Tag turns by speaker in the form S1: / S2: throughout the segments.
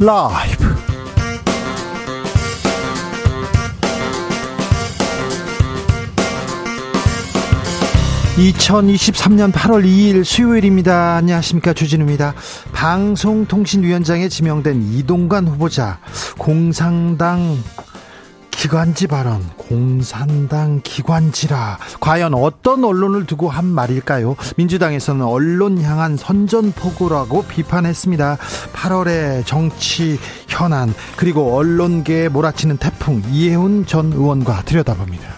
S1: 라이브 2023년 8월 2일 수요일입니다. 안녕하십니까. 주진우입니다. 방송통신위원장에 지명된 이동관 후보자, 공상당 기관지 발언, 공산당 기관지라. 과연 어떤 언론을 두고 한 말일까요? 민주당에서는 언론 향한 선전포고라고 비판했습니다. 8월의 정치 현안, 그리고 언론계에 몰아치는 태풍, 이해훈 전 의원과 들여다봅니다.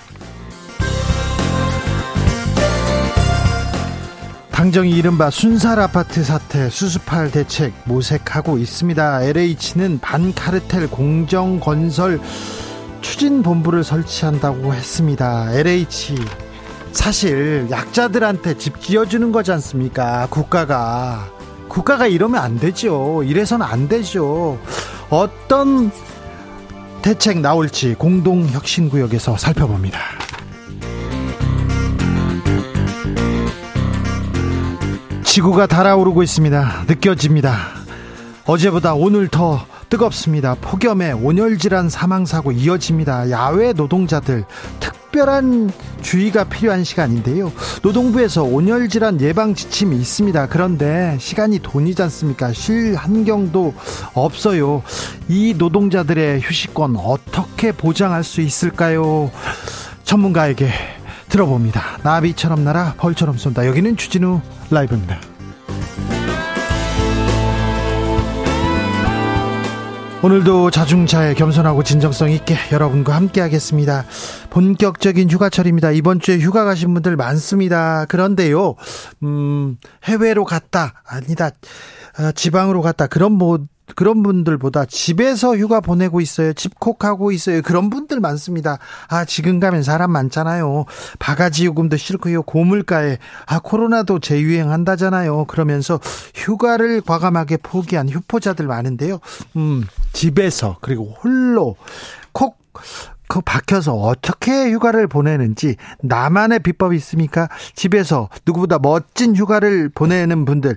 S1: 당정이 이른바 순살 아파트 사태 수습할 대책 모색하고 있습니다. LH는 반카르텔 공정 건설 추진 본부를 설치한다고 했습니다. LH 사실 약자들한테 집 지어주는 거지 않습니까? 국가가 국가가 이러면 안 되죠. 이래서는 안 되죠. 어떤 대책 나올지 공동혁신구역에서 살펴봅니다. 지구가 달아오르고 있습니다. 느껴집니다. 어제보다 오늘 더 뜨겁습니다. 폭염에 온열질환 사망사고 이어집니다. 야외 노동자들 특별한 주의가 필요한 시간인데요. 노동부에서 온열질환 예방 지침이 있습니다. 그런데 시간이 돈이지 않습니까? 쉴 환경도 없어요. 이 노동자들의 휴식권 어떻게 보장할 수 있을까요? 전문가에게 들어봅니다. 나비처럼 날아 벌처럼 쏜다. 여기는 주진우 라이브입니다. 오늘도 자중차에 겸손하고 진정성 있게 여러분과 함께 하겠습니다. 본격적인 휴가철입니다. 이번 주에 휴가 가신 분들 많습니다. 그런데요, 음, 해외로 갔다, 아니다, 어, 지방으로 갔다, 그런 뭐, 그런 분들보다 집에서 휴가 보내고 있어요. 집콕하고 있어요. 그런 분들 많습니다. 아, 지금 가면 사람 많잖아요. 바가지 요금도 싫고요. 고물가에 아, 코로나도 재유행한다잖아요. 그러면서 휴가를 과감하게 포기한 휴포자들 많은데요. 음, 집에서 그리고 홀로 콕 그 박혀서 어떻게 휴가를 보내는지 나만의 비법이 있습니까? 집에서 누구보다 멋진 휴가를 보내는 분들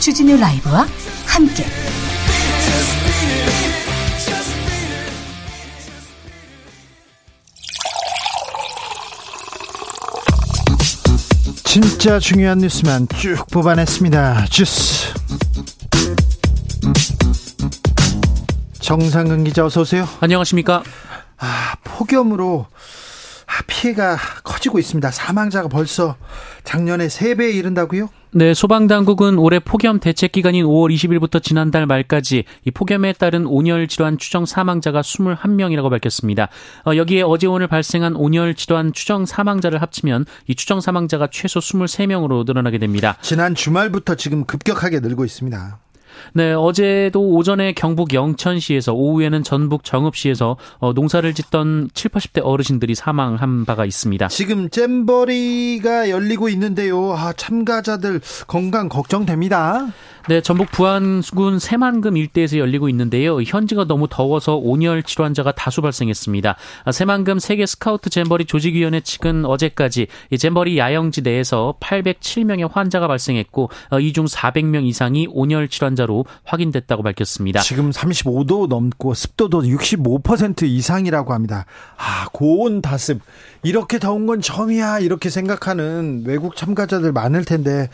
S2: 주진우 라이브와 함께
S1: 진짜 중요한 뉴스만 쭉 뽑아냈습니다. 주스. 정상근 기자 어서 오세요.
S3: 안녕하십니까?
S1: 아, 폭염으로 아, 피해가 커지고 있습니다. 사망자가 벌써 작년에 3배에 이른다고요?
S3: 네, 소방당국은 올해 폭염 대책 기간인 5월 20일부터 지난달 말까지 이 폭염에 따른 온열 질환 추정 사망자가 21명이라고 밝혔습니다. 어, 여기에 어제 오늘 발생한 온열 질환 추정 사망자를 합치면 이 추정 사망자가 최소 23명으로 늘어나게 됩니다.
S1: 지난 주말부터 지금 급격하게 늘고 있습니다.
S3: 네, 어제도 오전에 경북 영천시에서 오후에는 전북 정읍시에서 어, 농사를 짓던 7, 80대 어르신들이 사망한 바가 있습니다.
S1: 지금 잼버리가 열리고 있는데요. 아, 참가자들 건강 걱정됩니다.
S3: 네, 전북 부안군 새만금 일대에서 열리고 있는데요. 현지가 너무 더워서 온열 질환자가 다수 발생했습니다. 아, 새만금 세계 스카우트 잼버리 조직위원회 측은 어제까지 이 잼버리 야영지 내에서 807명의 환자가 발생했고 어, 이중 400명 이상이 온열 질환자 로 확인됐다고 밝혔습니다.
S1: 지금 35도 넘고 습도도 65% 이상이라고 합니다. 아, 고온 다습. 이렇게 더운 건 처음이야. 이렇게 생각하는 외국 참가자들 많을 텐데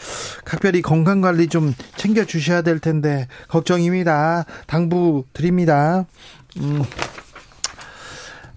S1: 각별히 건강 관리 좀 챙겨 주셔야 될 텐데 걱정입니다. 당부 드립니다. 음.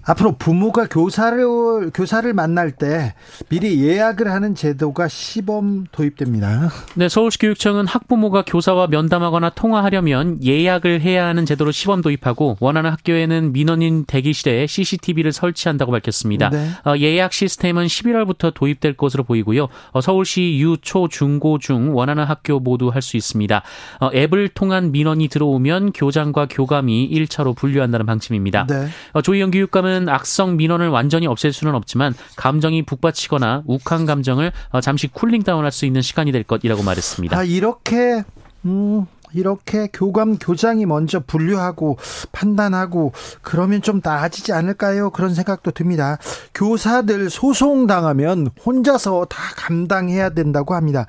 S1: 앞으로 부모가 교사를 교사를 만날 때 미리 예약을 하는 제도가 시범 도입됩니다.
S3: 네, 서울시 교육청은 학부모가 교사와 면담하거나 통화하려면 예약을 해야 하는 제도로 시범 도입하고 원하는 학교에는 민원인 대기실에 CCTV를 설치한다고 밝혔습니다. 네. 어, 예약 시스템은 11월부터 도입될 것으로 보이고요. 어, 서울시 유, 초, 중, 고, 중 원하는 학교 모두 할 수 있습니다. 어, 앱을 통한 민원이 들어오면 교장과 교감이 1차로 분류한다는 방침입니다. 네. 어, 조희영 교육감은 때는 악성 민원을 완전히 없앨 수는 없지만 감정이 북받치거나 욱한 감정을 어, 잠시 쿨링 다운할 수 있는 시간이 될 것이라고 말했습니다.
S1: 아 이렇게 음 이렇게 교감 교장이 먼저 분류하고 판단하고 그러면 좀 나아지지 않을까요? 그런 생각도 듭니다. 교사들 소송 당하면 혼자서 다 감당해야 된다고 합니다.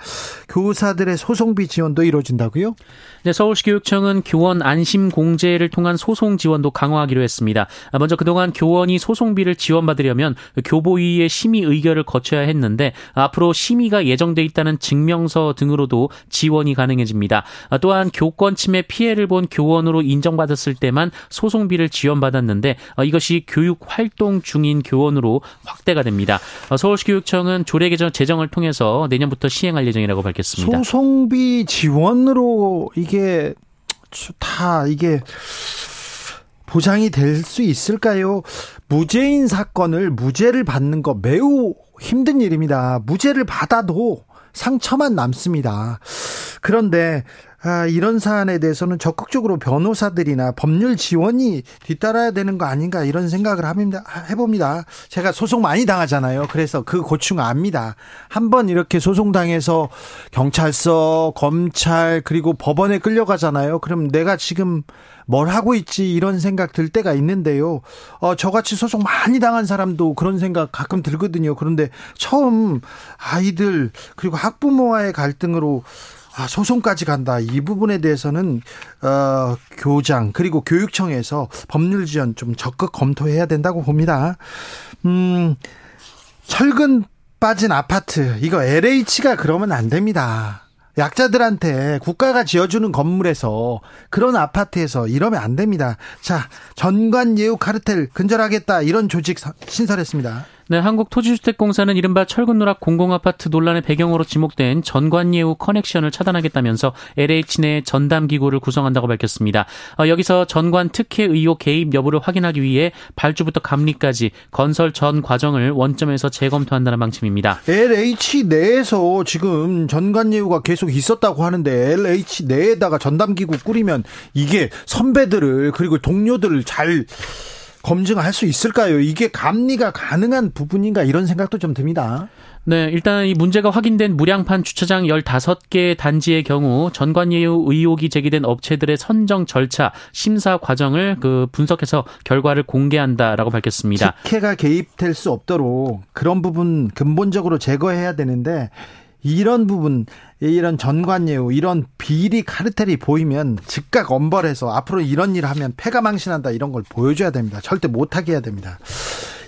S1: 교사들의 소송비 지원도 이루어진다고요?
S3: 네, 서울시 교육청은 교원 안심 공제를 통한 소송 지원도 강화하기로 했습니다. 먼저 그동안 교원이 소송비를 지원받으려면 교보위의 심의 의결을 거쳐야 했는데 앞으로 심의가 예정돼 있다는 증명서 등으로도 지원이 가능해집니다. 또한 교권 침해 피해를 본 교원으로 인정받았을 때만 소송비를 지원받았는데 이것이 교육 활동 중인 교원으로 확대가 됩니다. 서울시 교육청은 조례 개정 제정을 통해서 내년부터 시행할 예정이라고 밝혔습니다.
S1: 소송비 지원으로 이게 이게 다 이게 보장이 될 수 있을까요? 무죄인 사건을 무죄를 받는 거 매우 힘든 일입니다. 무죄를 받아도 상처만 남습니다. 그런데 아, 이런 사안에 대해서는 적극적으로 변호사들이나 법률 지원이 뒤따라야 되는 거 아닌가 이런 생각을 합니다. 해봅니다. 제가 소송 많이 당하잖아요. 그래서 그 고충 압니다. 한번 이렇게 소송 당해서 경찰서, 검찰 그리고 법원에 끌려가잖아요. 그럼 내가 지금 뭘 하고 있지 이런 생각 들 때가 있는데요. 어, 저같이 소송 많이 당한 사람도 그런 생각 가끔 들거든요. 그런데 처음 아이들 그리고 학부모와의 갈등으로 아, 소송까지 간다. 이 부분에 대해서는 어, 교장 그리고 교육청에서 법률 지원 좀 적극 검토해야 된다고 봅니다. 음, 철근 빠진 아파트 이거 LH가 그러면 안 됩니다. 약자들한테 국가가 지어주는 건물에서 그런 아파트에서 이러면 안 됩니다. 자, 전관 예우 카르텔 근절하겠다 이런 조직 신설했습니다.
S3: 네, 한국토지주택공사는 이른바 철근 누락 공공아파트 논란의 배경으로 지목된 전관예우 커넥션을 차단하겠다면서 LH 내 전담 기구를 구성한다고 밝혔습니다. 어, 여기서 전관 특혜 의혹 개입 여부를 확인하기 위해 발주부터 감리까지 건설 전 과정을 원점에서 재검토한다는 방침입니다.
S1: LH 내에서 지금 전관예우가 계속 있었다고 하는데 LH 내에다가 전담 기구 꾸리면 이게 선배들을 그리고 동료들을 잘 검증할 수 있을까요? 이게 감리가 가능한 부분인가 이런 생각도 좀 듭니다.
S3: 네, 일단 이 문제가 확인된 무량판 주차장 15개 단지의 경우 전관예우 의혹이 제기된 업체들의 선정 절차, 심사 과정을 그 분석해서 결과를 공개한다라고 밝혔습니다.
S1: 특혜가 개입될 수 없도록 그런 부분 근본적으로 제거해야 되는데 이런 부분 이런 전관예우 이런 비리 카르텔이 보이면 즉각 엄벌해서 앞으로 이런 일 하면 패가 망신한다 이런 걸 보여줘야 됩니다. 절대 못하게 해야 됩니다.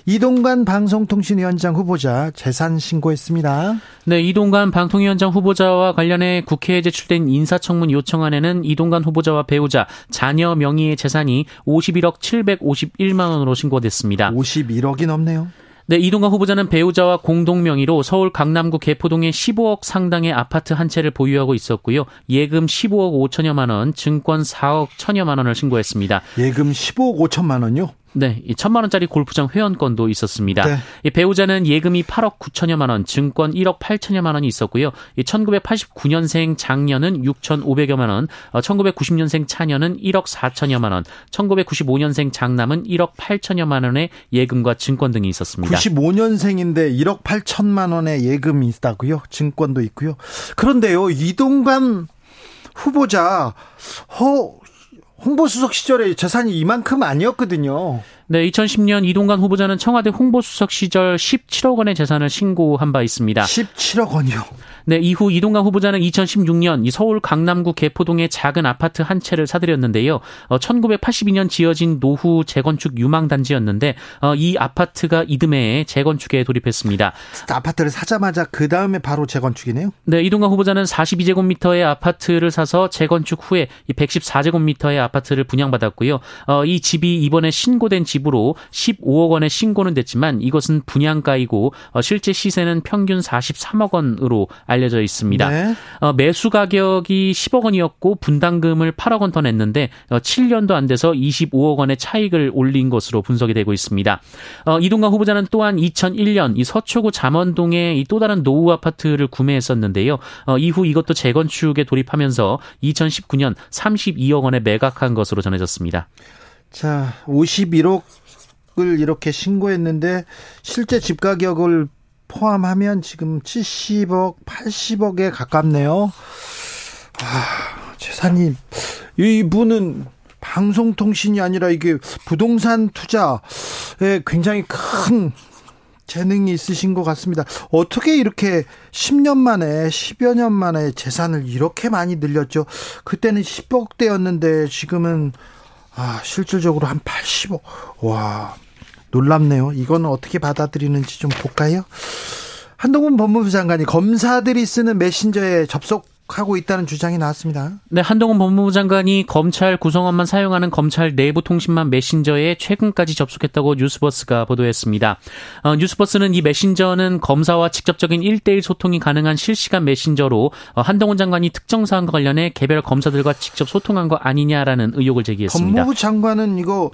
S1: 이동관 방송통신위원장 후보자 재산 신고했습니다.
S3: 네, 이동관 방통위원장 후보자와 관련해 국회에 제출된 인사청문 요청안에는 이동관 후보자와 배우자, 자녀 명의의 재산이 51억 751만 원으로 신고됐습니다.
S1: 51억이 넘네요.
S3: 네, 이동관 후보자는 배우자와 공동 명의로 서울 강남구 개포동에 15억 상당의 아파트 한 채를 보유하고 있었고요. 예금 15억 5천여만 원, 증권 4억 천여만 원을 신고했습니다.
S1: 예금 15억 5천만 원요?
S3: 네, 이 천만 원짜리 골프장 회원권도 있었습니다. 네. 이 배우자는 예금이 8억 9천여만 원, 증권 1억 8천여만 원이 있었고요. 이 1989년생 장녀는 6,500여만 원, 1990년생 어, 차녀는 1억 4천여만 원, 1995년생 장남은 1억 8천여만 원의 예금과 증권 등이 있었습니다.
S1: 95년생인데 1억 8천만 원의 예금이 있다고요? 증권도 있고요. 그런데요, 이동관 후보자 허 홍보수석 시절에 재산이 이만큼 아니었거든요.
S3: 네, 2010년 이동관 후보자는 청와대 홍보수석 시절 17억 원의 재산을 신고한 바 있습니다.
S1: 17억 원이요?
S3: 네, 이후 이동관 후보자는 2016년 이 서울 강남구 개포동의 작은 아파트 한 채를 사들였는데요. 어, 1982년 지어진 노후 재건축 유망 단지였는데 어, 이 아파트가 이듬해에 재건축에 돌입했습니다.
S1: 아파트를 사자마자 그 다음에 바로 재건축이네요.
S3: 네, 이동관 후보자는 42제곱미터의 아파트를 사서 재건축 후에 이 114제곱미터의 아파트를 분양받았고요. 어, 이 집이 이번에 신고된 집으로 15억 원의 신고는 됐지만 이것은 분양가이고 어, 실제 시세는 평균 43억 원으로 알 려져 있습니다. 네. 어, 매수 가격이 10억 원이었고 분담금을 8억 원 더 냈는데 어, 7년도 안 돼서 25억 원의 차익을 올린 것으로 분석이 되고 있습니다. 어, 이동관 후보자는 또한 2001년 이 서초구 잠원동에 또 다른 노후 아파트를 구매했었는데요. 어, 이후 이것도 재건축에 돌입하면서 2019년 32억 원에 매각한 것으로 전해졌습니다.
S1: 자, 51억 을 이렇게 신고했는데 실제 집 가격을 포함하면 지금 70억, 80억에 가깝네요. 아, 재산이 이분은 방송통신이 아니라 이게 부동산 투자에 굉장히 큰 재능이 있으신 것 같습니다. 어떻게 이렇게 10년 만에, 10여 년 만에 재산을 이렇게 많이 늘렸죠? 그때는 10억대였는데 지금은, 아, 실질적으로 한 80억. 와, 놀랍네요. 이거는 어떻게 받아들이는지 좀 볼까요? 한동훈 법무부 장관이 검사들이 쓰는 메신저에 접속 하고 있다는 주장이 나왔습니다.
S3: 네, 한동훈 법무부 장관이 검찰 구성원만 사용하는 검찰 내부 통신망 메신저에 최근까지 접속했다고 뉴스버스가 보도했습니다. 어, 뉴스버스는 이 메신저는 검사와 직접적인 1대1 소통이 가능한 실시간 메신저로 어, 한동훈 장관이 특정 사안과 관련해 개별 검사들과 직접 소통한 거 아니냐라는 의혹을 제기했습니다.
S1: 법무부 장관은 이거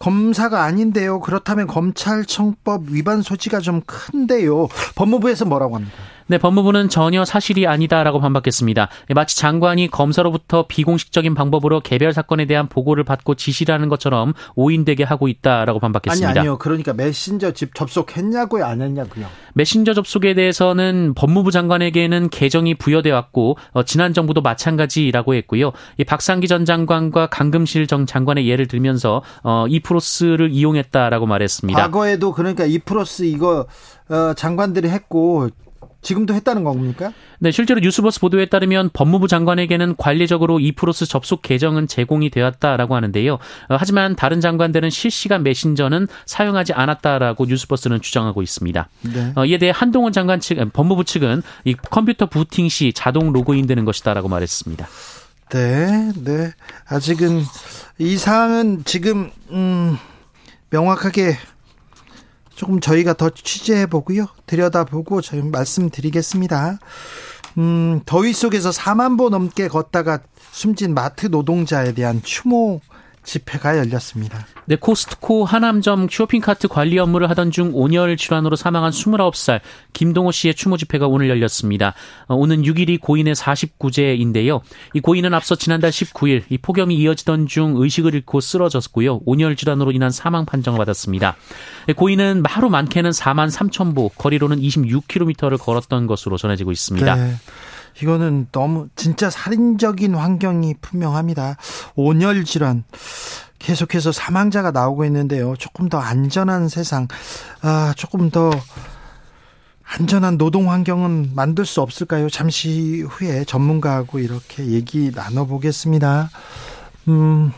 S1: 검사가 아닌데요. 그렇다면 검찰청법 위반 소지가 좀 큰데요. 법무부에서 뭐라고 합니까?
S3: 네, 법무부는 전혀 사실이 아니다라고 반박했습니다. 마치 장관이 검사로부터 비공식적인 방법으로 개별 사건에 대한 보고를 받고 지시라는 것처럼 오인되게 하고 있다라고 반박했습니다.
S1: 아니 아니요. 그러니까 메신저 집 접속했냐고요, 안 했냐고요.
S3: 메신저 접속에 대해서는 법무부 장관에게는 계정이 부여돼 왔고 어, 지난 정부도 마찬가지라고 했고요. 이 박상기 전 장관과 강금실 정 장관의 예를 들면서 어, 이프로스를 이용했다라고 말했습니다.
S1: 과거에도 그러니까 이프로스 이거 어, 장관들이 했고 지금도 했다는 겁니까?
S3: 네, 실제로 뉴스버스 보도에 따르면 법무부 장관에게는 관리적으로 이프로스 접속 계정은 제공이 되었다라고 하는데요. 어, 하지만 다른 장관들은 실시간 메신저는 사용하지 않았다라고 뉴스버스는 주장하고 있습니다. 네. 어, 이에 대해 한동훈 장관 측, 법무부 측은 이 컴퓨터 부팅 시 자동 로그인되는 것이다라고 말했습니다.
S1: 네, 네. 아직은 이 사항은 지금 음, 명확하게 조금 저희가 더 취재해 보고요. 들여다보고 저희 말씀드리겠습니다. 음, 더위 속에서 4만 보 넘게 걷다가 숨진 마트 노동자에 대한 추모 집회가 열렸습니다.
S3: 네, 코스트코 하남점 쇼핑카트 관리 업무를 하던 중 온열 질환으로 사망한 29살 김동호 씨의 추모 집회가 오늘 열렸습니다. 어, 오는 6일이 고인의 49제인데요. 이 고인은 앞서 지난달 19일 이 폭염이 이어지던 중 의식을 잃고 쓰러졌고요. 온열 질환으로 인한 사망 판정을 받았습니다. 네, 고인은 하루 많게는 4만 3천 보, 거리로는 26km를 걸었던 것으로 전해지고 있습니다. 네.
S1: 이거는 너무 진짜 살인적인 환경이 분명합니다. 온열 질환. 계속해서 사망자가 나오고 있는데요. 조금 더 안전한 세상, 아, 조금 더 안전한 노동 환경은 만들 수 없을까요? 잠시 후에 전문가하고 이렇게 얘기 나눠보겠습니다. 음,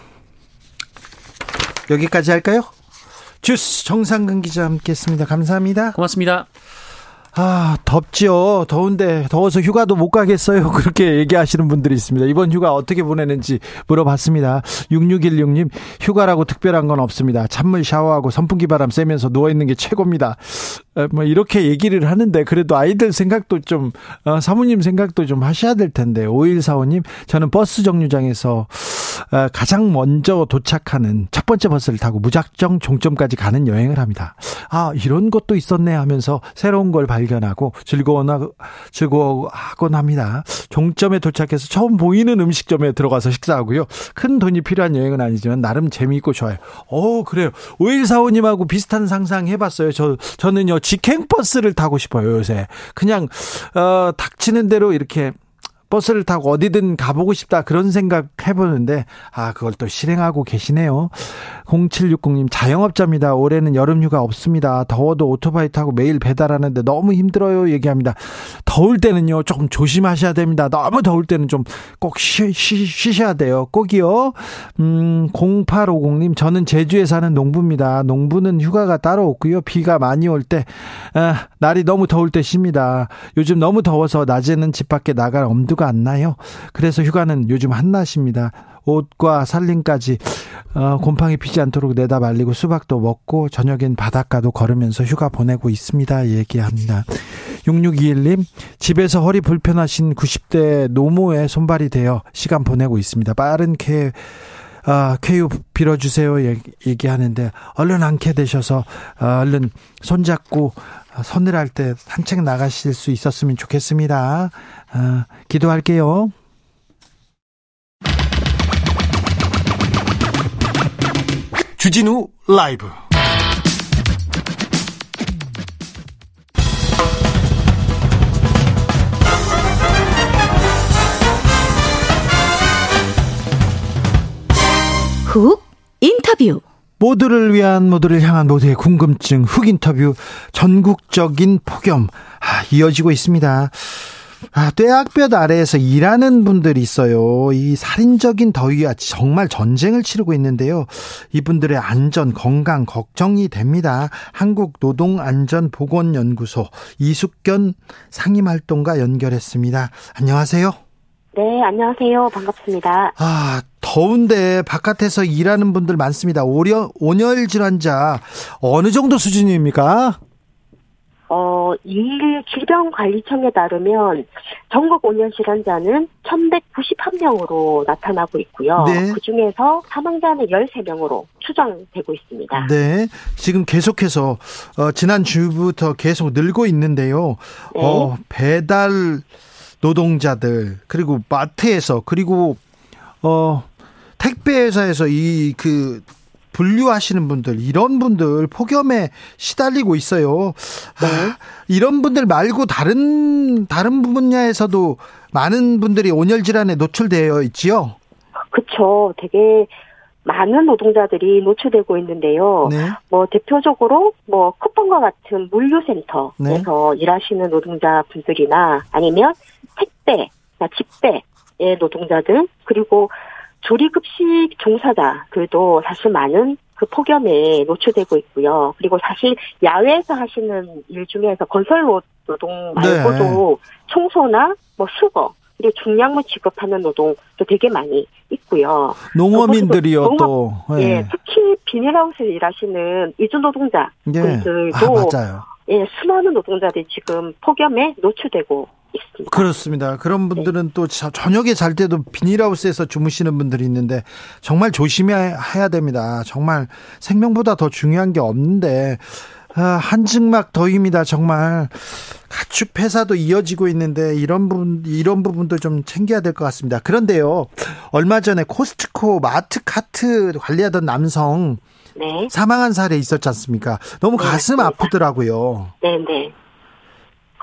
S1: 여기까지 할까요? 주스 정상근 기자 함께 했습니다. 감사합니다.
S3: 고맙습니다.
S1: 아, 덥지요. 더운데 더워서 휴가도 못 가겠어요. 그렇게 얘기하시는 분들이 있습니다. 이번 휴가 어떻게 보내는지 물어봤습니다. 6616님, 휴가라고 특별한 건 없습니다. 찬물 샤워하고 선풍기 바람 쐬면서 누워 있는 게 최고입니다. 뭐 이렇게 얘기를 하는데 그래도 아이들 생각도 좀 어, 사모님 생각도 좀 하셔야 될 텐데 5145님 저는 버스 정류장에서 어, 가장 먼저 도착하는 첫 번째 버스를 타고 무작정 종점까지 가는 여행을 합니다. 아 이런 것도 있었네 하면서 새로운 걸 발견하고 즐거워나 즐거워하곤 합니다. 종점에 도착해서 처음 보이는 음식점에 들어가서 식사하고요. 큰 돈이 필요한 여행은 아니지만 나름 재미있고 좋아요. 어 그래요. 5145님하고 비슷한 상상 해봤어요. 저 저는요 직행버스를 타고 싶어요, 요새. 그냥, 어, 닥치는 대로 이렇게 버스를 타고 어디든 가보고 싶다 그런 생각 해보는데 아 그걸 또 실행하고 계시네요. 0760님 자영업자입니다. 올해는 여름휴가 없습니다. 더워도 오토바이 타고 매일 배달하는데 너무 힘들어요. 얘기합니다. 더울 때는요 조금 조심하셔야 됩니다. 너무 더울 때는 좀 꼭 쉬셔야 돼요. 꼭이요. 음 0850님 저는 제주에 사는 농부입니다. 농부는 휴가가 따로 없고요. 비가 많이 올때 아, 날이 너무 더울 때 쉽니다. 요즘 너무 더워서 낮에는 집 밖에 나갈 엄두가 안 나요. 그래서 휴가는 요즘 한낮입니다. 옷과 살림까지 어, 곰팡이 피지 않도록 내다 말리고 수박도 먹고 저녁엔 바닷가도 걸으면서 휴가 보내고 있습니다. 얘기합니다. 6621님 집에서 허리 불편하신 90대 노모의 손발이 되어 시간 보내고 있습니다. 빠른 쾌 아, 쾌유 빌어주세요 얘기 하는데 얼른 안게 되셔서 어, 얼른 손잡고 서늘할 때 산책 나가실 수 있었으면 좋겠습니다. 아, 기도할게요.
S4: 주진우 라이브.
S2: 훅 인터뷰.
S1: 모두를 위한 모두를 향한 모두의 궁금증 흑 인터뷰. 전국적인 폭염. 아, 이어지고 있습니다. 아, 떼학볕 아래에서 일하는 분들이 있어요. 이 살인적인 더위와 정말 전쟁을 치르고 있는데요. 이분들의 안전, 건강 걱정이 됩니다. 한국노동안전보건연구소 이숙견 상임활동가 연결했습니다. 안녕하세요.
S5: 네, 안녕하세요. 반갑습니다.
S1: 아, 더운데 바깥에서 일하는 분들 많습니다. 오려, 온열 질환자 어느 정도 수준입니까?
S5: 어, 일질병관리청에 따르면 전국 온열 질환자는 1191명으로 나타나고 있고요. 네. 그 중에서 사망자는 13명으로 추정되고 있습니다.
S1: 네. 지금 계속해서 어, 지난 주부터 계속 늘고 있는데요. 네. 어, 배달 노동자들 그리고 마트에서 그리고 어 택배 회사에서 이 그 분류하시는 분들 이런 분들 폭염에 시달리고 있어요. 네. 아, 이런 분들 말고 다른 다른 분야에서도 많은 분들이 온열 질환에 노출되어 있지요.
S5: 그렇죠. 되게 많은 노동자들이 노출되고 있는데요. 네. 뭐 대표적으로 뭐 쿠폰과 같은 물류센터에서 네. 일하시는 노동자 분들이나 아니면 택배, 집배 의 노동자들 그리고 조리급식 종사자들도 사실 많은 그 폭염에 노출되고 있고요. 그리고 사실 야외에서 하시는 일 중에서 건설 노동 말고도 네. 청소나 뭐 수거 그리고 중량물 취급하는 노동도 되게 많이 있고요.
S1: 농어민들이요 농업, 또
S5: 예. 예, 특히 비닐하우스 일하시는 이주 노동자 예. 분들도 아, 예, 수많은 노동자들이 지금 폭염에 노출되고 있습니다.
S1: 그렇습니다. 그런 네. 분들은 네. 또 저녁에 잘 때도 비닐하우스에서 주무시는 분들이 있는데 정말 조심해야 됩니다. 정말 생명보다 더 중요한 게 없는데 아, 한증막 더위입니다. 정말 가축 폐사도 이어지고 있는데 이런 부분 이런 부분도 좀 챙겨야 될 것 같습니다. 그런데요, 얼마 전에 코스트코 마트 카트 관리하던 남성 네. 사망한 사례 있었지 않습니까? 너무 네, 가슴 맞습니다. 아프더라고요.
S5: 네, 네.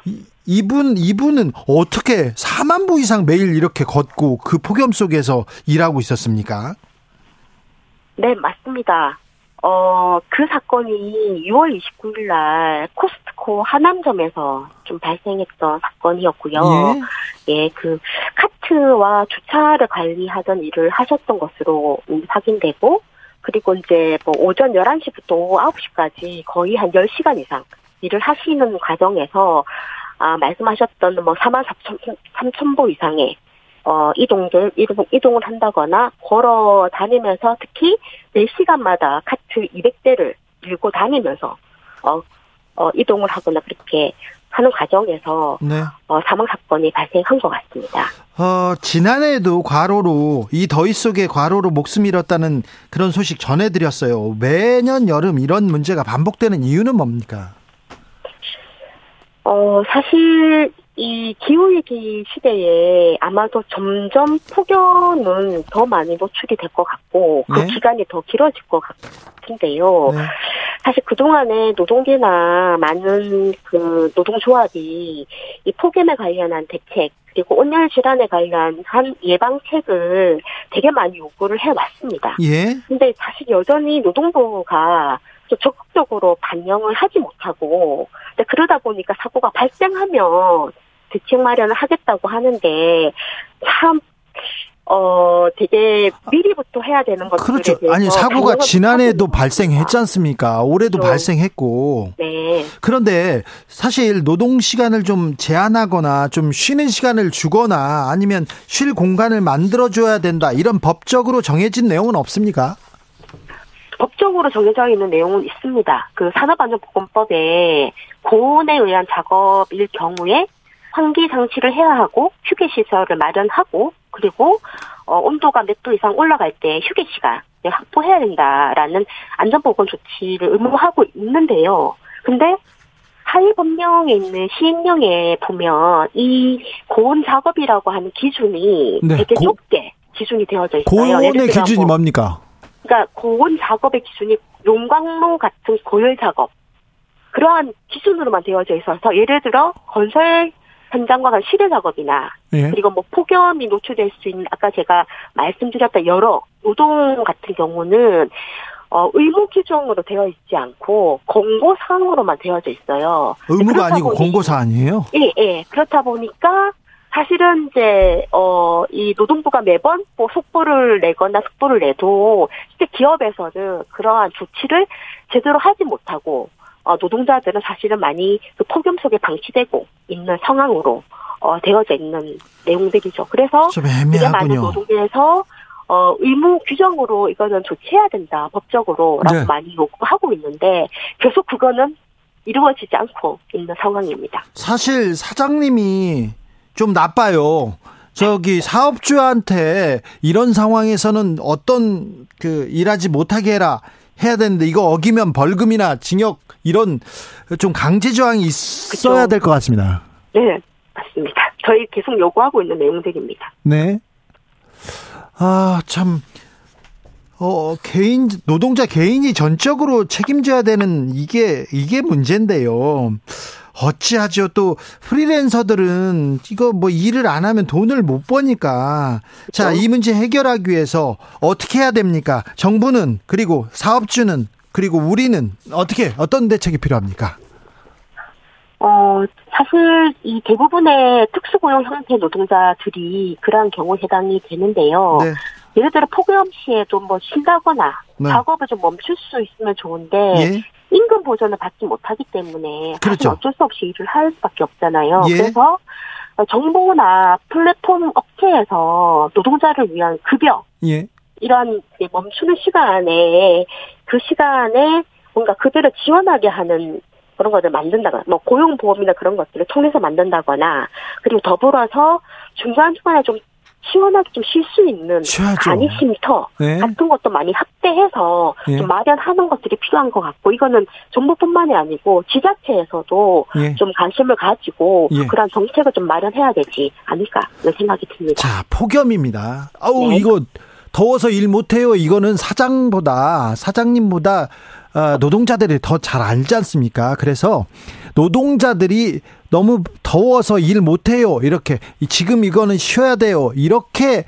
S1: 이, 이분 이분은 어떻게 4만 보 이상 매일 이렇게 걷고 그 폭염 속에서 일하고 있었습니까?
S5: 네, 맞습니다. 어, 그 사건이 6월 29일 날 코스트코 하남점에서 좀 발생했던 사건이었고요. 예, 예 그 카트와 주차를 관리하던 일을 하셨던 것으로 확인되고 그리고 이제 뭐 오전 11시부터 오후 9시까지 거의 한 10시간 이상 일을 하시는 과정에서 아, 말씀하셨던 뭐 4만 4천, 3천 보 이상의 어, 이동들, 이동, 이동을 한다거나 걸어 다니면서 특히 4시간마다 카트 200대를 밀고 다니면서 어, 어, 이동을 하거나 그렇게 하는 과정에서 네. 어, 사망 사건이 발생한 것 같습니다.
S1: 어, 지난해에도 과로로 이 더위 속에 과로로 목숨 잃었다는 그런 소식 전해드렸어요. 매년 여름 이런 문제가 반복되는 이유는 뭡니까?
S5: 어, 사실 이 기후위기 시대에 아마도 점점 폭염은 더 많이 노출이 될 것 같고 그 네? 기간이 더 길어질 것 같은데요. 네. 사실 그동안에 노동계나 많은 그 노동조합이 이 폭염에 관련한 대책 그리고 온열 질환에 관련한 예방책을 되게 많이 요구를 해왔습니다.
S1: 예.
S5: 근데 사실 여전히 노동부가 좀 적극적으로 반영을 하지 못하고 그러다 보니까 사고가 발생하면 대책 마련을 하겠다고 하는데 참 어, 되게 미리부터 해야 되는 것들에
S1: 그렇죠. 아니 사고가 지난해도
S5: 못하고
S1: 발생했지 않습니까? 올해도
S5: 그렇죠.
S1: 발생했고.
S5: 네.
S1: 그런데 사실 노동 시간을 좀 제한하거나 좀 쉬는 시간을 주거나 아니면 쉴 공간을 만들어 줘야 된다. 이런 법적으로 정해진 내용은 없습니까?
S5: 법적으로 정해져 있는 내용은 있습니다. 그 산업안전보건법에 고온에 의한 작업일 경우에 환기 장치를 해야 하고 휴게 시설을 마련하고 그리고 어, 온도가 몇 도 이상 올라갈 때 휴게 시간 확보해야 된다라는 안전보건 조치를 의무하고 있는데요. 근데 하위 법령에 있는 시행령에 보면 이 고온 작업이라고 하는 기준이
S1: 네,
S5: 되게
S1: 고-
S5: 좁게 기준이 되어져 있어요.
S1: 고온의
S5: 들어
S1: 기준이
S5: 뭐
S1: 뭡니까?
S5: 그러니까 고온 작업의 기준이 용광로 같은 고열 작업 그러한 기준으로만 되어져 있어서 예를 들어 건설 현장과 간 실외 작업이나
S1: 예.
S5: 그리고 뭐 폭염이 노출될 수 있는 아까 제가 말씀드렸던 여러 노동 같은 경우는 어, 의무 규정으로 되어 있지 않고 공고 사항으로만 되어져 있어요.
S1: 의무가 아니고
S5: 보니-
S1: 공고 사안이에요.
S5: 예, 예. 그렇다 보니까 사실은 이제 어 이 노동부가 매번 뭐 속보를 내거나 속보를 내도 실제 기업에서는 그러한 조치를 제대로 하지 못하고 어 노동자들은 사실은 많이 그 폭염 속에 방치되고 있는 상황으로 어 되어져 있는 내용들이죠. 그래서
S1: 좀
S5: 되게 많은
S1: 애매하군요.
S5: 노동계에서 어, 의무 규정으로 이거는 조치해야 된다, 법적으로라고
S1: 네.
S5: 많이 요구하고 있는데, 계속 그거는 이루어지지 않고 있는 상황입니다.
S1: 사실 사장님이 좀 나빠요. 저기 사업주한테 이런 상황에서는 어떤 그 일하지 못하게 해라 해야 되는데 이거 어기면 벌금이나 징역 이런 좀 강제 조항이 있어야. 될 것 같습니다.
S5: 네, 맞습니다. 저희 계속 요구하고 있는 내용들입니다.
S1: 네. 아, 참. 어, 개인, 노동자 개인이 전적으로 책임져야 되는 이게, 이게 문제인데요. 어찌하죠? 또, 프리랜서들은 이거 뭐 일을 안 하면 돈을 못 버니까. 자, 이 문제 해결하기 위해서 어떻게 해야 됩니까? 정부는, 그리고 사업주는, 그리고 우리는 어떻게, 어떤 대책이 필요합니까?
S5: 어, 사실 이 대부분의 특수고용 형태 노동자들이 그러한 경우에 해당이 되는데요.
S1: 네.
S5: 예를 들어 폭염 시에도 뭐 쉰다거나
S1: 네.
S5: 작업을 좀 멈출 수 있으면 좋은데
S1: 예.
S5: 임금 보전을 받지 못하기 때문에
S1: 그렇죠.
S5: 어쩔 수 없이 일을 할 수밖에 없잖아요.
S1: 예.
S5: 그래서 정부나 플랫폼 업체에서 노동자를 위한 급여
S1: 예.
S5: 이런 멈추는 시간에 그 시간에 뭔가 그들을 지원하게 하는 그런 것을 만든다거나 뭐 고용보험이나 그런 것들을 통해서 만든다거나 그리고 더불어서 중간중간에 좀 시원하게 좀 쉴 수 있는
S1: 쉬어야죠.
S5: 간이 쉼터
S1: 네.
S5: 같은 것도 많이 합대해서
S1: 예.
S5: 좀 마련하는 것들이 필요한 것 같고 이거는 정부뿐만이 아니고 지자체에서도
S1: 예.
S5: 좀 관심을 가지고
S1: 예.
S5: 그런 정책을 좀 마련해야 되지 않을까 이런 생각이 듭니다.
S1: 자, 폭염입니다. 아우,
S5: 네.
S1: 이거 더워서 일 못해요. 이거는 사장보다, 사장님보다 어, 노동자들이 더 잘 알지 않습니까? 그래서 노동자들이 너무 더워서 일 못해요. 이렇게. 지금 이거는 쉬어야 돼요. 이렇게,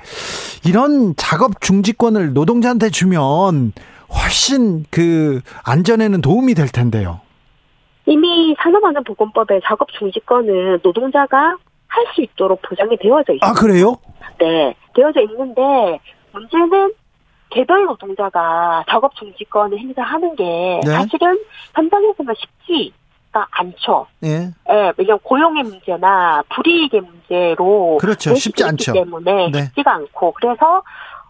S1: 이런 작업 중지권을 노동자한테 주면 훨씬 그 안전에는 도움이 될 텐데요.
S5: 이미 산업안전보건법에 작업 중지권은 노동자가 할 수 있도록 보장이 되어져 있습니다.
S1: 아, 그래요?
S5: 네, 되어져 있는데 문제는 개별 노동자가 작업 중지권을 행사하는 게
S1: 네.
S5: 사실은 현장에서는 쉽지 가 않죠.
S1: 예.
S5: 예, 왜냐면 고용의 문제나 불이익의 문제로
S1: 그렇죠.
S5: 될
S1: 쉽지 않죠.
S5: 때문에
S1: 네.
S5: 쉽지가 않고 그래서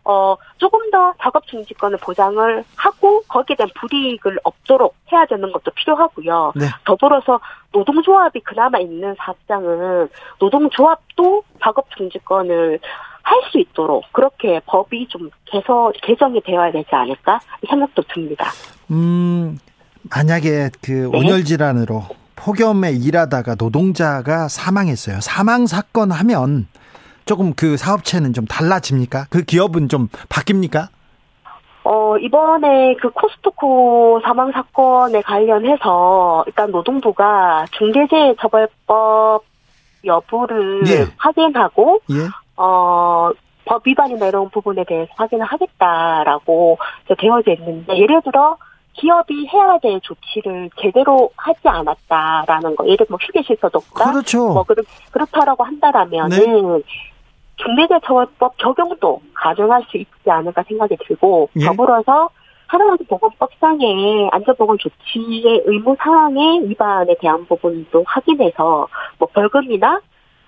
S5: 어 조금 더 작업 중지권을 보장을 하고 거기에 대한 불이익을 없도록 해야 되는 것도 필요하고요.
S1: 네.
S5: 더불어서 노동조합이 그나마 있는 사업장은 노동조합도 작업 중지권을 할 수 있도록 그렇게 법이 좀 개서 개정이 되어야 되지 않을까 이 생각도 듭니다.
S1: 음, 만약에 그
S5: 네.
S1: 온열 질환으로 폭염에 일하다가 노동자가 사망했어요. 사망 사건 하면 조금 그 사업체는 좀 달라집니까? 그 기업은 좀 바뀝니까?
S5: 어, 이번에 그 코스트코 사망 사건에 관련해서 일단 노동부가 중대재해처벌법에 여부를
S1: 예.
S5: 확인하고
S1: 예.
S5: 어, 법 위반이나 이런 부분에 대해서 확인을 하겠다라고 되어져 있는데, 예를 들어, 기업이 해야 될 조치를 제대로 하지 않았다라는 거, 예를 들어 뭐 휴게실 소독과
S1: 그렇죠.
S5: 뭐 그렇, 그렇다라고 한다라면은
S1: 네.
S5: 중대재해처벌법 적용도 가능할 수 있지 않을까 생각이 들고
S1: 예.
S5: 더불어서 산업안전보건법상의 안전보건 조치의 의무 사항의 위반에 대한 부분도 확인해서 뭐 벌금이나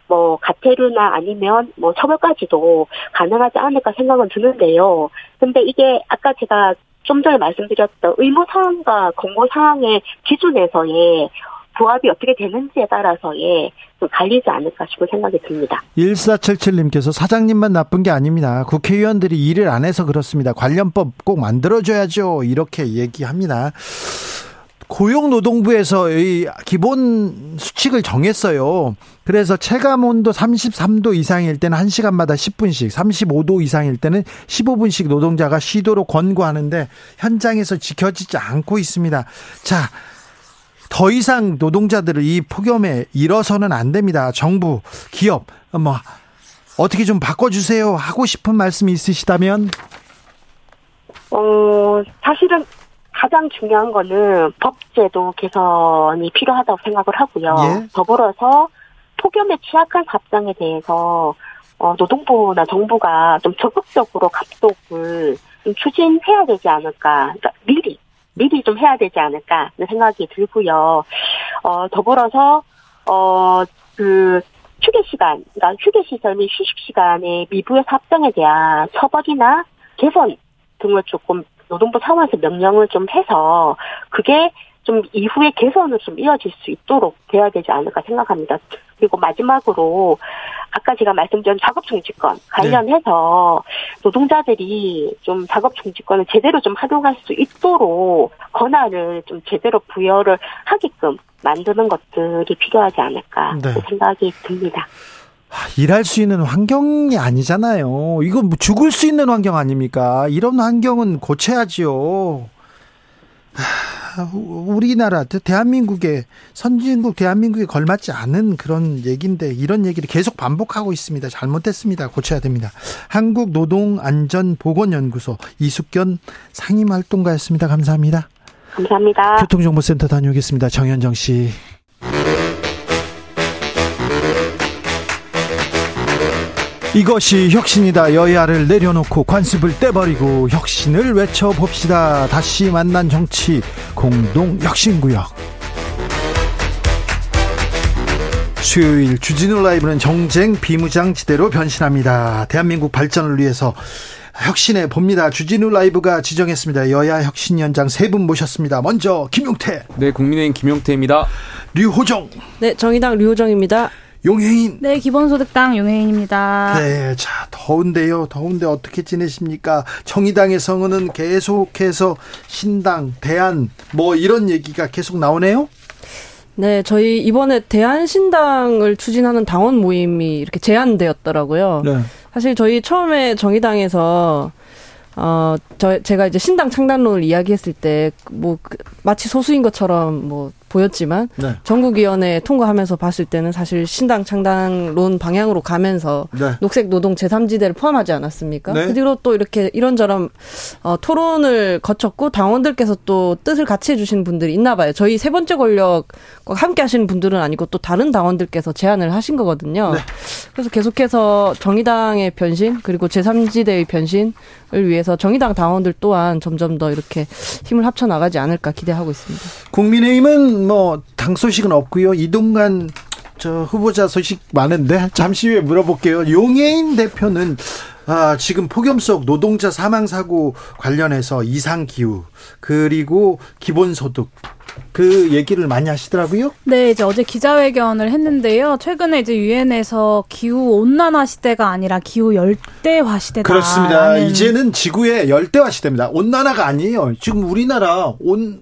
S5: 뭐 가태료나 아니면 뭐 처벌까지도 가능하지 않을까 생각은 드는데요. 근데 이게 아까 제가 좀 전에 말씀드렸던 의무 사항과 권고 사항의 기준에서의 부합이 어떻게 되는지에 따라서의 좀 갈리지 않을까 싶은 생각이 듭니다.
S1: 1477님께서 사장님만 나쁜 게 아닙니다. 국회의원들이 일을 안 해서 그렇습니다. 관련법 꼭 만들어줘야죠. 이렇게 얘기합니다. 고용노동부에서 이 기본 수칙을 정했어요. 그래서 체감 온도 33도 이상일 때는 1시간마다 10분씩, 35도 이상일 때는 15분씩 노동자가 쉬도록 권고하는데 현장에서 지켜지지 않고 있습니다. 자, 더 이상 노동자들을 이 폭염에 일어서는 안 됩니다. 정부, 기업, 뭐 어떻게 좀 바꿔주세요. 하고 싶은 말씀이 있으시다면
S5: 어, 사실은 가장 중요한 거는 법제도 개선이 필요하다고 생각을 하고요.
S1: 예.
S5: 더불어서 폭염에 취약한 사업장에 대해서 어, 노동부나 정부가 좀 적극적으로 감독을 좀 추진해야 되지 않을까. 그러니까 미리 미리 좀 해야 되지 않을까 생각이 들고요. 어, 더불어서 어, 그 휴게 시간, 그러니까 휴게 시설 및 휴식 시간의 미부의 사업장에 대한 처벌이나 개선 등을 조금 노동부 차원에서 명령을 좀 해서 그게 좀 이후에 개선을 좀 이어질 수 있도록 돼야 되지 않을까 생각합니다. 그리고 마지막으로 아까 제가 말씀드린 작업 중지권 관련해서 노동자들이 좀 작업 중지권을 제대로 좀 활용할 수 있도록 권한을 좀 제대로 부여를 하게끔 만드는 것들이 필요하지 않을까
S1: 네.
S5: 생각이 듭니다.
S1: 아, 일할 수 있는 환경이 아니잖아요. 이거 뭐 죽을 수 있는 환경 아닙니까? 이런 환경은 고쳐야지요. 아, 우리나라 대한민국의 선진국 대한민국에 걸맞지 않은 그런 얘기인데 이런 얘기를 계속 반복하고 있습니다. 잘못됐습니다. 고쳐야 됩니다. 한국 노동 안전 보건 연구소 이숙견 상임 활동가였습니다. 감사합니다.
S5: 감사합니다.
S1: 교통정보센터 다녀오겠습니다. 정현정 씨. 이것이 혁신이다. 여야를 내려놓고 관습을 떼버리고 혁신을 외쳐봅시다. 다시 만난 정치 공동 혁신구역. 수요일 주진우 라이브는 정쟁 비무장지대로 변신합니다. 대한민국 발전을 위해서 혁신해 봅니다. 주진우 라이브가 지정했습니다. 여야 혁신위원장 세 분 모셨습니다. 먼저 김용태,
S6: 네, 국민의힘 김용태입니다.
S1: 류호정,
S7: 네, 정의당 류호정입니다.
S1: 용혜인.
S8: 네, 기본소득당 용혜인입니다.
S1: 네, 자 더운데요. 더운데 어떻게 지내십니까? 정의당에서는 계속해서 신당, 대안 뭐 이런 얘기가 계속 나오네요.
S7: 네, 저희 이번에 대한신당을 추진하는 당원 모임이 이렇게 제안되었더라고요.
S1: 네.
S7: 사실 저희 처음에 정의당에서 어, 저, 제가 이제 신당 창단론을 이야기했을 때, 뭐, 그, 마치 소수인 것처럼 뭐, 보였지만,
S1: 네.
S7: 전국위원회 통과하면서 봤을 때는 사실 신당 창당론 방향으로 가면서,
S1: 네.
S7: 녹색 노동 제3지대를 포함하지 않았습니까?
S1: 네.
S7: 그 뒤로 또 이렇게 이런저런, 어, 토론을 거쳤고, 당원들께서 또 뜻을 같이 해주신 분들이 있나 봐요. 저희 세 번째 권력과 함께 하시는 분들은 아니고, 또 다른 당원들께서 제안을 하신 거거든요.
S1: 네.
S7: 그래서 계속해서 정의당의 변신, 그리고 제3지대의 변신을 위해서 정의당 당원들 또한 점점 더 이렇게 힘을 합쳐 나가지 않을까 기대하고 있습니다.
S1: 국민의힘은 뭐 당 소식은 없고요. 이동관 저 후보자 소식 많은데 잠시 후에 물어볼게요. 용해인 대표는 아, 지금 폭염 속 노동자 사망 사고 관련해서 이상 기후 그리고 기본 소득 그 얘기를 많이 하시더라고요.
S8: 네, 이제 어제 기자회견을 했는데요. 최근에 이제 유엔에서 기후 온난화 시대가 아니라 기후 열대화 시대다.
S1: 그렇습니다. 이제는 지구의 열대화 시대입니다. 온난화가 아니에요. 지금 우리나라 온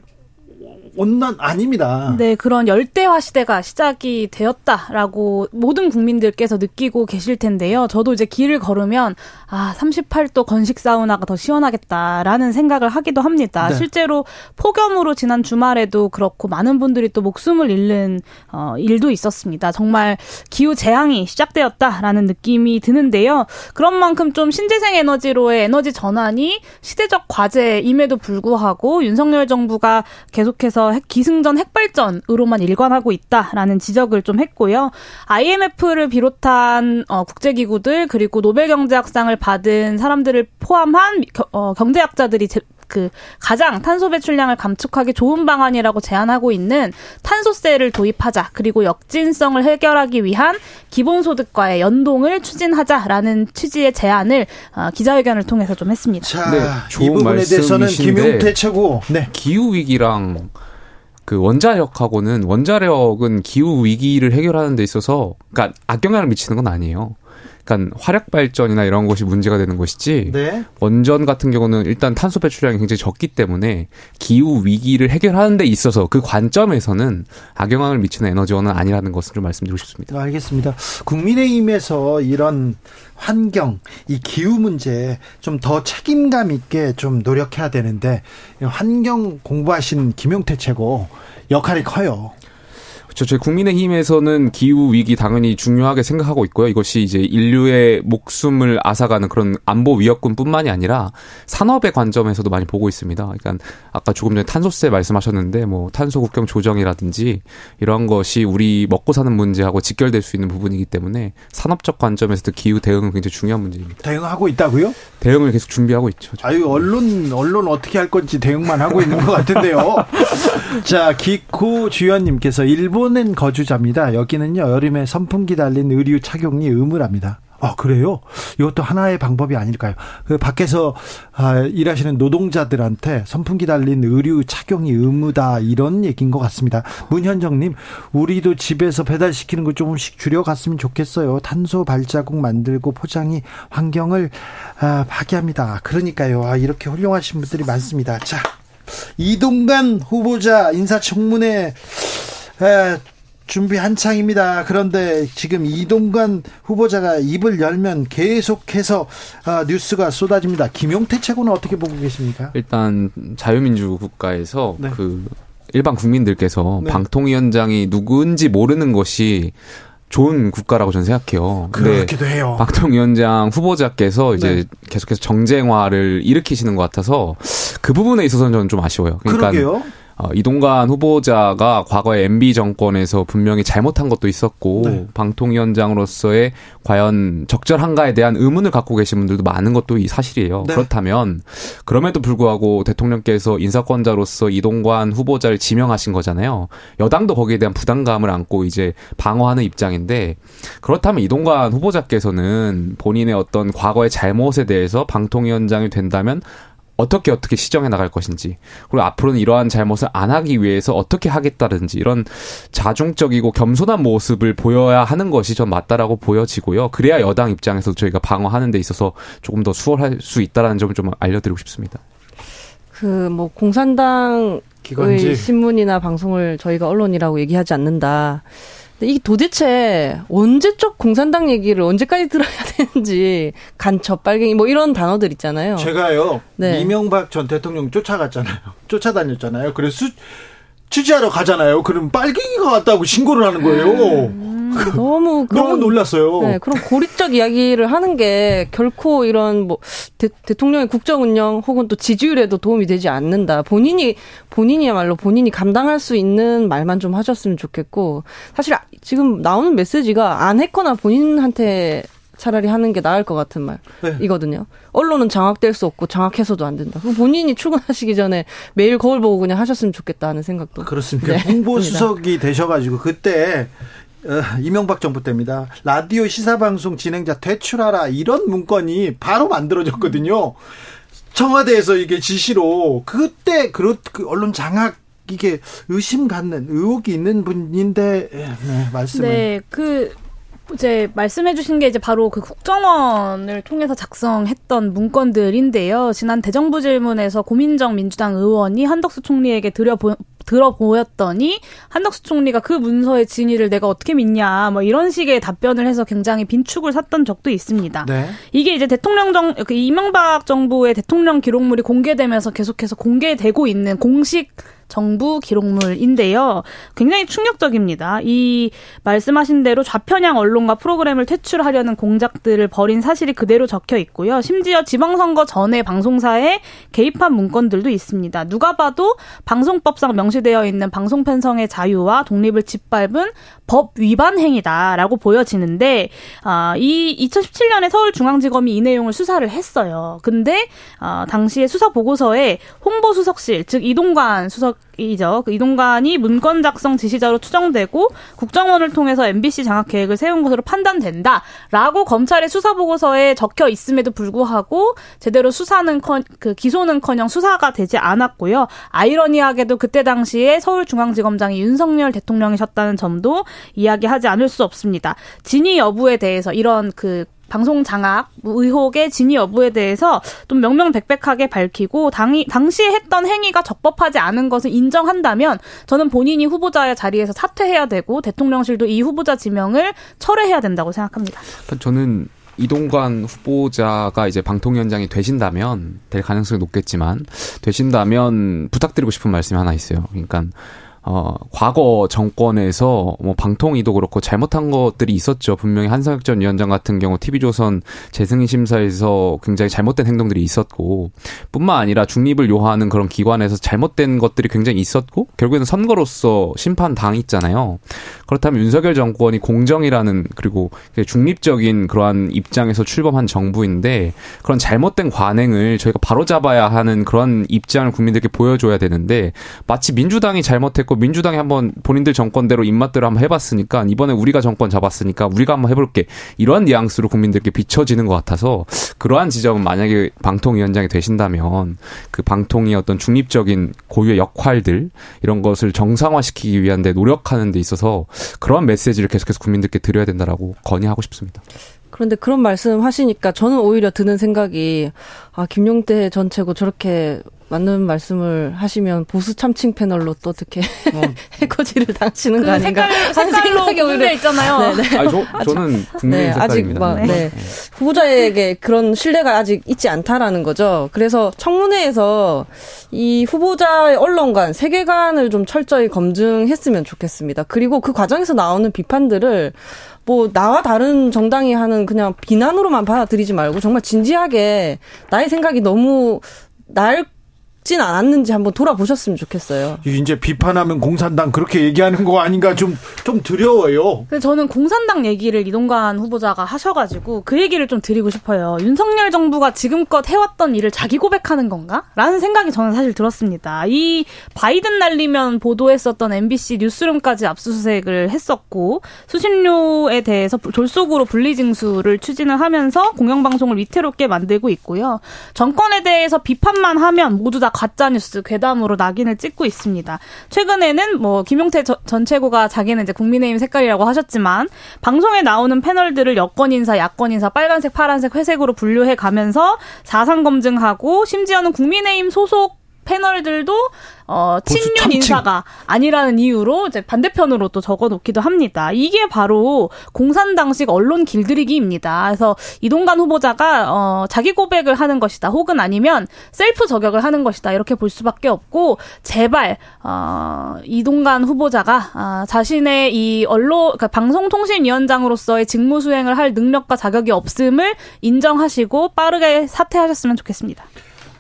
S1: 온난 아닙니다.
S8: 네, 그런 열대화 시대가 시작이 되었다라고 모든 국민들께서 느끼고 계실 텐데요. 저도 이제 길을 걸으면 아, 38도 건식 사우나가 더 시원하겠다라는 생각을 하기도 합니다. 네. 실제로 폭염으로 지난 주말에도 그렇고 많은 분들이 또 목숨을 잃는 어, 일도 있었습니다. 정말 기후 재앙이 시작되었다라는 느낌이 드는데요. 그런 만큼 좀 신재생 에너지로의 에너지 전환이 시대적 과제임에도 불구하고 윤석열 정부가 계속해서 핵, 기승전 핵발전으로만 일관하고 있다라는 지적을 좀 했고요. IMF를 비롯한 어, 국제기구들 그리고 노벨 경제학상을 받은 사람들을 포함한 겨, 어, 경제학자들이 제, 그 가장 탄소 배출량을 감축하기 좋은 방안이라고 제안하고 있는 탄소세를 도입하자 그리고 역진성을 해결하기 위한 기본소득과의 연동을 추진하자라는 취지의 제안을 어, 기자회견을 통해서 좀 했습니다.
S1: 자, 네, 이 부분에 대해서는 김용태 최고.
S6: 네. 기후 위기랑 그 원자력하고는 원자력은 기후 위기를 해결하는 데 있어서 그러니까 악영향을 미치는 건 아니에요. 그러니까 화력 발전이나 이런 것이 문제가 되는 것이지 네. 원전 같은 경우는 일단 탄소 배출량이 굉장히 적기 때문에 기후 위기를 해결하는 데 있어서 그 관점에서는 악영향을 미치는 에너지원은 아니라는 것을 좀 말씀드리고 싶습니다.
S1: 알겠습니다. 국민의힘에서 이런 환경, 이 기후 문제 좀 더 책임감 있게 좀 노력해야 되는데 환경 공부하신 김용태 최고 역할이 커요.
S6: 그렇죠. 저희 국민의힘에서는 기후 위기 당연히 중요하게 생각하고 있고요. 이것이 이제 인류의 목숨을 앗아가는 그런 안보 위협군뿐만이 아니라 산업의 관점에서도 많이 보고 있습니다. 그러니까 아까 조금 전에 탄소세 말씀하셨는데 뭐 탄소 국경 조정이라든지 이런 것이 우리 먹고 사는 문제하고 직결될 수 있는 부분이기 때문에 산업적 관점에서도 기후 대응은 굉장히 중요한 문제입니다.
S1: 대응하고 있다고요?
S6: 대응을 계속 준비하고 있죠.
S1: 아유 언론 언론 어떻게 할 건지 대응만 하고 있는 것 같은데요. 자 기코 주연님께서 일본 일본은 거주자입니다. 여기는요 여름에 선풍기 달린 의류 착용이 의무랍니다. 아 그래요? 이것도 하나의 방법이 아닐까요? 그 밖에서 아, 일하시는 노동자들한테 선풍기 달린 의류 착용이 의무다 이런 얘기인 것 같습니다. 문현정님, 우리도 집에서 배달 시키는 거 조금씩 줄여갔으면 좋겠어요. 탄소 발자국 만들고 포장이 환경을 아, 파괴합니다. 그러니까요. 아, 이렇게 훌륭하신 분들이 많습니다. 자, 이동관 후보자 인사청문회 에, 준비 한창입니다. 그런데 지금 이동관 후보자가 입을 열면 계속해서 어, 뉴스가 쏟아집니다. 김용태 최고는 어떻게 보고 계십니까?
S6: 일단 자유민주 국가에서 네. 그 일반 국민들께서 네. 방통위원장이 누구인지 모르는 것이 좋은 국가라고 저는 생각해요.
S1: 그렇기도 해요.
S6: 방통위원장 후보자께서 이제 네. 계속해서 정쟁화를 일으키시는 것 같아서 그 부분에 있어서는 저는 좀 아쉬워요.
S1: 그러니까 그러게요.
S6: 어, 이동관 후보자가 과거에 MB 정권에서 분명히 잘못한 것도 있었고 네. 방통위원장으로서의 과연 적절한가에 대한 의문을 갖고 계신 분들도 많은 것도 이 사실이에요. 네. 그렇다면 그럼에도 불구하고 대통령께서 인사권자로서 이동관 후보자를 지명하신 거잖아요. 여당도 거기에 대한 부담감을 안고 이제 방어하는 입장인데 그렇다면 이동관 후보자께서는 본인의 어떤 과거의 잘못에 대해서 방통위원장이 된다면 어떻게 어떻게 시정해 나갈 것인지 그리고 앞으로는 이러한 잘못을 안 하기 위해서 어떻게 하겠다든지 이런 자중적이고 겸손한 모습을 보여야 하는 것이 전 맞다라고 보여지고요. 그래야 여당 입장에서 저희가 방어하는 데 있어서 조금 더 수월할 수 있다라는 점을 좀 알려드리고 싶습니다.
S7: 그 뭐 공산당의 기관지. 신문이나 방송을 저희가 언론이라고 얘기하지 않는다. 이게 도대체 언제적 공산당 얘기를 언제까지 들어야 되는지 간첩 빨갱이 뭐 이런 단어들 있잖아요.
S1: 제가요 네. 이명박 전 대통령 쫓아갔잖아요. 쫓아다녔잖아요. 그래서 취재하러 가잖아요. 그럼 빨갱이가 왔다고 신고를 하는 거예요. 음. 너무 그런, 너무 놀랐어요.
S7: 네, 그런 고립적 이야기를 하는 게 결코 이런 뭐 대, 통령의 국정 운영 혹은 또 지지율에도 도움이 되지 않는다. 본인이 본인이야말로 본인이 감당할 수 있는 말만 좀 하셨으면 좋겠고 사실 지금 나오는 메시지가 안 했거나 본인한테 차라리 하는 게 나을 것 같은 말이거든요. 네. 언론은 장악될 수 없고 장악해서도 안 된다. 본인이 출근하시기 전에 매일 거울 보고 그냥 하셨으면 좋겠다 하는 생각도.
S1: 그렇습니다. 네. 홍보 수석이 되셔가지고 그때 어, 이명박 정부 때입니다. 라디오 시사방송 진행자 퇴출하라 이런 문건이 바로 만들어졌거든요. 청와대에서 이게 지시로 그때 그 언론 장악 이게 의심 갖는 의혹이 있는 분인데 네, 말씀을
S8: 네, 그 이제 말씀해 주신 게 이제 바로 그 국정원을 통해서 작성했던 문건들인데요. 지난 대정부 질문에서 고민정 민주당 의원이 한덕수 총리에게 드려 들어 보였더니 한덕수 총리가 그 문서의 진위를 내가 어떻게 믿냐 뭐 이런 식의 답변을 해서 굉장히 빈축을 샀던 적도 있습니다. 네. 이게 이제 대통령 정그 이명박 정부의 대통령 기록물이 공개되면서 계속해서 공개되고 있는 공식 정부 기록물인데요. 굉장히 충격적입니다. 이 말씀하신 대로 좌편향 언론과 프로그램을 퇴출하려는 공작들을 벌인 사실이 그대로 적혀 있고요. 심지어 지방선거 전에 방송사에 개입한 문건들도 있습니다. 누가 봐도 방송법상 명시 되어 있는 방송 편성의 자유와 독립을 짓밟은 법 위반 행위다라고 보여지는데 아, 이 2017년에 서울중앙지검이 이 내용을 수사를 했어요. 근데 아, 당시에 수사 보고서에 홍보수석실 즉 이동관 수석 이죠. 그 이동관이 문건 작성 지시자로 추정되고 국정원을 통해서 MBC 장악 계획을 세운 것으로 판단된다라고 검찰의 수사 보고서에 적혀 있음에도 불구하고 제대로 수사는 컨, 그 기소는커녕 수사가 되지 않았고요. 아이러니하게도 그때 당시에 서울중앙지검장이 윤석열 대통령이셨다는 점도 이야기하지 않을 수 없습니다. 진위 여부에 대해서 이런 그 방송 장악 의혹의 진위 여부에 대해서 좀 명명백백하게 밝히고 당이 당시에 했던 행위가 적법하지 않은 것을 인정한다면 저는 본인이 후보자의 자리에서 사퇴해야 되고 대통령실도 이 후보자 지명을 철회해야 된다고 생각합니다.
S6: 저는 이동관 후보자가 이제 방통위원장이 되신다면 될 가능성이 높겠지만 되신다면 부탁드리고 싶은 말씀이 하나 있어요. 그러니까 어, 과거 정권에서 뭐 방통위도 그렇고 잘못한 것들이 있었죠. 분명히 한상혁 전 위원장 같은 경우 TV조선 재승인 심사에서 굉장히 잘못된 행동들이 있었고 뿐만 아니라 중립을 요하는 그런 기관에서 잘못된 것들이 굉장히 있었고 결국에는 선거로서 심판 당했잖아요. 그렇다면 윤석열 정권이 공정이라는 그리고 중립적인 그러한 입장에서 출범한 정부인데 그런 잘못된 관행을 저희가 바로잡아야 하는 그런 입장을 국민들께 보여줘야 되는데 마치 민주당이 잘못했고 그 민주당이 한번 본인들 정권대로 입맛대로 한번 해봤으니까 이번에 우리가 정권 잡았으니까 우리가 한번 해볼게 이러한 뉘앙스로 국민들께 비춰지는 것 같아서 그러한 지점은 만약에 방통위원장이 되신다면 그 방통위 어떤 중립적인 고유의 역할들 이런 것을 정상화시키기 위한 데 노력하는 데 있어서 그러한 메시지를 계속해서 국민들께 드려야 된다라고 건의하고 싶습니다.
S7: 그런데 그런 말씀 하시니까 저는 오히려 드는 생각이 아 김용태 전 최고 저렇게 맞는 말씀을 하시면 보수 참칭 패널로 또 어떻게 어. 해코지를 당치는 그 거 아닌가
S8: 색깔, 생각이 오히려 있잖아요.
S6: 네네. 아니, 저, 저는 국민의 네, 아직 막 네. 네.
S7: 후보자에게 그런 신뢰가 아직 있지 않다라는 거죠. 그래서 청문회에서 이 후보자의 언론관 세계관을 좀 철저히 검증했으면 좋겠습니다. 그리고 그 과정에서 나오는 비판들을 뭐 나와 다른 정당이 하는 그냥 비난으로만 받아들이지 말고 정말 진지하게 나의 생각이 너무 날 진 않았는지 한번 돌아보셨으면 좋겠어요.
S1: 이제 비판하면 공산당 그렇게 얘기하는 거 아닌가 좀, 좀 두려워요.
S8: 근데 저는 공산당 얘기를 이동관 후보자가 하셔가지고 그 얘기를 좀 드리고 싶어요. 윤석열 정부가 지금껏 해왔던 일을 자기 고백하는 건가? 라는 생각이 저는 사실 들었습니다. 이 바이든 날리면 보도했었던 MBC 뉴스룸까지 압수수색을 했었고 수신료에 대해서 졸속으로 분리징수를 추진을 하면서 공영방송을 위태롭게 만들고 있고요. 정권에 대해서 비판만 하면 모두 다 가짜 뉴스 괴담으로 낙인을 찍고 있습니다. 최근에는 뭐 김용태 전 최고가 자기는 이제 국민의힘 색깔이라고 하셨지만 방송에 나오는 패널들을 여권 인사, 야권 인사, 빨간색, 파란색, 회색으로 분류해 가면서 사상 검증하고 심지어는 국민의힘 소속 패널들도 어, 친윤 인사가 아니라는 이유로 이제 반대편으로 또 적어 놓기도 합니다. 이게 바로 공산당식 언론 길들이기입니다. 그래서 이동관 후보자가 어, 자기 고백을 하는 것이다. 혹은 아니면 셀프 저격을 하는 것이다. 이렇게 볼 수밖에 없고 제발 어, 이동관 후보자가 어, 자신의 이 언론 그러니까 방송통신위원장으로서의 직무 수행을 할 능력과 자격이 없음을 인정하시고 빠르게 사퇴하셨으면 좋겠습니다.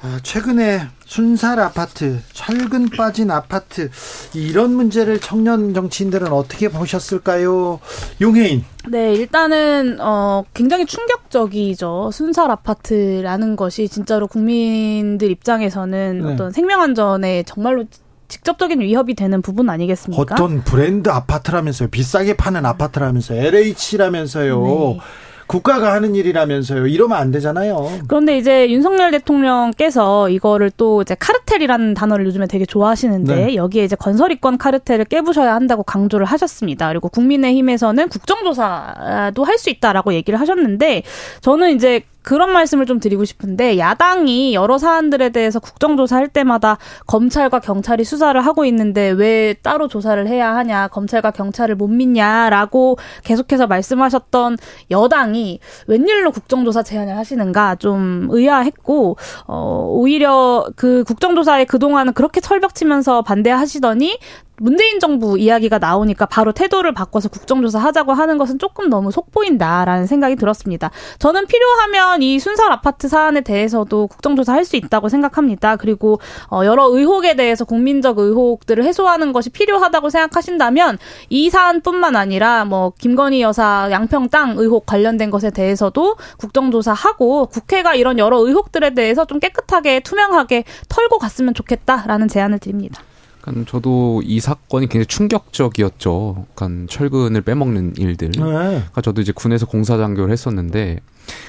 S1: 아, 최근에 순살 아파트, 철근 빠진 아파트 이런 문제를 청년 정치인들은 어떻게 보셨을까요? 용혜인.
S8: 네, 일단은 어 굉장히 충격적이죠. 순살 아파트라는 것이 진짜로 국민들 입장에서는 네. 어떤 생명 안전에 정말로 직접적인 위협이 되는 부분 아니겠습니까?
S1: 어떤 브랜드 아파트라면서요. 비싸게 파는 아파트라면서요. LH라면서요. 네. 국가가 하는 일이라면서요. 이러면 안 되잖아요.
S8: 그런데 이제 윤석열 대통령께서 이거를 또 이제 카르텔이라는 단어를 요즘에 되게 좋아하시는데 네. 여기에 이제 건설이권 카르텔을 깨부셔야 한다고 강조를 하셨습니다. 그리고 국민의힘에서는 국정조사도 할 수 있다라고 얘기를 하셨는데 저는 이제 그런 말씀을 좀 드리고 싶은데 야당이 여러 사안들에 대해서 국정조사할 때마다 검찰과 경찰이 수사를 하고 있는데 왜 따로 조사를 해야 하냐 검찰과 경찰을 못 믿냐라고 계속해서 말씀하셨던 여당이 웬일로 국정조사 제안을 하시는가 좀 의아했고 어 오히려 그 국정조사에 그동안은 그렇게 철벽치면서 반대하시더니 문재인 정부 이야기가 나오니까 바로 태도를 바꿔서 국정조사 하자고 하는 것은 조금 너무 속보인다라는 생각이 들었습니다. 저는 필요하면 이 순살 아파트 사안에 대해서도 국정조사 할 수 있다고 생각합니다. 그리고 어 여러 의혹에 대해서 국민적 의혹들을 해소하는 것이 필요하다고 생각하신다면 이 사안뿐만 아니라 뭐 김건희 여사 양평 땅 의혹 관련된 것에 대해서도 국정조사하고 국회가 이런 여러 의혹들에 대해서 좀 깨끗하게 투명하게 털고 갔으면 좋겠다라는 제안을 드립니다.
S6: 그러니까 저도 이 사건이 굉장히 충격적이었죠. 그러니까 철근을 빼먹는 일들. 네. 그러니까 저도 이제 군에서 공사 장교를 했었는데,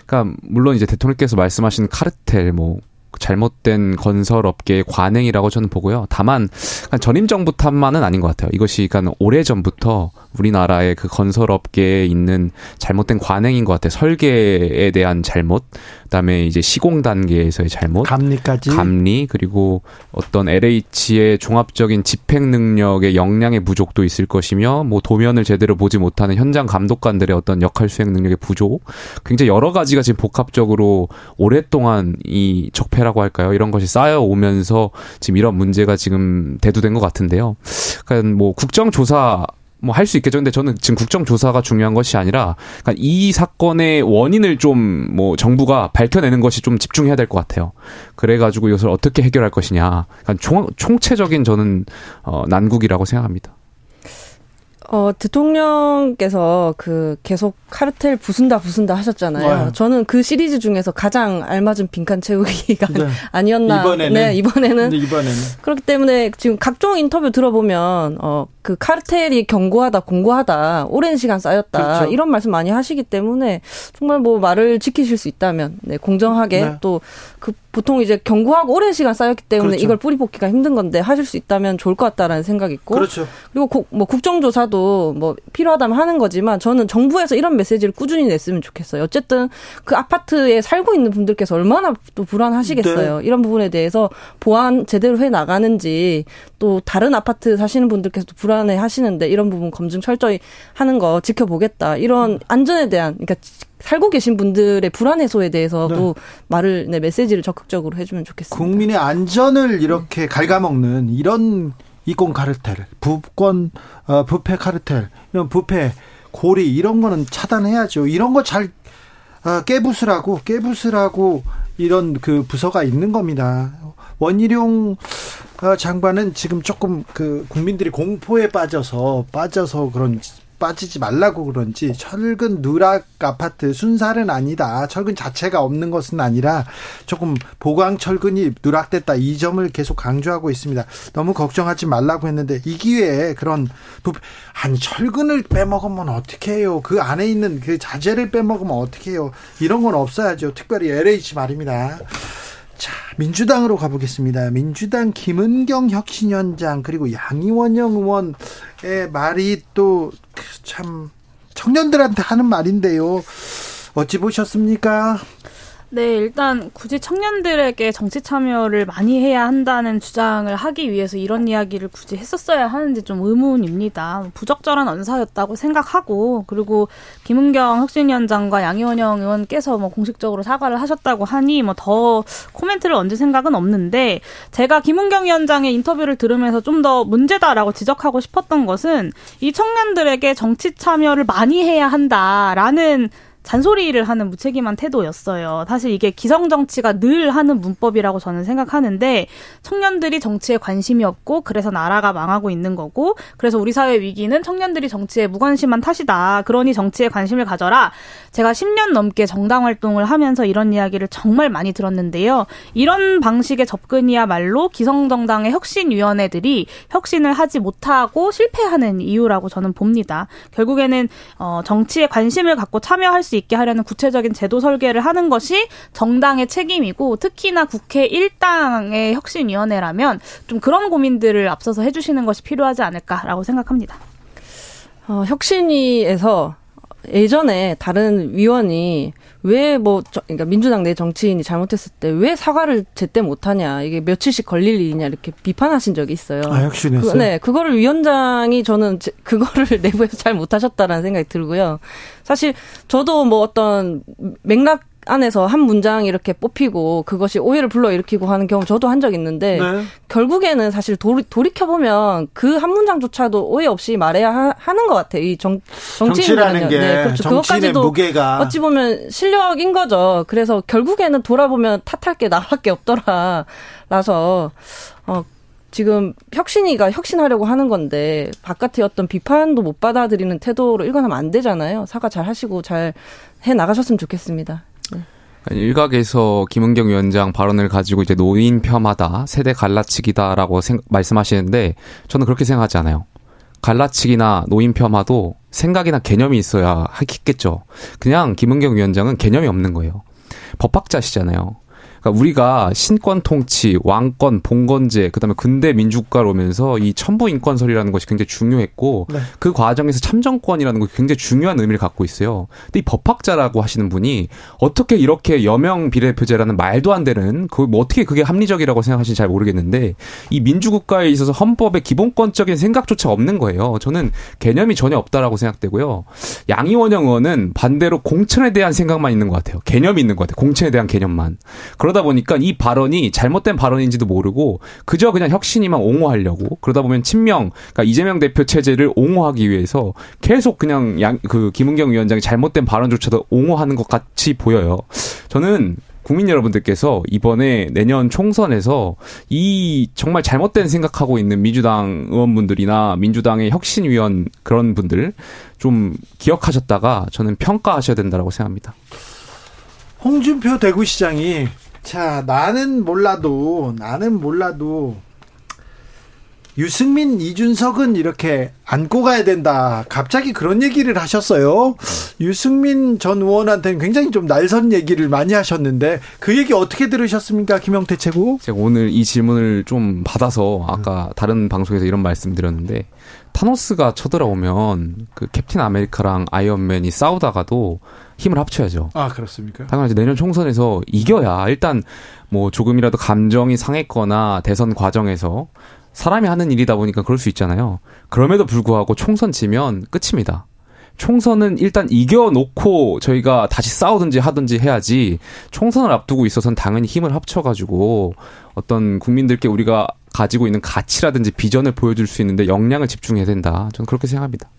S6: 그러니까 물론 이제 대통령께서 말씀하신 카르텔 뭐 잘못된 건설업계의 관행이라고 저는 보고요. 다만 전임 정부 탓만은 아닌 것 같아요. 이것이 그러니까 오래 전부터 우리나라의 그 건설업계에 있는 잘못된 관행인 것 같아요. 설계에 대한 잘못, 그다음에 이제 시공 단계에서의 잘못,
S1: 감리까지,
S6: 감리 그리고 어떤 LH의 종합적인 집행 능력의 역량의 부족도 있을 것이며, 뭐 도면을 제대로 보지 못하는 현장 감독관들의 어떤 역할 수행 능력의 부족, 굉장히 여러 가지가 지금 복합적으로 오랫동안 이 적폐라고 할까요? 이런 것이 쌓여 오면서 지금 이런 문제가 지금 대두된 것 같은데요. 그러니까 뭐 국정조사 뭐 할 수 있겠죠. 근데 저는 지금 국정조사가 중요한 것이 아니라 그러니까 이 사건의 원인을 좀 뭐 정부가 밝혀내는 것이 좀 집중해야 될 것 같아요. 그래가지고 이것을 어떻게 해결할 것이냐. 그러니까 총, 총체적인 저는 어, 난국이라고 생각합니다.
S7: 어, 대통령께서 그 계속 카르텔 부순다 부순다 하셨잖아요. 네. 저는 그 시리즈 중에서 가장 알맞은 빈칸 채우기가 네. 아니었나.
S1: 이번에는.
S7: 네, 이번에는.
S1: 이번에는.
S7: 그렇기 때문에 지금 각종 인터뷰 들어보면, 어, 그 카르텔이 견고하다, 공고하다, 오랜 시간 쌓였다. 그렇죠. 이런 말씀 많이 하시기 때문에 정말 뭐 말을 지키실 수 있다면, 네, 공정하게 네. 또그 보통 이제 경고하고 오랜 시간 쌓였기 때문에 그렇죠. 이걸 뿌리 뽑기가 힘든 건데 하실 수 있다면 좋을 것 같다라는 생각이 있고
S1: 그렇죠.
S7: 그리고 고, 뭐 국정조사도 뭐 필요하다면 하는 거지만 저는 정부에서 이런 메시지를 꾸준히 냈으면 좋겠어요. 어쨌든 그 아파트에 살고 있는 분들께서 얼마나 또 불안하시겠어요. 네. 이런 부분에 대해서 보안 제대로 해 나가는지 또 다른 아파트 사시는 분들께서도 불안 해 하시는데 이런 부분 검증 철저히 하는 거 지켜보겠다. 이런 안전에 대한 그러니까 살고 계신 분들의 불안 해소에 대해서도 네. 말을 네, 메시지를 적극적으로 해주면 좋겠습니다.
S1: 국민의 안전을 이렇게 갉아먹는 이런 이권 카르텔, 부권 어, 부패 카르텔, 이런 부패 고리 이런 거는 차단해야죠. 이런 거잘 어, 깨부수라고 깨부수라고 이런 그 부서가 있는 겁니다. 원희룡 어, 장관은 지금 조금 그 국민들이 공포에 빠져서 빠져서 그런 빠지지 말라고 그런지 철근 누락 아파트 순살은 아니다. 철근 자체가 없는 것은 아니라 조금 보강 철근이 누락됐다. 이 점을 계속 강조하고 있습니다. 너무 걱정하지 말라고 했는데 이 기회에 그런 한 철근을 빼먹으면 어떻게 해요? 그 안에 있는 그 자재를 빼먹으면 어떻게 해요? 이런 건 없어야죠. 특별히 LH 말입니다. 자, 민주당으로 가보겠습니다. 민주당 김은경 혁신위원장 그리고 양이원영 의원의 말이 또 참 청년들한테 하는 말인데요. 어찌 보셨습니까?
S8: 네, 일단 굳이 청년들에게 정치 참여를 많이 해야 한다는 주장을 하기 위해서 이런 이야기를 굳이 했었어야 하는지 좀 의문입니다. 부적절한 언사였다고 생각하고 그리고 김은경 혁신위원장과 양희원영 의원께서 뭐 공식적으로 사과를 하셨다고 하니 뭐 더 코멘트를 얹을 생각은 없는데 제가 김은경 위원장의 인터뷰를 들으면서 좀 더 문제다라고 지적하고 싶었던 것은 이 청년들에게 정치 참여를 많이 해야 한다라는 잔소리를 하는 무책임한 태도였어요. 사실 이게 기성 정치가 늘 하는 문법이라고 저는 생각하는데 청년들이 정치에 관심이 없고 그래서 나라가 망하고 있는 거고 그래서 우리 사회 위기는 청년들이 정치에 무관심한 탓이다. 그러니 정치에 관심을 가져라. 제가 10년 넘게 정당 활동을 하면서 이런 이야기를 정말 많이 들었는데요. 이런 방식의 접근이야말로 기성정당의 혁신위원회들이 혁신을 하지 못하고 실패하는 이유라고 저는 봅니다. 결국에는 어, 정치에 관심을 갖고 참여할 수 있게 하려는 구체적인 제도 설계를 하는 것이 정당의 책임이고 특히나 국회 1당의 혁신위원회라면 좀 그런 고민들을 앞서서 해주시는 것이 필요하지 않을까라고 생각합니다.
S7: 어, 혁신위에서 예전에 다른 위원이 왜 뭐 그러니까 민주당 내 정치인이 잘못했을 때 왜 사과를 제때 못하냐 이게 며칠씩 걸릴 일이냐 이렇게 비판하신 적이 있어요.
S1: 아, 혁신했어요.
S7: 그, 네, 그거를 위원장이 저는 제, 그거를 내부에서 잘 못하셨다라는 생각이 들고요. 사실 저도 뭐 어떤 맥락 안에서 한 문장 이렇게 뽑히고 그것이 오해를 불러일으키고 하는 경우 저도 한 적 있는데 네. 결국에는 사실 돌이, 돌이켜보면 그 한 문장조차도 오해 없이 말해야 하, 는것 같아요. 이 정,
S1: 정치인이라는 게 네, 그렇죠. 그것까지도
S7: 무게가. 어찌 보면 실력인 거죠. 그래서 결국에는 돌아보면 탓할 게 나밖에 없더라. 라서 어 지금 혁신이가 혁신하려고 하는 건데 바깥의 어떤 비판도 못 받아들이는 태도로 일관하면 안 되잖아요. 사과 잘 하시고 잘 해 나가셨으면 좋겠습니다.
S6: 일각에서 김은경 위원장 발언을 가지고 이제 노인 폄하다, 세대 갈라치기다라고 생, 말씀하시는데 저는 그렇게 생각하지 않아요. 갈라치기나 노인 폄하도 생각이나 개념이 있어야 하겠죠. 그냥 김은경 위원장은 개념이 없는 거예요. 법학자시잖아요. 그러니까 우리가 신권 통치, 왕권, 봉건제, 그다음에 근대 민주국가로 오면서 이 천부 인권설이라는 것이 굉장히 중요했고 네. 그 과정에서 참정권이라는 것이 굉장히 중요한 의미를 갖고 있어요. 근데 이 법학자라고 하시는 분이 어떻게 이렇게 여명 비례표제라는 말도 안 되는 그 뭐 어떻게 그게 합리적이라고 생각하시는지 잘 모르겠는데 이 민주국가에 있어서 헌법의 기본권적인 생각조차 없는 거예요. 저는 개념이 전혀 없다라고 생각되고요. 양이원영 의원은 반대로 공천에 대한 생각만 있는 것 같아요. 개념이 있는 것 같아요. 공천에 대한 개념만. 그러다 그러다 보니까 이 발언이 잘못된 발언인지도 모르고 그저 그냥 혁신이만 옹호하려고 그러다 보면 친명, 그러니까 이재명 대표 체제를 옹호하기 위해서 계속 그냥 양, 그 김은경 위원장이 잘못된 발언조차도 옹호하는 것 같이 보여요. 저는 국민 여러분들께서 이번에 내년 총선에서 이 정말 잘못된 생각하고 있는 민주당 의원분들이나 민주당의 혁신위원 그런 분들 좀 기억하셨다가 저는 평가하셔야 된다고 생각합니다.
S1: 홍준표 대구시장이 자, 나는 몰라도, 나는 몰라도, 유승민, 이준석은 이렇게 안고 가야 된다. 갑자기 그런 얘기를 하셨어요. 유승민 전 의원한테는 굉장히 좀 날선 얘기를 많이 하셨는데 그 얘기 어떻게 들으셨습니까, 김영태 최고?
S6: 제가 오늘 이 질문을 좀 받아서 아까 다른 방송에서 이런 말씀 드렸는데 타노스가 쳐들어오면 그 캡틴 아메리카랑 아이언맨이 싸우다가도 힘을 합쳐야죠.
S1: 아, 그렇습니까?
S6: 당연히 내년 총선에서 이겨야 일단 뭐 조금이라도 감정이 상했거나 대선 과정에서 사람이 하는 일이다 보니까 그럴 수 있잖아요. 그럼에도 불구하고 총선 지면 끝입니다. 총선은 일단 이겨놓고 저희가 다시 싸우든지 하든지 해야지 총선을 앞두고 있어서는 당연히 힘을 합쳐가지고 어떤 국민들께 우리가 가지고 있는 가치라든지 비전을 보여줄 수 있는데 역량을 집중해야 된다. 저는 그렇게 생각합니다.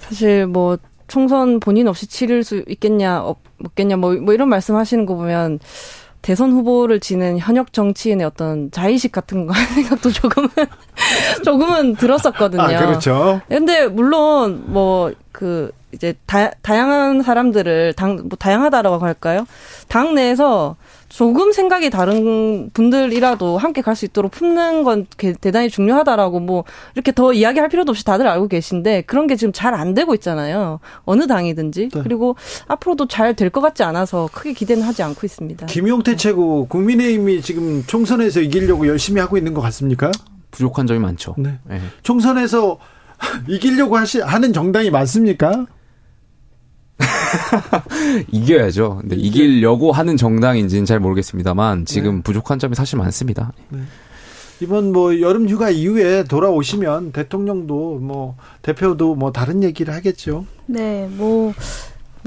S7: 사실 뭐 총선 본인 없이 치를 수 있겠냐 없겠냐 뭐, 뭐 이런 말씀하시는 거 보면 대선 후보를 지는 현역 정치인의 어떤 자의식 같은 거 하는 생각도 조금은 조금은 들었었거든요. 아,
S1: 그렇죠.
S7: 근데 물론 뭐 그 이제 다, 다양한 사람들을 당 뭐 다양하다라고 할까요? 당 내에서 조금 생각이 다른 분들이라도 함께 갈 수 있도록 품는 건 대단히 중요하다라고 뭐 이렇게 더 이야기할 필요도 없이 다들 알고 계신데 그런 게 지금 잘 안 되고 있잖아요. 어느 당이든지. 네. 그리고 앞으로도 잘 될 것 같지 않아서 크게 기대는 하지 않고 있습니다.
S1: 김용태 최고 국민의힘이 지금 총선에서 이기려고 열심히 하고 있는 것 같습니까?
S6: 부족한 점이 많죠. 네.
S1: 네. 총선에서 이기려고 하시, 하는 정당이 많습니까?
S6: 이겨야죠. 근데 이기려고 하는 정당인지는 잘 모르겠습니다만 지금 네. 부족한 점이 사실 많습니다. 네.
S1: 이번 뭐 여름 휴가 이후에 돌아오시면 대통령도 뭐 대표도 뭐 다른 얘기를 하겠죠.
S8: 네, 뭐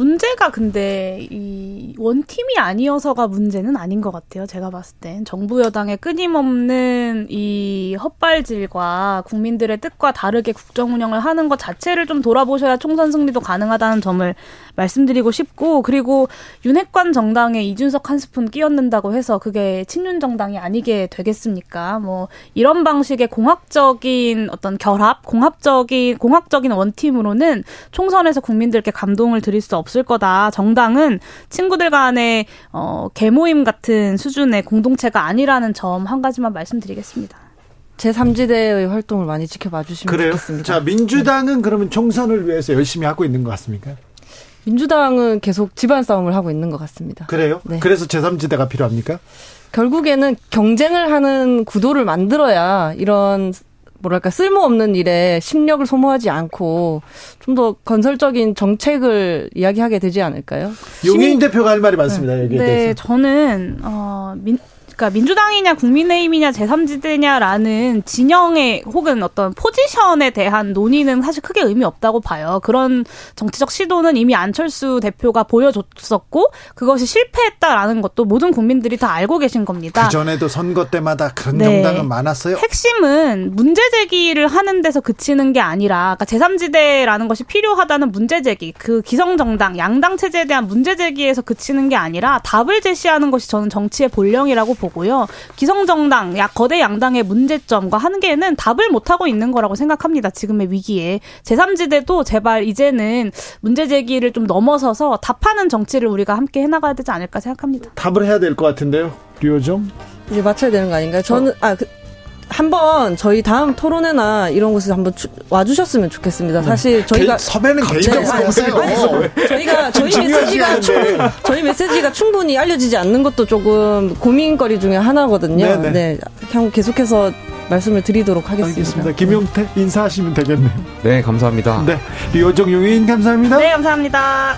S8: 문제가 근데 이 원팀이 아니어서가 문제는 아닌 것 같아요. 제가 봤을 땐 정부 여당의 끊임없는 이 헛발질과 국민들의 뜻과 다르게 국정 운영을 하는 것 자체를 좀 돌아보셔야 총선 승리도 가능하다는 점을 말씀드리고 싶고 그리고 윤핵관 정당에 이준석 한 스푼 끼얹는다고 해서 그게 친윤 정당이 아니게 되겠습니까? 뭐 이런 방식의 공학적인 어떤 결합, 공합적인 공학적인 원팀으로는 총선에서 국민들께 감동을 드릴 수 없을 거다. 정당은 친구들 간의 어 개모임 같은 수준의 공동체가 아니라는 점 한 가지만 말씀드리겠습니다.
S7: 제3지대의 활동을 많이 지켜봐 주시면 그래요? 좋겠습니다.
S1: 자, 민주당은 그러면 총선을 위해서 열심히 하고 있는 것 같습니까?
S7: 민주당은 계속 집안 싸움을 하고 있는 것 같습니다.
S1: 그래요? 네. 그래서 제3지대가 필요합니까?
S7: 결국에는 경쟁을 하는 구도를 만들어야 이런 뭐랄까 쓸모없는 일에 심력을 소모하지 않고 좀 더 건설적인 정책을 이야기하게 되지 않을까요?
S1: 용인 대표가 할 말이 많습니다.
S8: 네.
S1: 여기에
S8: 네,
S1: 대해서.
S8: 저는 어 민, 그러니까 민주당이냐 국민의힘이냐 제3지대냐라는 진영의 혹은 어떤 포지션에 대한 논의는 사실 크게 의미 없다고 봐요. 그런 정치적 시도는 이미 안철수 대표가 보여줬었고 그것이 실패했다라는 것도 모든 국민들이 다 알고 계신 겁니다.
S1: 그 전에도 선거 때마다 그런
S8: 네.
S1: 정당은 많았어요.
S8: 핵심은 문제 제기를 하는 데서 그치는 게 아니라 그러니까 제3지대라는 것이 필요하다는 문제 제기, 그 기성 정당, 양당 체제에 대한 문제 제기에서 그치는 게 아니라 답을 제시하는 것이 저는 정치의 본령이라고 보고요. 기성 정당, 야 거대 양당의 문제점과 한계는 답을 못 하고 있는 거라고 생각합니다. 지금의 위기에 제3지대도 제발 이제는 문제 제기를 좀 넘어서서 답하는 정치를 우리가 함께 해나가야 되지 않을까 생각합니다.
S1: 답을 해야 될 것 같은데요. 류호정.
S7: 이제 맞춰야 되는 거 아닌가요? 저는 아 그, 한번 저희 다음 토론회나 이런 곳에 한번 주- 와주셨으면 좋겠습니다. 사실 저희가
S1: 개- 섭외는 개인적으로 하세요.
S7: 아니, 저희가 저희 메시지가 충,
S1: 시간인데.
S7: 저희 메시지가 충분히 알려지지 않는 것도 조금 고민거리 중에 하나거든요.
S1: 네네.
S7: 네, 그냥 계속해서 말씀을 드리도록 하겠습니다.
S1: 알겠습니다. 김용태 인사하시면 되겠네요.
S6: 네, 감사합니다.
S1: 네. 류호정 용인 감사합니다.
S8: 네, 감사합니다.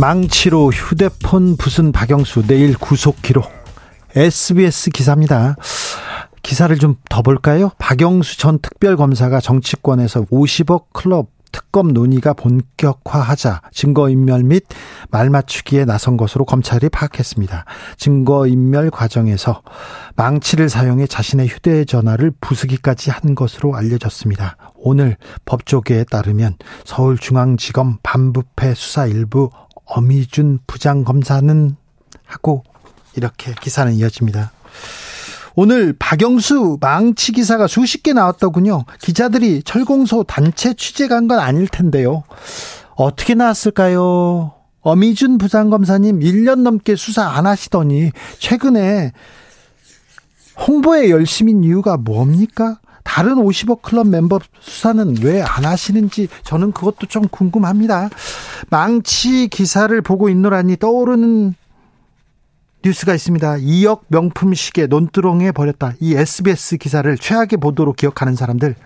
S1: 망치로 휴대폰 부순 박영수 내일 구속 기록 SBS 기사입니다. 기사를 좀 더 볼까요? 박영수 전 특별검사가 정치권에서 50억 클럽 특검 논의가 본격화하자 증거인멸 및 말맞추기에 나선 것으로 검찰이 파악했습니다. 증거인멸 과정에서 망치를 사용해 자신의 휴대전화를 부수기까지 한 것으로 알려졌습니다. 오늘 법조계에 따르면 서울중앙지검 반부패 수사 일부 어미준 부장검사는 하고 이렇게 기사는 이어집니다. 오늘 박영수 망치 기사가 수십 개 나왔더군요. 기자들이 철공소 단체 취재 간 건 아닐 텐데요. 어떻게 나왔을까요? 어미준 부장검사님 1년 넘게 수사 안 하시더니 최근에 홍보에 열심인 이유가 뭡니까? 다른 50억 클럽 멤버 수사는 왜 안 하시는지 저는 그것도 좀 궁금합니다. 망치 기사를 보고 있노라니 떠오르는 뉴스가 있습니다. 2억 명품 시계 논두렁에 버렸다. 이 SBS 기사를 최악의 보도로 기억하는 사람들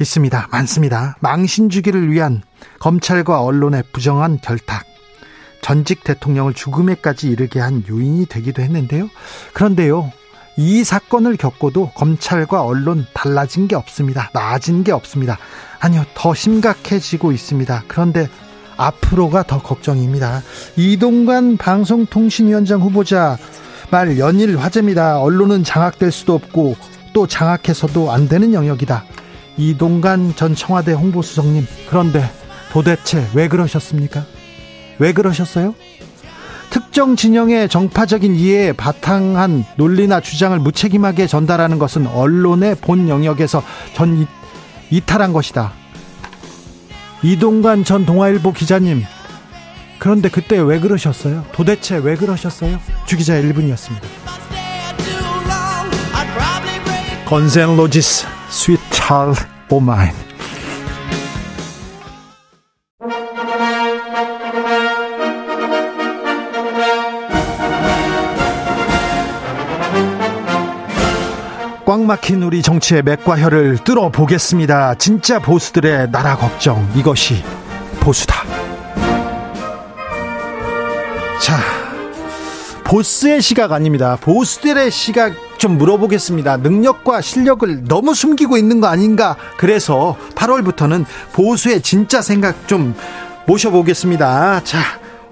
S1: 있습니다. 많습니다. 망신 주기를 위한 검찰과 언론의 부정한 결탁. 전직 대통령을 죽음에까지 이르게 한 요인이 되기도 했는데요. 그런데요. 이 사건을 겪고도 검찰과 언론 달라진 게 없습니다. 나아진 게 없습니다. 아니요. 더 심각해지고 있습니다. 그런데 앞으로가 더 걱정입니다. 이동관 방송통신위원장 후보자 말 연일 화제입니다. 언론은 장악될 수도 없고 또 장악해서도 안 되는 영역이다. 이동관 전 청와대 홍보수석님 그런데 도대체 왜 그러셨습니까? 왜 그러셨어요? 특정 진영의 정파적인 이해에 바탕한 논리나 주장을 무책임하게 전달하는 것은 언론의 본 영역에서 전 이- 이탈한 것이다. 이동관 전 동아일보 기자님. 그런데 그때 왜 그러셨어요? 도대체 왜 그러셨어요? 주기자 1분이었습니다. 건즈 앤 로지스, Sweet Child O' Mine. 꽉 막힌 우리 정치의 맥과 혀를 뚫어 보겠습니다. 진짜 보수들의 나라 걱정. 이것이 보수다. 자, 보스의 시각 아닙니다. 보수들의 시각 좀 물어보겠습니다. 능력과 실력을 너무 숨기고 있는 거 아닌가? 그래서 8월부터는 보수의 진짜 생각 좀 모셔보겠습니다. 자,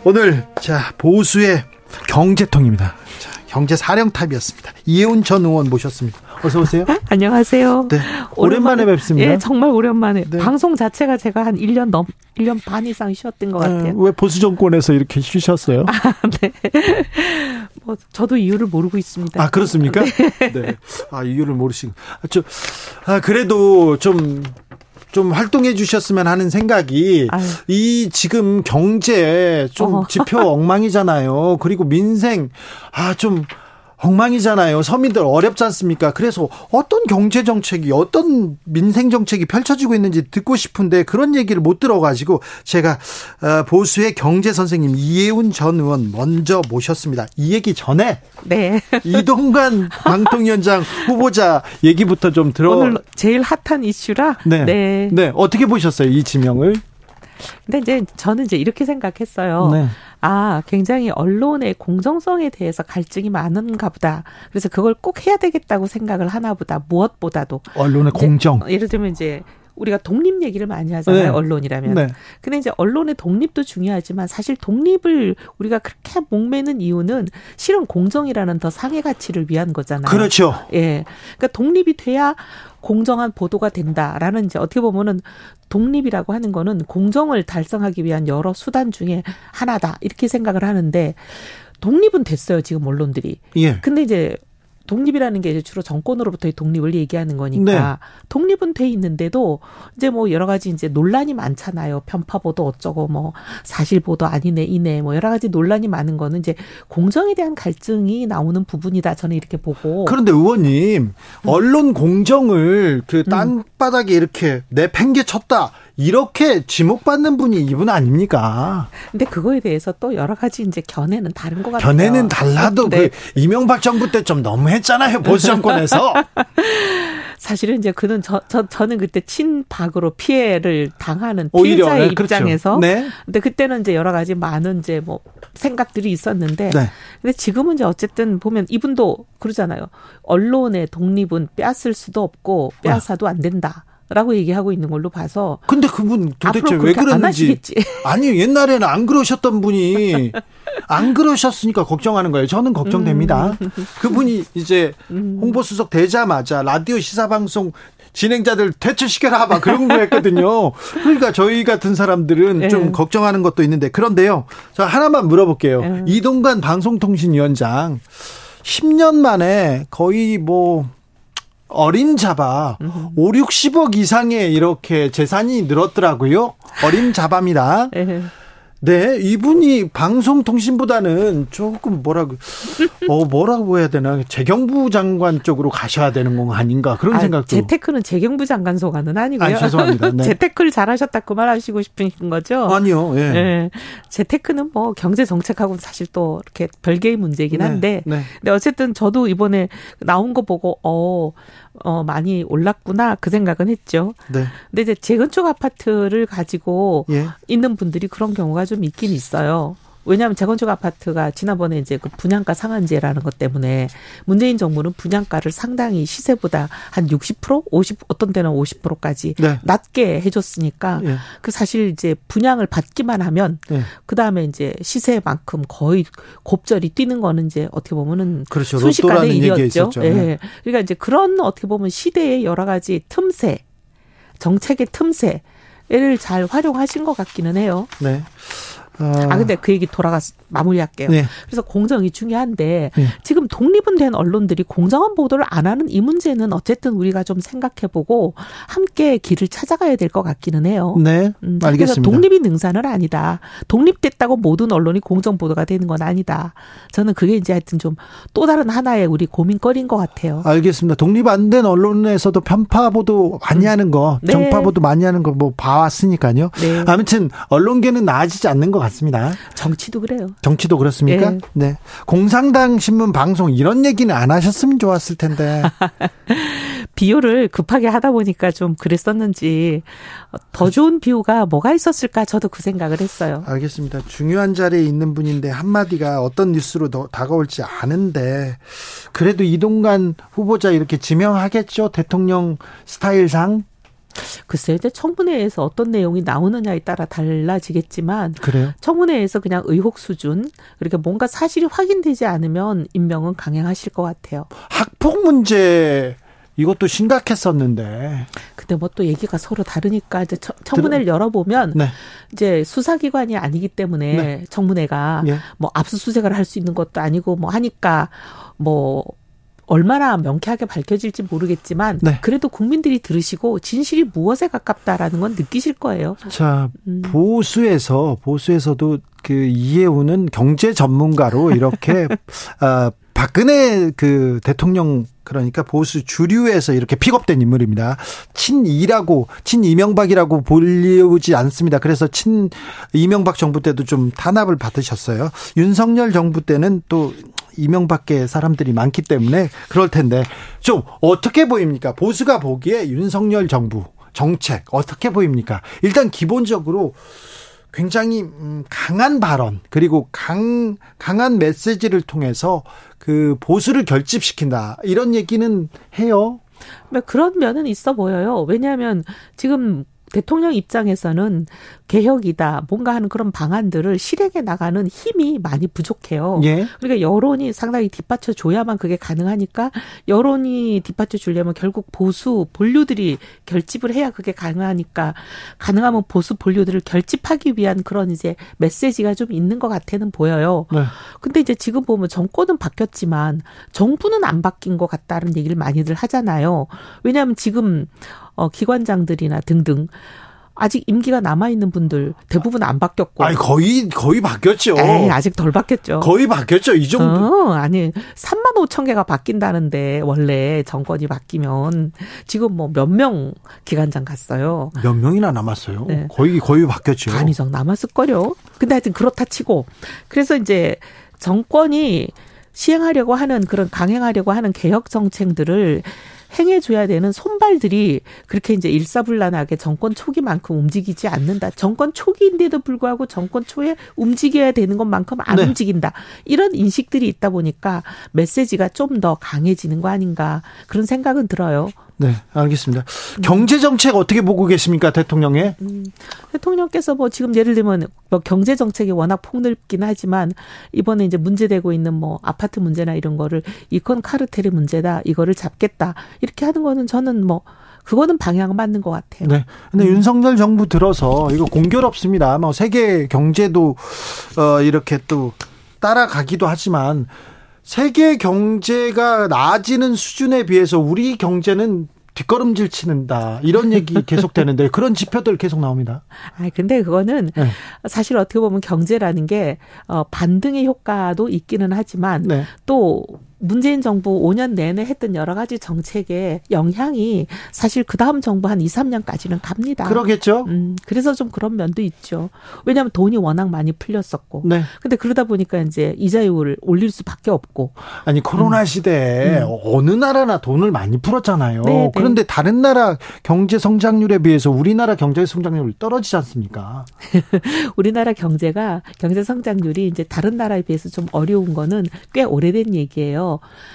S1: 오늘, 자, 보수의 경제통입니다. 자, 경제 사령탑이었습니다. 이혜훈 전 의원 모셨습니다. 어서 오세요.
S9: 안녕하세요.
S1: 네. 오랜만에 뵙습니다.
S9: 예, 정말 오랜만에.
S1: 네.
S9: 방송 자체가 제가 한 1년 넘, 1년 반 이상 쉬었던 것 같아요.
S1: 왜 보수 정권에서 이렇게 쉬셨어요?
S9: 네. 뭐 저도 이유를 모르고 있습니다.
S1: 아 그렇습니까? 네. 네. 아 이유를 모르시고 아, 저, 아 그래도 좀. 좀 활동해 주셨으면 하는 생각이 아유. 이 지금 경제 좀 어. 지표 엉망이잖아요. 그리고 민생 아좀 엉망이잖아요. 서민들 어렵지 않습니까? 그래서 어떤 경제 정책이 어떤 민생 정책이 펼쳐지고 있는지 듣고 싶은데 그런 얘기를 못 들어가지고 제가 어, 보수의 경제 선생님 이혜훈 전 의원 먼저 모셨습니다. 이 얘기 전에 네. 이동관 방통위원장 후보자 얘기부터 좀 들어.
S9: 오늘 제일 핫한 이슈라.
S1: 네. 네. 네. 어떻게 보셨어요 이 지명을?
S9: 근데 이제 저는 이제 이렇게 생각했어요. 네. 아, 굉장히 언론의 공정성에 대해서 갈증이 많은가 보다. 그래서 그걸 꼭 해야 되겠다고 생각을 하나 보다. 무엇보다도.
S1: 언론의 공정.
S9: 예를 들면 이제 우리가 독립 얘기를 많이 하잖아요. 네. 언론이라면. 네. 근데 이제 언론의 독립도 중요하지만 사실 독립을 우리가 그렇게 목매는 이유는 실은 공정이라는 더 상해 가치를 위한 거잖아요.
S1: 그렇죠.
S9: 예. 그러니까 독립이 돼야 공정한 보도가 된다라는 이제 어떻게 보면은 독립이라고 하는 거는 공정을 달성하기 위한 여러 수단 중에 하나다 이렇게 생각을 하는데 독립은 됐어요 지금 언론들이. 예. 근데 이제 독립이라는 게 이제 주로 정권으로부터의 독립을 얘기하는 거니까 네. 독립은 돼 있는데도 이제 뭐 여러 가지 이제 논란이 많잖아요. 편파 보도 어쩌고 뭐 사실 보도 아니네 이네 뭐 여러 가지 논란이 많은 거는 이제 공정에 대한 갈증이 나오는 부분이다. 저는 이렇게 보고.
S1: 그런데 의원님 음. 언론 공정을 그 땅바닥에 음. 이렇게 내팽개쳤다. 이렇게 지목받는 분이 이분 아닙니까?
S9: 근데 그거에 대해서 또 여러 가지 이제 견해는 다른 것 같아요.
S1: 견해는 달라도 네. 그 이명박 정부 때 좀 너무했잖아요. 보수 정권에서.
S9: 사실은 이제 그는 저, 저 저는 그때 친박으로 피해를 당하는 피해자 의 네, 그렇죠. 입장에서 네. 근데 그때는 이제 여러 가지 많은 이제 뭐 생각들이 있었는데 네. 근데 지금은 이제 어쨌든 보면 이분도 그러잖아요. 언론의 독립은 빼앗을 수도 없고 빼앗아도 안 된다. 라고 얘기하고 있는 걸로 봐서.
S1: 근데 그분 도대체 왜 그러는지. 아니, 옛날에는 안 그러셨던 분이 안 그러셨으니까 걱정하는 거예요. 저는 걱정됩니다. 음. 그분이 이제 음. 홍보수석 되자마자 라디오 시사방송 진행자들 퇴출시켜라 막 그런 거 했거든요. 그러니까 저희 같은 사람들은 네. 좀 걱정하는 것도 있는데 그런데요. 저 하나만 물어볼게요. 네. 이동관 방송통신위원장 10년 만에 거의 뭐 어림 잡아 5, 60억 이상의 이렇게 재산이 늘었더라고요. 어림 잡아입니다. 네, 이분이 방송통신보다는 조금 뭐라고, 어, 뭐라고 해야 되나, 재경부 장관 쪽으로 가셔야 되는 건 아닌가, 그런 아, 생각도.
S9: 재테크는 재경부 장관 소관은 아니고요.
S1: 아, 죄송합니다. 네.
S9: 재테크를 잘하셨다 그 말하시고 싶은 거죠?
S1: 아니요, 예. 네.
S9: 재테크는 뭐 경제 정책하고는 사실 또 이렇게 별개의 문제이긴 네, 한데, 네, 네. 근데 어쨌든 저도 이번에 나온 거 보고, 어, 어, 많이 올랐구나 그 생각은 했죠. 네. 근데 이제 재건축 아파트를 가지고 예. 있는 분들이 그런 경우가 좀 있긴 있어요. 왜냐하면 재건축 아파트가 지난번에 이제 그 분양가 상한제라는 것 때문에 문재인 정부는 분양가를 상당히 시세보다 한 60%, 50 어떤 때는 50%까지 네. 낮게 해줬으니까 네. 그 사실 이제 분양을 받기만 하면 네. 그 다음에 이제 시세만큼 거의 곱절이 뛰는 거는 이제 어떻게 보면은
S1: 그렇죠.
S9: 순식간에 일이었죠. 예. 네. 그러니까 이제 그런 어떻게 보면 시대의 여러 가지 틈새, 정책의 틈새 를 잘 활용하신 것 같기는 해요.
S1: 네.
S9: 아, 아 근데 그 얘기 돌아가서 마무리할게요. 네. 그래서 공정이 중요한데 네. 지금 독립은 된 언론들이 공정한 보도를 안 하는 이 문제는 어쨌든 우리가 좀 생각해보고 함께 길을 찾아가야 될 것 같기는 해요.
S1: 네, 음, 알겠습니다.
S9: 독립이 능사는 아니다. 독립됐다고 모든 언론이 공정 보도가 되는 건 아니다. 저는 그게 이제 하여튼 좀 또 다른 하나의 우리 고민거리인 것 같아요.
S1: 알겠습니다. 독립 안 된 언론에서도 편파 보도 많이 음. 하는 거, 네. 정파 보도 많이 하는 거 뭐 봐왔으니까요. 네. 아무튼 언론계는 나아지지 않는 것 같 습니다.
S9: 정치도 그래요.
S1: 정치도 그렇습니까? 네. 네. 공상당 신문 방송 이런 얘기는 안 하셨으면 좋았을 텐데.
S9: 비유를 급하게 하다 보니까 좀 그랬었는지 더 좋은 비유가 뭐가 있었을까 저도 그 생각을 했어요.
S1: 알겠습니다. 중요한 자리에 있는 분인데 한마디가 어떤 뉴스로 더 다가올지 아는데 그래도 이동관 후보자 이렇게 지명하겠죠? 대통령 스타일상?
S9: 글쎄요, 이제 청문회에서 어떤 내용이 나오느냐에 따라 달라지겠지만
S1: 그래요?
S9: 청문회에서 그냥 의혹 수준 그러니까 뭔가 사실이 확인되지 않으면 임명은 강행하실 것 같아요.
S1: 학폭 문제 이것도 심각했었는데.
S9: 근데 뭐 또 얘기가 서로 다르니까 이제 청문회를 들어... 열어보면 네. 이제 수사기관이 아니기 때문에 네. 청문회가 예. 뭐 압수수색을 할 수 있는 것도 아니고 뭐 하니까 뭐 얼마나 명쾌하게 밝혀질지 모르겠지만 네. 그래도 국민들이 들으시고 진실이 무엇에 가깝다라는 건 느끼실 거예요.
S1: 자 음. 보수에서 보수에서도 그 이해우는 경제 전문가로 이렇게 아 박근혜 그 대통령 그러니까 보수 주류에서 이렇게 픽업된 인물입니다. 친이라고 친 이명박이라고 불리우지 않습니다. 그래서 친 이명박 정부 때도 좀 탄압을 받으셨어요. 윤석열 정부 때는 또 이명박계 사람들이 많기 때문에 그럴 텐데 좀 어떻게 보입니까? 보수가 보기에 윤석열 정부 정책 어떻게 보입니까? 일단 기본적으로 굉장히 음, 강한 발언 그리고 강 강한 메시지를 통해서 그 보수를 결집시킨다 이런 얘기는 해요.
S9: 뭐 그런 면은 있어 보여요. 왜냐하면 지금 대통령 입장에서는 개혁이다, 뭔가 하는 그런 방안들을 실행해 나가는 힘이 많이 부족해요. 예. 그러니까 여론이 상당히 뒷받쳐 줘야만 그게 가능하니까 여론이 뒷받쳐 주려면 결국 보수 본류들이 결집을 해야 그게 가능하니까 가능하면 보수 본류들을 결집하기 위한 그런 이제 메시지가 좀 있는 것 같아는 보여요. 네. 근데 이제 지금 보면 정권은 바뀌었지만 정부는 안 바뀐 것 같다는 얘기를 많이들 하잖아요. 왜냐하면 지금 어, 기관장들이나 등등 아직 임기가 남아 있는 분들 대부분 안 바뀌었고.
S1: 아니 거의 거의 바뀌었죠.
S9: 에이, 아직 덜 바뀌었죠.
S1: 거의 바뀌었죠. 이 정도.
S9: 어, 아니 3만 5천 개가 바뀐다는데 원래 정권이 바뀌면 지금 뭐 몇 명 기관장 갔어요.
S1: 몇 명이나 남았어요. 네. 거의 거의 바뀌었죠.
S9: 반 이상 남았을 거요. 근데 하여튼 그렇다 치고 그래서 이제 정권이 시행하려고 하는 그런 강행하려고 하는 개혁 정책들을 행해줘야 되는 손발들이 그렇게 이제 일사불란하게 정권 초기만큼 움직이지 않는다. 정권 초기인데도 불구하고 정권 초에 움직여야 되는 것만큼 안 네. 움직인다. 이런 인식들이 있다 보니까 메시지가 좀 더 강해지는 거 아닌가 그런 생각은 들어요.
S1: 네, 알겠습니다. 경제 정책 어떻게 보고 계십니까, 대통령의? 음,
S9: 대통령께서 뭐 지금 예를 들면 뭐 경제 정책이 워낙 폭넓긴 하지만 이번에 이제 문제되고 있는 뭐 아파트 문제나 이런 거를 이콘 카르텔의 문제다, 이거를 잡겠다 이렇게 하는 거는 저는 뭐 그거는 방향은 맞는 것 같아요.
S1: 네. 근데 음. 윤석열 정부 들어서 이거 공교롭습니다. 뭐 세계 경제도 어 이렇게 또 따라가기도 하지만 세계 경제가 나아지는 수준에 비해서 우리 경제는 뒷걸음질 치는다 이런 얘기 계속 되는데 그런 지표들 계속 나옵니다.
S9: 아 근데 그거는 네. 사실 어떻게 보면 경제라는 게 어, 반등의 효과도 있기는 하지만 네. 또 문재인 정부 5년 내내 했던 여러 가지 정책의 영향이 사실 그 다음 정부 한 2, 3년까지는 갑니다.
S1: 그러겠죠.
S9: 음, 그래서 좀 그런 면도 있죠. 왜냐하면 돈이 워낙 많이 풀렸었고. 네. 근데 그러다 보니까 이제 이자율을 올릴 수밖에 없고.
S1: 아니 코로나 음. 시대에 음. 어느 나라나 돈을 많이 풀었잖아요. 네, 네. 그런데 다른 나라 경제 성장률에 비해서 우리나라 경제 성장률이 떨어지지 않습니까?
S9: 우리나라 경제가 경제 성장률이 이제 다른 나라에 비해서 좀 어려운 거는 꽤 오래된 얘기예요.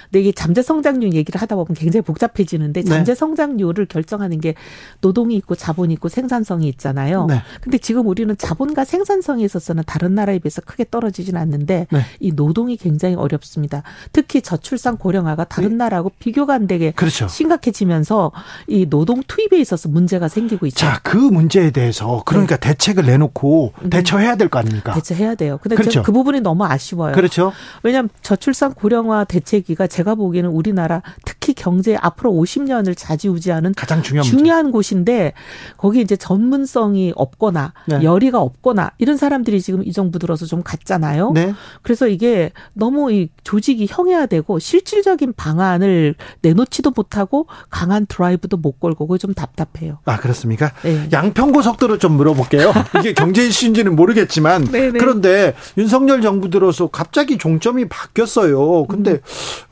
S9: 근데 이게 잠재 성장률 얘기를 하다 보면 굉장히 복잡해지는데 네. 잠재 성장률을 결정하는 게 노동이 있고 자본이 있고 생산성이 있잖아요. 네. 근데 지금 우리는 자본과 생산성에 있어서는 다른 나라에 비해서 크게 떨어지진 않는데 네. 이 노동이 굉장히 어렵습니다. 특히 저출산 고령화가 다른 네. 나라하고 비교가 안 되게 그렇죠. 심각해지면서 이 노동 투입에 있어서 문제가 생기고 있죠.
S1: 자, 그 문제에 대해서 그러니까 네. 대책을 내놓고 음. 대처해야 될 거 아닙니까?
S9: 대처해야 돼요. 근데 그렇죠. 그 부분이 너무 아쉬워요.
S1: 그렇죠.
S9: 왜냐하면 저출산 고령화 대 대책위가 제가 보기에는 우리나라 특히 경제 앞으로 50년을 좌지우지하는
S1: 가장 중요한,
S9: 중요한 곳인데 거기 이제 전문성이 없거나 네. 열의가 없거나 이런 사람들이 지금 이 정부 들어서 좀 갔잖아요. 네. 그래서 이게 너무 이 조직이 형해야되고 실질적인 방안을 내놓지도 못하고 강한 드라이브도 못 걸고 그게 좀 답답해요.
S1: 아 그렇습니까? 네. 양평고속도로 좀 물어볼게요. 이게 경제 이슈인지는 모르겠지만 네, 네. 그런데 윤석열 정부 들어서 갑자기 종점이 바뀌었어요. 근데 음.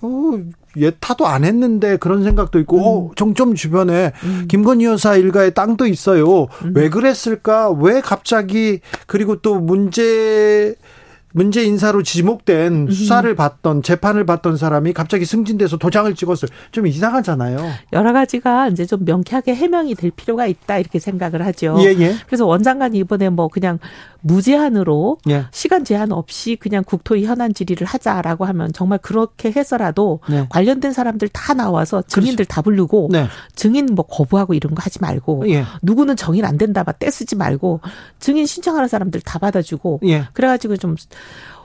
S1: 어, 예타도 안 했는데 그런 생각도 있고 음. 어, 정점 주변에 음. 김건희 여사 일가의 땅도 있어요. 음. 왜 그랬을까? 왜 갑자기 그리고 또 문제 문제 인사로 지목된 음. 수사를 받던 재판을 받던 사람이 갑자기 승진돼서 도장을 찍었어요. 좀 이상하잖아요.
S9: 여러 가지가 이제 좀 명쾌하게 해명이 될 필요가 있다 이렇게 생각을 하죠.
S1: 예, 예.
S9: 그래서 원장관이 이번에 뭐 그냥 무제한으로 예. 시간 제한 없이 그냥 국토위 현안 질의를 하자라고 하면 정말 그렇게 해서라도 네. 관련된 사람들 다 나와서 증인들 그렇죠. 다 부르고 네. 증인 뭐 거부하고 이런 거 하지 말고 예. 누구는 정인 안 된다 막 떼쓰지 말고 증인 신청하는 사람들 다 받아주고 예. 그래가지고 좀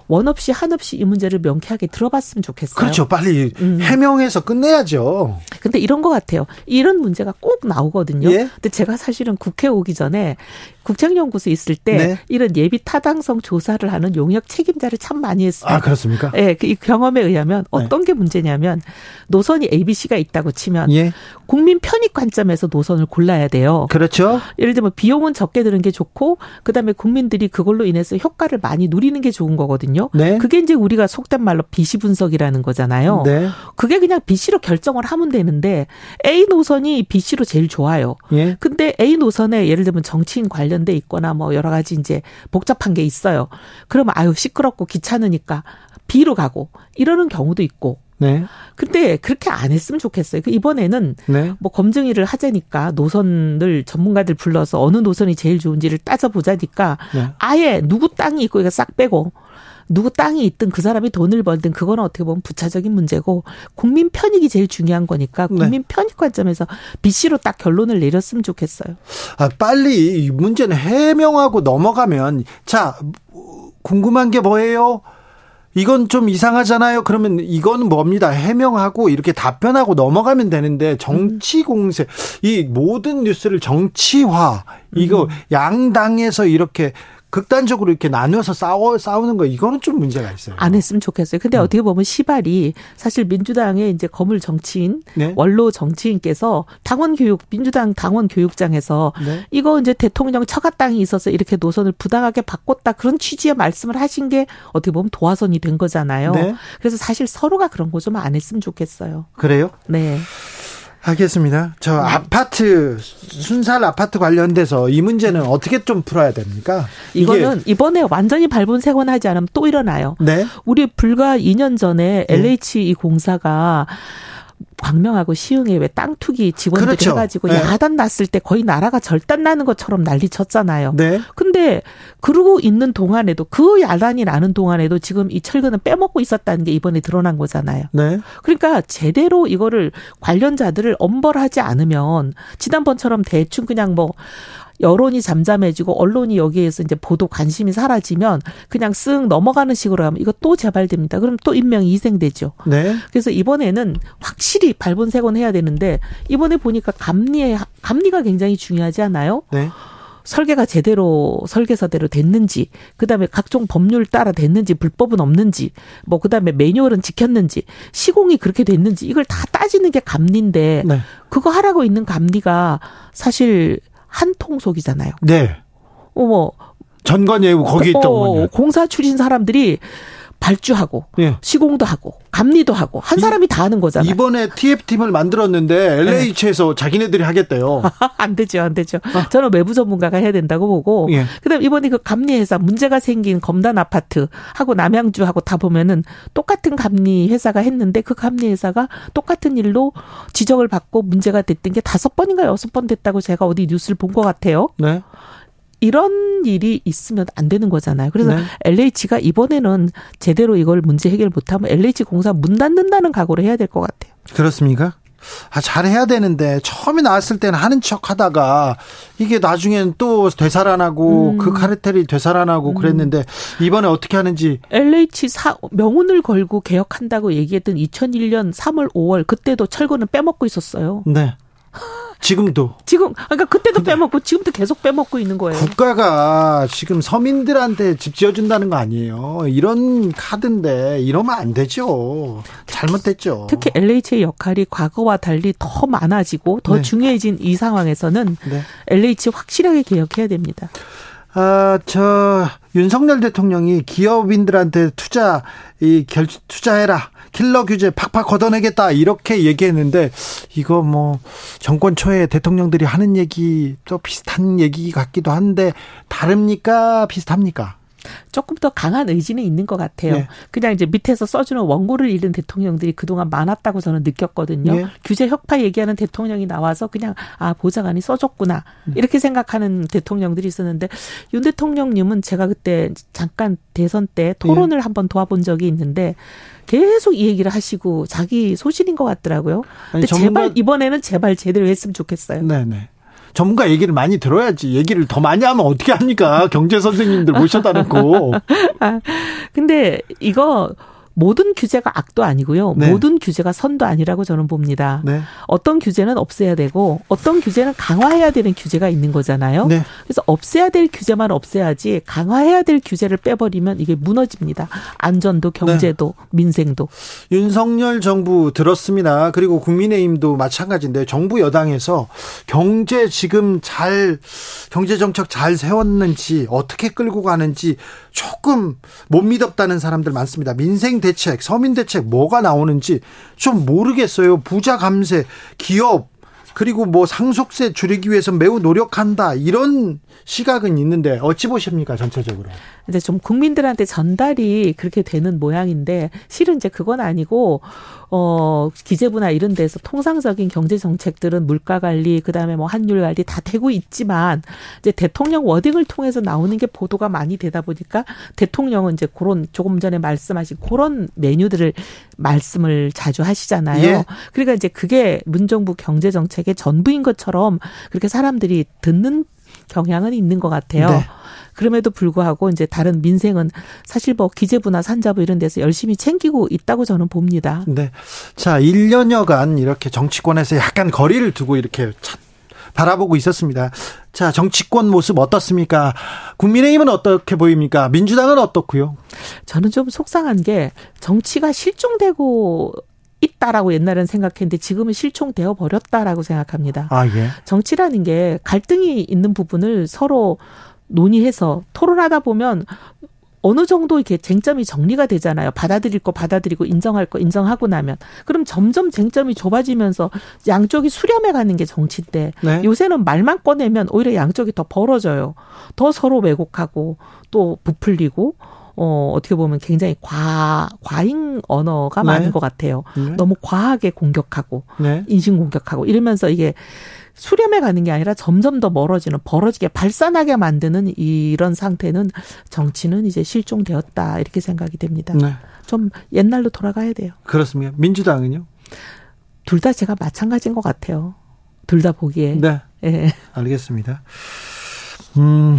S9: 원 없이 한 없이 이 문제를 명쾌하게 들어봤으면 좋겠어요.
S1: 그렇죠. 빨리 음. 해명해서 끝내야죠.
S9: 근데 이런 것 같아요. 이런 문제가 꼭 나오거든요. 예? 근데 제가 사실은 국회 오기 전에 국정연구소 있을 때 네. 이런 예비 타당성 조사를 하는 용역 책임자를 참 많이 했어요.
S1: 아 그렇습니까?
S9: 예, 네, 그 경험에 의하면 네. 어떤 네. 게 문제냐면 노선이 A, B, C가 있다고 치면 예. 국민 편익 관점에서 노선을 골라야 돼요.
S1: 그렇죠.
S9: 예를 들면 비용은 적게 드는 게 좋고 그다음에 국민들이 그걸로 인해서 효과를 많이 누리는 게 좋은 거거든요. 네. 그게 이제 우리가 속된 말로 비시 분석이라는 거잖아요. 네. 그게 그냥 BC로 결정을 하면 되는데 A 노선이 BC로 제일 좋아요. 예. 근데 A 노선에 예를 들면 정치인 관련 관련돼 있거나 뭐 여러 가지 이제 복잡한 게 있어요. 그러면 아유 시끄럽고 귀찮으니까 B로 가고 이러는 경우도 있고. 네. 근데 그렇게 안 했으면 좋겠어요. 그 이번에는 네. 뭐 검증 일을 하자니까 노선을 전문가들 불러서 어느 노선이 제일 좋은지를 따져보자니까 네. 아예 누구 땅이 있고 이거 싹 빼고 누구 땅이 있든 그 사람이 돈을 벌든 그거는 어떻게 보면 부차적인 문제고 국민 편익이 제일 중요한 거니까 네. 국민 네. 편익 관점에서 BC로 딱 결론을 내렸으면 좋겠어요.
S1: 아, 빨리 이 문제는 해명하고 넘어가면 자 궁금한 게 뭐예요? 이건 좀 이상하잖아요. 그러면 이거는 뭡니다. 해명하고 이렇게 답변하고 넘어가면 되는데 정치 공세 이 모든 뉴스를 정치화 이거 음. 양당에서 이렇게 극단적으로 이렇게 나누어서 싸워 싸우는 거 이거는 좀 문제가 있어요.
S9: 안 했으면 좋겠어요. 근데 음. 어떻게 보면 시발이 사실 민주당의 이제 거물 정치인 네? 원로 정치인께서 당원 교육 민주당 당원 교육장에서 네? 이거 이제 대통령 처가 땅이 있어서 이렇게 노선을 부당하게 바꿨다 그런 취지의 말씀을 하신 게 어떻게 보면 도화선이 된 거잖아요. 네? 그래서 사실 서로가 그런 거 좀 안 했으면 좋겠어요.
S1: 그래요?
S9: 네.
S1: 알겠습니다. 저 네. 아파트 순살 아파트 관련돼서 이 문제는 어떻게 좀 풀어야 됩니까?
S9: 이거는 이번에 완전히 밟은 세곤하지 않으면 또 일어나요. 네. 우리 불과 2년 전에 LH 이 공사가 광명하고 시흥에 왜 땅 투기 지원들이 그렇죠. 해가지고 네. 야단 났을 때 거의 나라가 절단 나는 것처럼 난리 쳤잖아요. 네. 근데 그러고 있는 동안에도 그 야단이 나는 동안에도 지금 이 철근은 빼먹고 있었다는 게 이번에 드러난 거잖아요. 네. 그러니까 제대로 이거를 관련자들을 엄벌하지 않으면 지난번처럼 대충 그냥 뭐 여론이 잠잠해지고 언론이 여기에서 이제 보도 관심이 사라지면 그냥 쓱 넘어가는 식으로 하면 이거 또 재발됩니다. 그럼 또 인명이 희생되죠. 네. 그래서 이번에는 확실히 발본색원 해야 되는데 이번에 보니까 감리에 감리가 굉장히 중요하지 않아요? 네. 설계가 제대로 설계서대로 됐는지, 그 다음에 각종 법률 따라 됐는지, 불법은 없는지, 뭐, 그 다음에 매뉴얼은 지켰는지, 시공이 그렇게 됐는지, 이걸 다 따지는 게 감리인데, 네. 그거 하라고 있는 감리가 사실 한 통 속이잖아요.
S1: 네.
S9: 어머.
S1: 전관 예우 거기 있던 어,
S9: 공사 출신 사람들이 발주하고 예. 시공도 하고 감리도 하고 한 사람이 다 하는 거잖아요.
S1: 이번에 TF팀을 만들었는데 LH에서 네. 자기네들이 하겠대요.
S9: 안 되죠, 안 되죠. 아. 저는 외부 전문가가 해야 된다고 보고. 예. 그다음 이번에 그 감리 회사 문제가 생긴 검단 아파트 하고 남양주하고 다 보면은 똑같은 감리 회사가 했는데 그 감리 회사가 똑같은 일로 지적을 받고 문제가 됐던 게 다섯 번인가 여섯 번 됐다고 제가 어디 뉴스를 본 것 같아요. 네. 이런 일이 있으면 안 되는 거잖아요. 그래서 네. LH가 이번에는 제대로 이걸 문제 해결 못하면 LH 공사 문 닫는다는 각오를 해야 될 것 같아요.
S1: 그렇습니까? 아, 잘해야 되는데 처음에 나왔을 때는 하는 척 하다가 이게 나중엔 또 되살아나고 음. 그 카르텔이 되살아나고 음. 그랬는데 이번에 어떻게 하는지
S9: LH 사, 명운을 걸고 개혁한다고 얘기했던 2001년 3월 5월 그때도 철거는 빼먹고 있었어요.
S1: 네. 지금도.
S9: 지금 그러니까 그때도 빼먹고 지금도 계속 빼먹고 있는 거예요.
S1: 국가가 지금 서민들한테 집 지어준다는 거 아니에요. 이런 카드인데 이러면 안 되죠. 잘못됐죠.
S9: 특히 LH의 역할이 과거와 달리 더 많아지고 더 네. 중요해진 이 상황에서는 네. LH 확실하게 개혁해야 됩니다.
S1: 아, 저 윤석열 대통령이 기업인들한테 투자 이 결 투자해라. 킬러 규제 팍팍 걷어내겠다 이렇게 얘기했는데 이거 뭐 정권 초에 대통령들이 하는 얘기 또 비슷한 얘기 같기도 한데 다릅니까 비슷합니까?
S9: 조금 더 강한 의지는 있는 것 같아요. 네. 그냥 이제 밑에서 써주는 원고를 잃은 대통령들이 그동안 많았다고 저는 느꼈거든요. 네. 규제 혁파 얘기하는 대통령이 나와서 그냥 아 보좌관이 써줬구나 네. 이렇게 생각하는 대통령들이 있었는데 윤 대통령님은 제가 그때 잠깐 대선 때 토론을 네. 한번 도와본 적이 있는데 계속 이 얘기를 하시고 자기 소신인 것 같더라고요. 근데 아니, 제발 이번에는 제발 제대로 했으면 좋겠어요.
S1: 네네. 전문가 얘기를 많이 들어야지. 얘기를 더 많이 하면 어떻게 합니까? 경제 선생님들 모셔다 놓고.
S9: 아, 근데 이거 모든 규제가 악도 아니고요. 네. 모든 규제가 선도 아니라고 저는 봅니다. 네. 어떤 규제는 없애야 되고 어떤 규제는 강화해야 되는 규제가 있는 거잖아요. 네. 그래서 없애야 될 규제만 없애야지 강화해야 될 규제를 빼버리면 이게 무너집니다. 안전도 경제도 네. 민생도.
S1: 윤석열 정부 들었습니다. 그리고 국민의힘도 마찬가지인데 정부 여당에서 경제 지금 잘 경제 정책 잘 세웠는지 어떻게 끌고 가는지 조금 못 믿었다는 사람들 많습니다. 민생 대책, 서민 대책 뭐가 나오는지 좀 모르겠어요. 부자 감세, 기업 그리고 뭐 상속세 줄이기 위해서 매우 노력한다 이런 시각은 있는데 어찌 보십니까 전체적으로?
S9: 이제 좀 국민들한테 전달이 그렇게 되는 모양인데 실은 이제 그건 아니고 어 기재부나 이런 데서 통상적인 경제 정책들은 물가 관리 그다음에 뭐 환율 관리 다 되고 있지만 이제 대통령 워딩을 통해서 나오는 게 보도가 많이 되다 보니까 대통령은 이제 그런 조금 전에 말씀하신 그런 메뉴들을 말씀을 자주 하시잖아요. 예. 그러니까 이제 그게 문정부 경제 정책의 전부인 것처럼 그렇게 사람들이 듣는 경향은 있는 것 같아요. 네. 그럼에도 불구하고 이제 다른 민생은 사실 뭐 기재부나 산자부 이런 데서 열심히 챙기고 있다고 저는 봅니다.
S1: 네. 자, 1년여간 이렇게 정치권에서 약간 거리를 두고 이렇게 바라보고 있었습니다. 자, 정치권 모습 어떻습니까? 국민의힘은 어떻게 보입니까? 민주당은 어떻고요?
S9: 저는 좀 속상한 게 정치가 실종되고 있다라고 옛날에는 생각했는데 지금은 실종되어 버렸다라고 생각합니다. 아, 예. 정치라는 게 갈등이 있는 부분을 서로 논의해서 토론하다 보면 어느 정도 이렇게 쟁점이 정리가 되잖아요. 받아들일 거 받아들이고 인정할 거 인정하고 나면 그럼 점점 쟁점이 좁아지면서 양쪽이 수렴해 가는 게 정치인데 네. 요새는 말만 꺼내면 오히려 양쪽이 더 벌어져요. 더 서로 왜곡하고 또 부풀리고 어, 어떻게 보면 굉장히 과, 과잉 언어가 네. 많은 것 같아요. 네. 너무 과하게 공격하고, 네. 인신 공격하고, 이러면서 이게 수렴해 가는 게 아니라 점점 더 멀어지는 벌어지게 발산하게 만드는 이런 상태는 정치는 이제 실종되었다 이렇게 생각이 됩니다. 네. 좀 옛날로 돌아가야 돼요.
S1: 그렇습니다. 민주당은요?
S9: 둘 다 제가 마찬가지인 것 같아요. 둘 다 보기에.
S1: 네. 네. 알겠습니다. 음,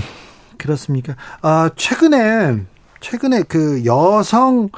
S1: 그렇습니까? 아, 최근에 최근에 그 여성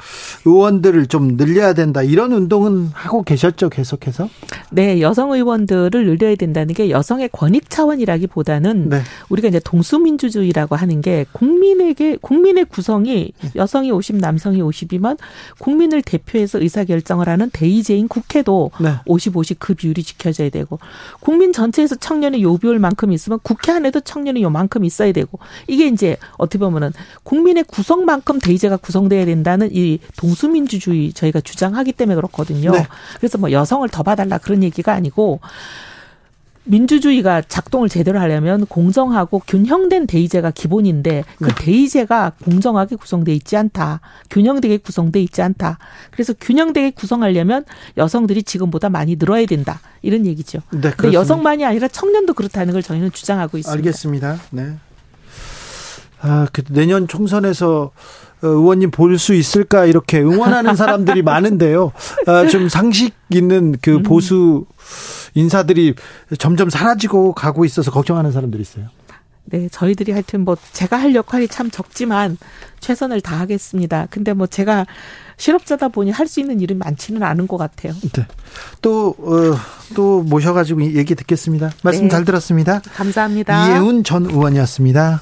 S1: 의원들을 좀 늘려야 된다 이런 운동은 하고 계셨죠 계속해서?
S9: 네, 여성 의원들을 늘려야 된다는 게 여성의 권익 차원이라기보다는 네. 우리가 이제 동수민주주의라고 하는 게 국민에게 국민의 구성이 여성이 50, 남성이 50이면 국민을 대표해서 의사 결정을 하는 대의제인 국회도 네. 50, 50그 비율이 지켜져야 되고 국민 전체에서 청년의 요 비율만큼 있으면 국회 안에도 청년이 요만큼 있어야 되고 이게 이제 어떻게 보면은 국민의 구성만 그만큼 대의제가 구성돼야 된다는 이 동수민주주의 저희가 주장하기 때문에 그렇거든요. 네. 그래서 뭐 여성을 더 봐달라 그런 얘기가 아니고 민주주의가 작동을 제대로 하려면 공정하고 균형된 대의제가 기본인데 그 네. 대의제가 공정하게 구성돼 있지 않다. 균형되게 구성돼 있지 않다. 그래서 균형되게 구성하려면 여성들이 지금보다 많이 늘어야 된다. 이런 얘기죠. 네, 근데 여성만이 아니라 청년도 그렇다는 걸 저희는 주장하고 있습니다.
S1: 알겠습니다. 네. 아, 그 내년 총선에서 어, 의원님 볼 수 있을까 이렇게 응원하는 사람들이 많은데요. 아, 좀 상식 있는 그 음. 보수 인사들이 점점 사라지고 가고 있어서 걱정하는 사람들이 있어요.
S9: 네, 저희들이 하여튼 뭐 제가 할 역할이 참 적지만 최선을 다하겠습니다. 근데 뭐 제가 실업자다 보니 할 수 있는 일은 많지는 않은 것 같아요.
S1: 네. 또, 어, 또 모셔가지고 얘기 듣겠습니다. 말씀 네. 잘 들었습니다.
S9: 감사합니다.
S1: 이혜훈 전 의원이었습니다.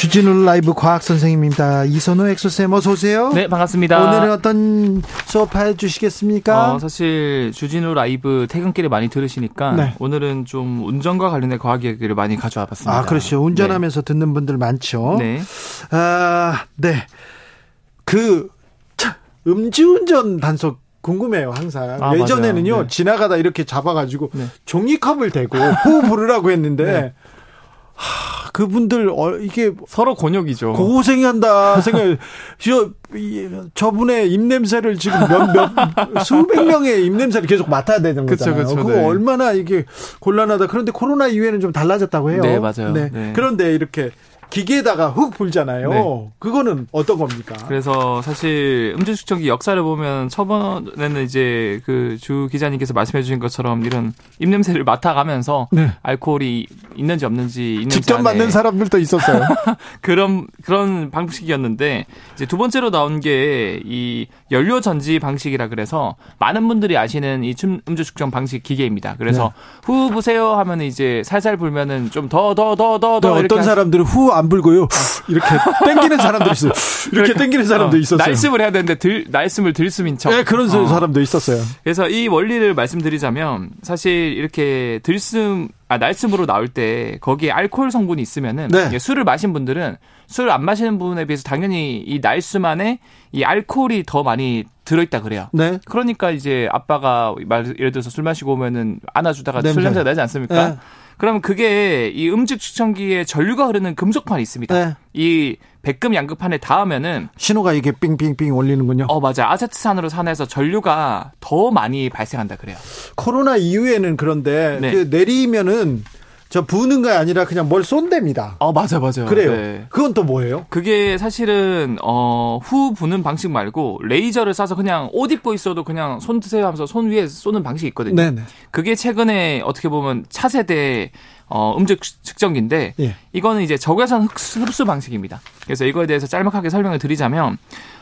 S1: 주진우 라이브 과학 선생님입니다. 이선호 엑소쌤 어서 오세요.
S10: 네, 반갑습니다.
S1: 오늘은 어떤 수업 해 주시겠습니까?
S10: 어, 사실 주진우 라이브 퇴근길에 많이 들으시니까 네. 오늘은 좀 운전과 관련된 과학 얘기를 많이 가져와 봤습니다.
S1: 아, 그렇죠. 운전하면서 네. 듣는 분들 많죠.
S10: 네.
S1: 아, 네. 그 차, 음주운전 단속 궁금해요 항상 아, 예전에는요 네. 지나가다 이렇게 잡아가지고 네. 종이컵을 대고 후 부르라고 했는데 네. 하, 그분들 어, 이게
S10: 서로 곤욕이죠.
S1: 고생한다 생각. 저 저분의 입 냄새를 지금 몇몇 수백 명의 입 냄새를 계속 맡아야 되는 거잖아요. 그쵸, 그쵸, 그거 네. 얼마나 이게 곤란하다. 그런데 코로나 이후에는 좀 달라졌다고 해요.
S10: 네 맞아요. 네.
S1: 네. 그런데 이렇게 기계에다가 훅 불잖아요. 네. 그거는 어떤 겁니까?
S10: 그래서 사실 음주 측정기 역사를 보면 처번에는 이제 그 주 기자님께서 말씀해 주신 것처럼 이런 입냄새를 맡아가면서 네. 알코올이 있는지 없는지 있는지
S1: 직접 맞는 사람들도 있었어요.
S10: 그런 그런 방식이었는데 이제 두 번째로 나온 게 이 연료 전지 방식이라 그래서 많은 분들이 아시는 이 음주 측정 방식 기계입니다. 그래서 네. 후 부세요 하면 이제 살살 불면은 좀 더 더 더 더 더,
S1: 네, 어떤 사람들은 후안 불고요. 이렇게 땡기는 사람도 있어요. 이렇게 땡기는 사람도 어, 있었어요.
S10: 날숨을 해야 되는데 들, 날숨을 들숨인 척.
S1: 네, 그런 어. 사람도 있었어요.
S10: 그래서 이 원리를 말씀드리자면 사실 이렇게 들숨 아, 날숨으로 나올 때 거기에 알코올 성분이 있으면은 네. 술을 마신 분들은 술을 안 마시는 분에 비해서 당연히 이 날숨 안에 이 알코올이 더 많이 들어있다 그래요.
S1: 네.
S10: 그러니까 이제 아빠가 예를 들어서 술 마시고 오면은 안아주다가 냄새. 술 냄새가 나지 않습니까? 네. 그러면 그게 이 음식 추천기에 전류가 흐르는 금속판이 있습니다. 네. 이 백금 양극판에 닿으면은
S1: 신호가 이게 삥삥삥 올리는군요.
S10: 어 맞아. 아세트산으로 산해서 전류가 더 많이 발생한다 그래요.
S1: 코로나 이후에는 그런데 네. 그 내리면은 저 부는 게 아니라 그냥 뭘 쏜답니다.
S10: 어, 맞아, 맞아.
S1: 그래요. 네. 그건 또 뭐예요?
S10: 그게 사실은, 어, 후 부는 방식 말고, 레이저를 쏴서 그냥 옷 입고 있어도 그냥 손 드세요 하면서 손 위에 쏘는 방식이 있거든요. 네네. 그게 최근에 어떻게 보면 차세대, 어, 음질 측정기인데, 예. 이거는 이제 적외선 흡수, 흡수 방식입니다. 그래서 이거에 대해서 짤막하게 설명을 드리자면,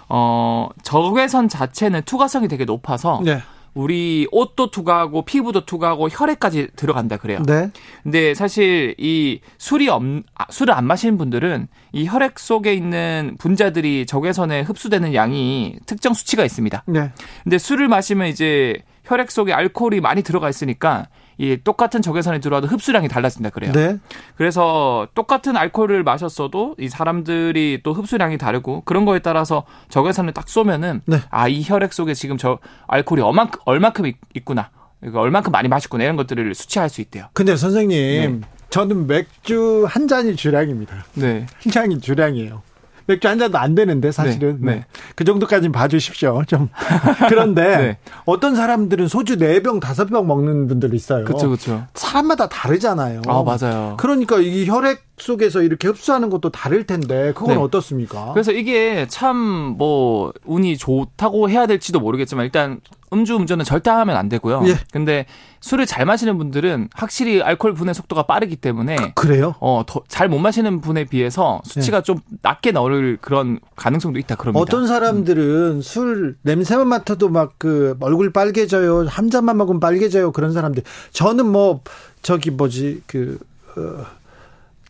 S10: 어, 적외선 자체는 투과성이 되게 높아서, 네. 우리 옷도 투과하고 피부도 투과하고 혈액까지 들어간다 그래요. 네. 근데 사실 이 술이 없 아, 술을 안 마시는 분들은 이 혈액 속에 있는 분자들이 적외선에 흡수되는 양이 특정 수치가 있습니다. 네. 근데 술을 마시면 이제 혈액 속에 알코올이 많이 들어가 있으니까 이 똑같은 적외선에 들어와도 흡수량이 달라진다 그래요. 네. 그래서 똑같은 알코올을 마셨어도 이 사람들이 또 흡수량이 다르고 그런 거에 따라서 적외선을 딱 쏘면은 네. 아이 혈액 속에 지금 저 알코올이 얼만큼 얼만큼 있 구나. 얼만큼 많이 마셨구나 이런 것들을 수치할 수 있대요.
S1: 근데 선생님, 네. 저는 맥주 한 잔이 주량입니다. 네. 한 잔이 주량이에요. 맥주 한 잔도 안 되는데 사실은 네, 네. 그 정도까지는 봐주십시오. 좀 그런데 네. 어떤 사람들은 소주 4병 5병 먹는 분들 있어요.
S10: 그렇죠, 그렇죠.
S1: 사람마다 다르잖아요.
S10: 아 맞아요.
S1: 그러니까 이 혈액 속에서 이렇게 흡수하는 것도 다를 텐데 그건 네. 어떻습니까?
S10: 그래서 이게 참 뭐 운이 좋다고 해야 될지도 모르겠지만 일단 음주 운전은 절대 하면 안 되고요. 예. 근데 술을 잘 마시는 분들은 확실히 알코올 분해 속도가 빠르기 때문에
S1: 그, 래요
S10: 어, 잘 못 마시는 분에 비해서 수치가 예. 좀 낮게 나올 그런 가능성도 있다 그럽니다.
S1: 어떤 사람들은 음. 술 냄새만 맡아도 막 그 얼굴 빨개져요. 한 잔만 먹으면 빨개져요. 그런 사람들. 저는 뭐 저기 뭐지 그 어,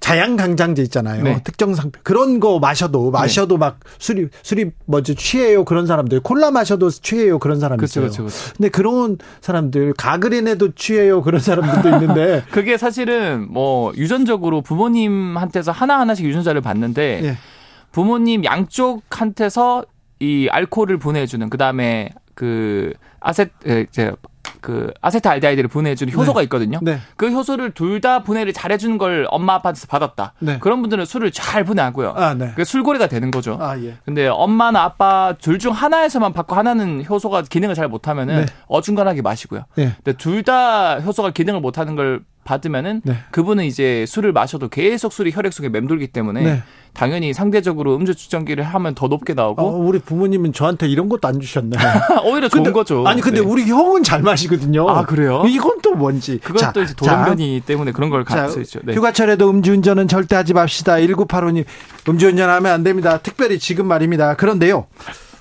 S1: 자양강장제 있잖아요. 네. 특정 상표 그런 거 마셔도 마셔도 네. 막 술이 술이 뭐지 취해요 그런 사람들 콜라 마셔도 취해요 그런 사람들 그렇죠, 있어요. 그렇죠, 그렇죠. 근데 그런 사람들 가그린에도 취해요 그런 사람들도 있는데
S10: 그게 사실은 뭐 유전적으로 부모님한테서 하나 하나씩 유전자를 받는데 네. 부모님 양쪽한테서 이 알코올을 보내주는 그 다음에 그 아세 이제 그 아세트알데하이드를 보내주는 효소가 네. 있거든요. 네. 그 효소를 둘 다 분해를 잘해주는 걸 엄마 아빠한테서 받았다. 네. 그런 분들은 술을 잘 분해하고요. 아, 네. 그 술고래가 되는 거죠. 아, 예. 근데 엄마나 아빠 둘 중 하나에서만 받고 하나는 효소가 기능을 잘 못하면은 네. 어중간하게 마시고요. 네. 근데 둘 다 효소가 기능을 못하는 걸 받으면은 네. 그분은 이제 술을 마셔도 계속 술이 혈액 속에 맴돌기 때문에 네. 당연히 상대적으로 음주 측정기를 하면 더 높게 나오고. 어,
S1: 우리 부모님은 저한테 이런 것도 안 주셨네.
S10: 오히려 좋은
S1: 근데,
S10: 거죠.
S1: 아니 근데 네. 우리 형은 잘 마시거든요.
S10: 아 그래요?
S1: 이건 또 뭔지.
S10: 그건 또 이제 도전면이 때문에 그런 걸 가질 수 있죠.
S1: 네. 휴가철에도 음주운전은 절대 하지 맙시다. 1985님 음주운전하면 안 됩니다. 특별히 지금 말입니다. 그런데요.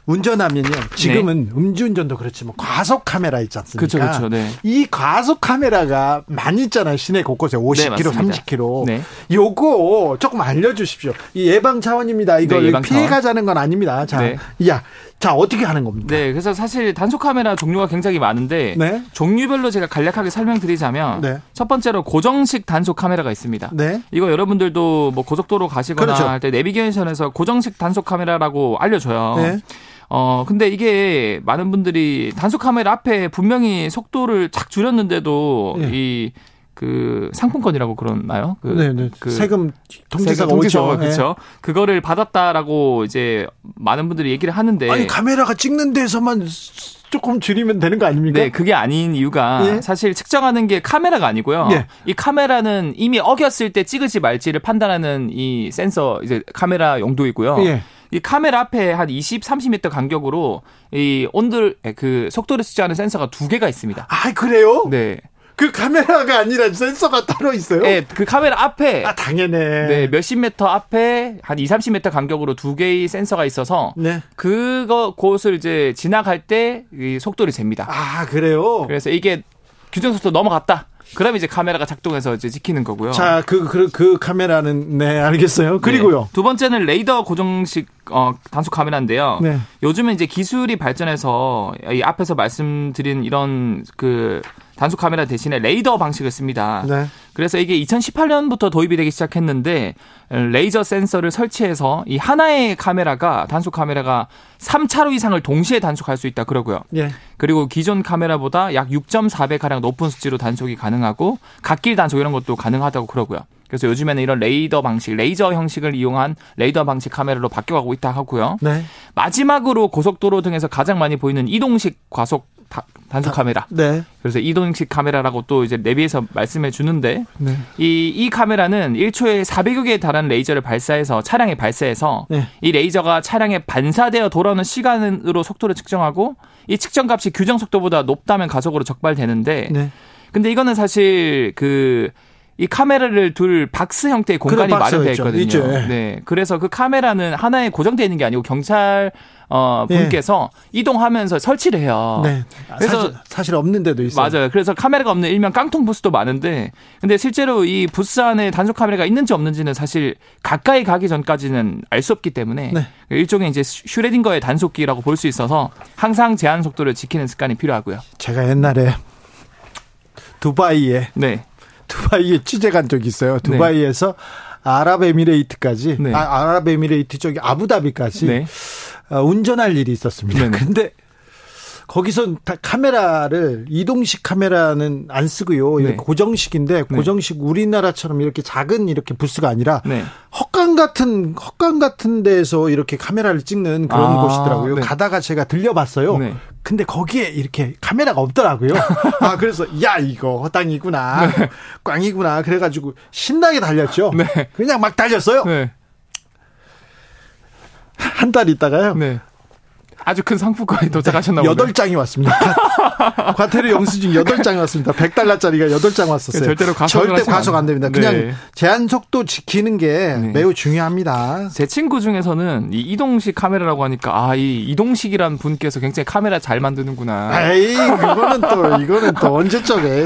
S1: 운전하면요. 지금은 네. 음주운전도 그렇지만 과속 카메라 있지 않습니까?
S10: 그렇죠, 그렇죠. 네.
S1: 이 과속 카메라가 많이 있잖아요. 시내 곳곳에 50km, 네, 30km. 네. 요거 조금 알려주십시오. 이 예방 차원입니다. 이거 네, 피해 가자는 건 아닙니다. 자, 네. 야, 자 어떻게 하는 겁니까?
S10: 네, 그래서 사실 단속 카메라 종류가 굉장히 많은데 네. 종류별로 제가 간략하게 설명드리자면 네. 첫 번째로 고정식 단속 카메라가 있습니다. 네. 이거 여러분들도 뭐 고속도로 가시거나 그렇죠. 할때 내비게이션에서 고정식 단속 카메라라고 알려줘요. 네. 어, 근데 이게 많은 분들이 단속 카메라 앞에 분명히 속도를 착 줄였는데도 네. 이 그 상품권이라고 그러나요? 그,
S1: 네네. 네. 그 세금 통지서가 통지서
S10: 그렇죠. 네. 그거를 받았다라고 이제 많은 분들이 얘기를 하는데
S1: 아니 카메라가 찍는 데서만 조금 줄이면 되는 거 아닙니까?
S10: 네, 그게 아닌 이유가 예? 사실 측정하는 게 카메라가 아니고요. 예. 이 카메라는 이미 어겼을 때 찍을지 말지를 판단하는 이 센서 이제 카메라 용도이고요. 예. 이 카메라 앞에 한 20, 30m 간격으로 이 온도 그 속도를 측정하는 센서가 두 개가 있습니다.
S1: 아, 그래요?
S10: 네.
S1: 그 카메라가 아니라 센서가 따로 있어요?
S10: 네, 그 카메라 앞에
S1: 아, 당연해.
S10: 네, 몇십 미터 앞에 한 2, 30m 간격으로 두 개의 센서가 있어서 네. 그거 곳을 이제 지나갈 때 이 속도를 잽니다.
S1: 아, 그래요?
S10: 그래서 이게 규정 속도 넘어갔다. 그럼 이제 카메라가 작동해서 이제 지키는 거고요.
S1: 자, 그, 그, 그 카메라는, 네, 알겠어요. 그리고요. 네.
S10: 두 번째는 레이더 고정식, 어, 단속 카메라인데요. 네. 요즘은 이제 기술이 발전해서 이 앞에서 말씀드린 이런 그 단속 카메라 대신에 레이더 방식을 씁니다. 네. 그래서 이게 2018년부터 도입이 되기 시작했는데 레이저 센서를 설치해서 이 하나의 카메라가 단속 카메라가 3차로 이상을 동시에 단속할 수 있다 그러고요. 예. 그리고 기존 카메라보다 약 6.4배 가량 높은 수치로 단속이 가능하고 갓길 단속 이런 것도 가능하다고 그러고요. 그래서 요즘에는 이런 레이더 방식, 레이저 형식을 이용한 레이더 방식 카메라로 바뀌어가고 있다 하고요. 네. 마지막으로 고속도로 등에서 가장 많이 보이는 이동식 과속 단속 카메라. 네. 그래서 이동식 카메라라고 또 이제 내비에서 말씀해 주는데 네. 이, 이 카메라는 1초에 400여 개에 달하는 레이저를 발사해서 차량에 발사해서 네. 이 레이저가 차량에 반사되어 돌아오는 시간으로 속도를 측정하고 이 측정 값이 규정 속도보다 높다면 가속으로 적발되는데 네. 근데 이거는 사실 그 이 카메라를 둘 박스 형태의 공간이 마련되어 있거든요. 있죠. 네. 그래서 그 카메라는 하나에 고정되어 있는 게 아니고 경찰 어, 예. 분께서 네. 이동하면서 설치를 해요. 네.
S1: 그래서 사실, 사실, 없는 데도 있어요.
S10: 맞아요. 그래서 카메라가 없는 일명 깡통 부스도 많은데 근데 실제로 이 부스 안에 단속 카메라가 있는지 없는지는 사실 가까이 가기 전까지는 알 수 없기 때문에 네. 일종의 이제 슈레딩거의 단속기라고 볼 수 있어서 항상 제한 속도를 지키는 습관이 필요하고요.
S1: 제가 옛날에 두바이에 네. 두바이에 취재 간 적이 있어요. 네. 두바이에서 아랍에미레이트까지 네. 아, 아랍에미레이트 쪽이 아부다비까지 네. 어, 운전할 일이 있었습니다. 네네. 근데 거기서 카메라를 이동식 카메라는 안 쓰고요. 네. 고정식인데 네. 고정식 우리나라처럼 이렇게 작은 이렇게 부스가 아니라 네. 헛간 같은 헛간 같은 데에서 이렇게 카메라를 찍는 그런 아, 곳이더라고요. 네. 가다가 제가 들려봤어요. 네. 근데 거기에 이렇게 카메라가 없더라고요. 아 그래서 야 이거 헛땅이구나, 네. 꽝이구나. 그래가지고 신나게 달렸죠. 그냥 막 달렸어요. 한 달 있다가요. 네.
S10: 아주 큰 상품권이 도착하셨나
S1: 보네요. 8장이 왔습니다. 과태료 영수증 8장이 왔습니다. 100달러짜리가 8장 왔었어요.
S10: 절대로 과속
S1: 절대 과속 안 됩니다. 그냥 네. 제한 속도 지키는 게 네. 매우 중요합니다.
S10: 제 친구 중에서는 이 이동식 카메라라고 하니까 아, 이 이동식이란 분께서 굉장히 카메라 잘 만드는구나.
S1: 에이, 그거는 또 이거는 또 언제적에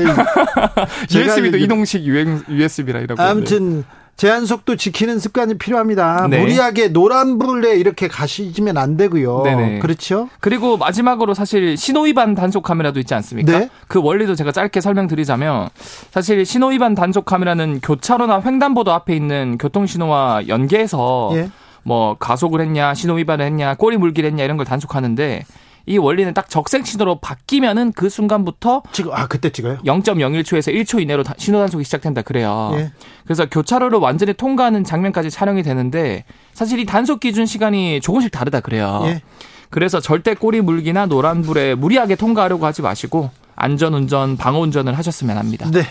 S10: USB도 이동식 유행 USB라 이라고.
S1: 아무튼 제한 속도 지키는 습관이 필요합니다. 네. 무리하게 노란불에 이렇게 가시면 안 되고요. 네네. 그렇죠?
S10: 그리고 마지막으로 사실 신호위반 단속 카메라도 있지 않습니까? 네? 그 원리도 제가 짧게 설명드리자면 사실 신호위반 단속 카메라는 교차로나 횡단보도 앞에 있는 교통신호와 연계해서 예. 뭐 가속을 했냐, 신호위반을 했냐, 꼬리 물기를 했냐 이런 걸 단속하는데 이 원리는 딱 적색 신호로 바뀌면은 그 순간부터
S1: 지금 아 그때 찍어요?
S10: 0.01초에서 1초 이내로 신호 단속이 시작된다 그래요. 예. 그래서 교차로를 완전히 통과하는 장면까지 촬영이 되는데 사실 이 단속 기준 시간이 조금씩 다르다 그래요. 예. 그래서 절대 꼬리 물기나 노란불에 무리하게 통과하려고 하지 마시고 안전 운전, 방어 운전을 하셨으면 합니다.
S1: 네.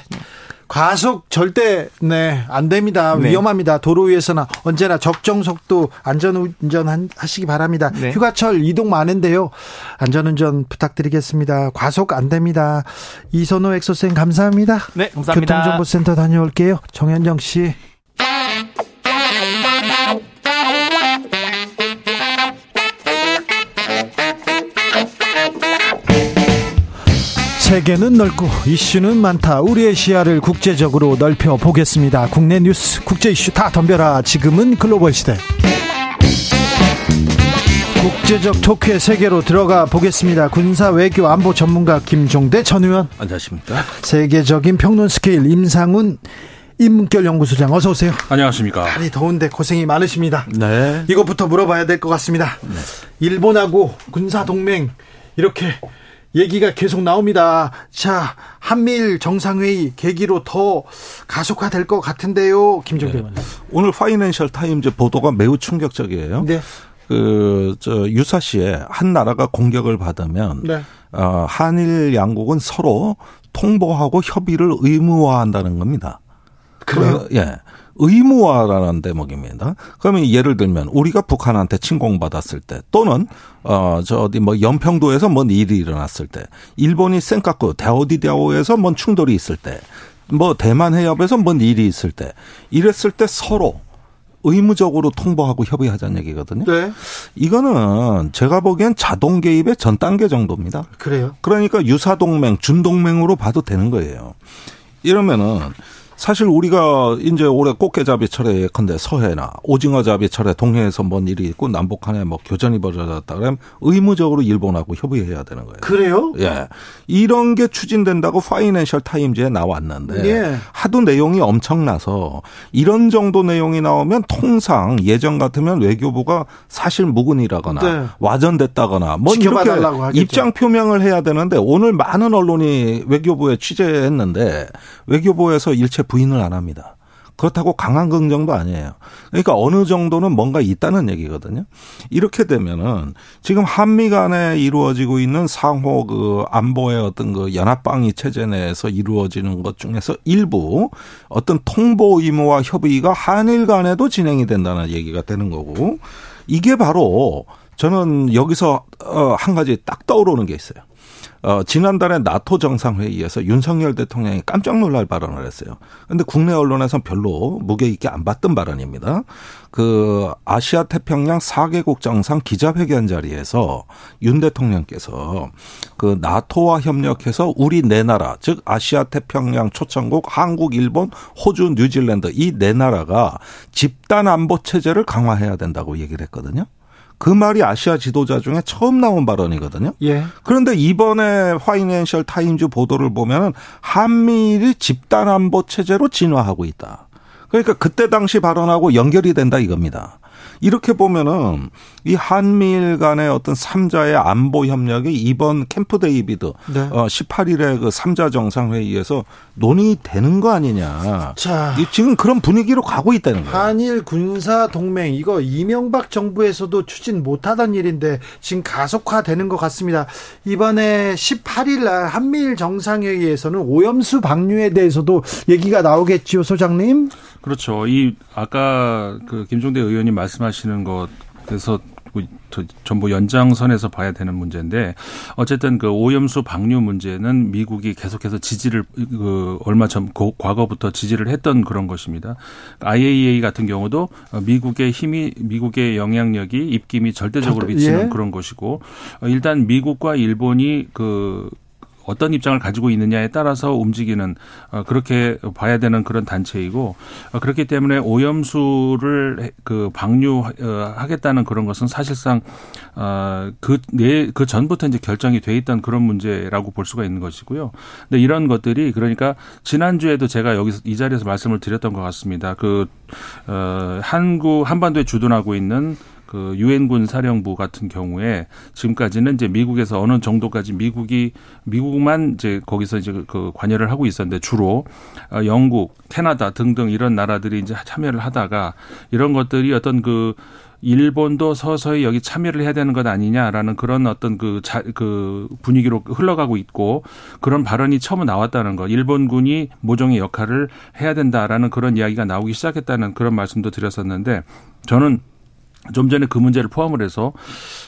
S1: 네. 과속 절대 네, 안 됩니다. 네. 위험합니다. 도로 위에서는 언제나 적정 속도 안전 운전 하시기 바랍니다. 네. 휴가철 이동 많은데요. 안전 운전 부탁드리겠습니다. 과속 안 됩니다. 이선호 엑소쌤 감사합니다.
S10: 네, 감사합니다.
S1: 교통정보센터 다녀올게요. 정현정 씨. 세계는 넓고 이슈는 많다. 우리의 시야를 국제적으로 넓혀 보겠습니다. 국내 뉴스, 국제 이슈 다 덤벼라. 지금은 글로벌 시대. 국제적 토크의 세계로 들어가 보겠습니다. 군사 외교 안보 전문가 김종대 전 의원.
S11: 안녕하십니까.
S1: 세계적인 평론 스케일 임상훈 인문결 연구소장 어서 오세요.
S11: 안녕하십니까.
S1: 날이 더운데 고생이 많으십니다.
S11: 네.
S1: 이것부터 물어봐야 될 것 같습니다. 네. 일본하고 군사 동맹 이렇게 얘기가 계속 나옵니다. 자, 한미일 정상회의 계기로 더 가속화될 것 같은데요. 김종대 네.
S11: 오늘 파이낸셜 타임즈 보도가 매우 충격적이에요. 네. 그, 저, 유사시에 한 나라가 공격을 받으면, 네. 어, 한일 양국은 서로 통보하고 협의를 의무화한다는 겁니다.
S1: 그래요?
S11: 그, 예. 의무화라는 대목입니다. 그러면 예를 들면 우리가 북한한테 침공받았을 때 또는 어저 어디 뭐 연평도에서 뭔 일이 일어났을 때 일본이 센카쿠 다오디다오에서 뭔 충돌이 있을 때 뭐 대만 해협에서 뭔 일이 있을 때 이랬을 때 서로 의무적으로 통보하고 협의하자는 얘기거든요.
S1: 네.
S11: 이거는 제가 보기엔 자동 개입의 전 단계 정도입니다.
S1: 그래요?
S11: 그러니까 유사 동맹, 준 동맹으로 봐도 되는 거예요. 이러면은 사실 우리가 이제 올해 꽃게잡이철에 예컨대 서해나 오징어잡이철에 동해에서 뭔 일이 있고 남북한에 뭐 교전이 벌어졌다 그러면 의무적으로 일본하고 협의해야 되는 거예요.
S1: 그래요?
S11: 예. 이런 게 추진된다고 파이낸셜 타임즈에 나왔는데 예. 하도 내용이 엄청나서 이런 정도 내용이 나오면 통상 예전 같으면 외교부가 사실 무근이라거나 네. 와전됐다거나 뭐 이렇게 하겠죠. 입장 표명을 해야 되는데 오늘 많은 언론이 외교부에 취재했는데 외교부에서 일체 부인을 안 합니다. 그렇다고 강한 긍정도 아니에요. 그러니까 어느 정도는 뭔가 있다는 얘기거든요. 이렇게 되면은 지금 한미 간에 이루어지고 있는 상호 그 안보의 어떤 그 연합방위 체제 내에서 이루어지는 것 중에서 일부 어떤 통보 의무와 협의가 한일 간에도 진행이 된다는 얘기가 되는 거고 이게 바로 저는 여기서 어, 한 가지 딱 떠오르는 게 있어요. 어, 지난달에 나토 정상회의에서 윤석열 대통령이 깜짝 놀랄 발언을 했어요. 근데 국내 언론에서는 별로 무게 있게 안 봤던 발언입니다. 그 아시아 태평양 4개국 정상 기자회견 자리에서 윤 대통령께서 그 나토와 협력해서 우리 네 나라, 즉 아시아 태평양 초청국 한국, 일본, 호주, 뉴질랜드 이 네 나라가 집단 안보 체제를 강화해야 된다고 얘기를 했거든요. 그 말이 아시아 지도자 중에 처음 나온 발언이거든요.
S1: 예.
S11: 그런데 이번에 파이낸셜 타임즈 보도를 보면은 한미일이 집단 안보 체제로 진화하고 있다. 그러니까 그때 당시 발언하고 연결이 된다 이겁니다. 이렇게 보면은 이 한미일 간의 어떤 3자의 안보 협력이 이번 캠프 데이비드 네. 어 18일에 그 3자 정상회의에서 논의되는 거 아니냐. 자, 지금 그런 분위기로 가고 있다는 거예요.
S1: 한일 군사 동맹 이거 이명박 정부에서도 추진 못하던 일인데 지금 가속화되는 것 같습니다. 이번에 18일 날 한미일 정상회의에서는 오염수 방류에 대해서도 얘기가 나오겠지요, 소장님?
S12: 그렇죠. 이 아까 그 김종대 의원님 말씀하 시는 것에서 뭐 전부 연장선에서 봐야 되는 문제인데 어쨌든 그 오염수 방류 문제는 미국이 계속해서 지지를 그 얼마 전 과거부터 지지를 했던 그런 것입니다. IAEA 같은 경우도 미국의 힘이 미국의 영향력이 입김이 절대적으로 미치는 예. 그런 것이고 일단 미국과 일본이 그 어떤 입장을 가지고 있느냐에 따라서 움직이는 어, 그렇게 봐야 되는 그런 단체이고 어, 그렇기 때문에 오염수를 그 방류하겠다는 그런 것은 사실상 그내그 그 전부터 이제 결정이 돼 있던 그런 문제라고 볼 수가 있는 것이고요. 근데 이런 것들이 그러니까 지난주에도 제가 여기서 이 자리에서 말씀을 드렸던 것 같습니다. 그 어, 한국 한반도에 주둔하고 있는 그 유엔군 사령부 같은 경우에 지금까지는 이제 미국에서 어느 정도까지 미국이 미국만 이제 거기서 이제 그 관여를 하고 있었는데 주로 어, 영국, 캐나다 등등 이런 나라들이 이제 참여를 하다가 이런 것들이 어떤 그 일본도 서서히 여기 참여를 해야 되는 것 아니냐라는 그런 어떤 그, 자, 그 분위기로 흘러가고 있고 그런 발언이 처음 나왔다는 것. 일본군이 모종의 역할을 해야 된다라는 그런 이야기가 나오기 시작했다는 그런 말씀도 드렸었는데 저는 좀 전에 그 문제를 포함을 해서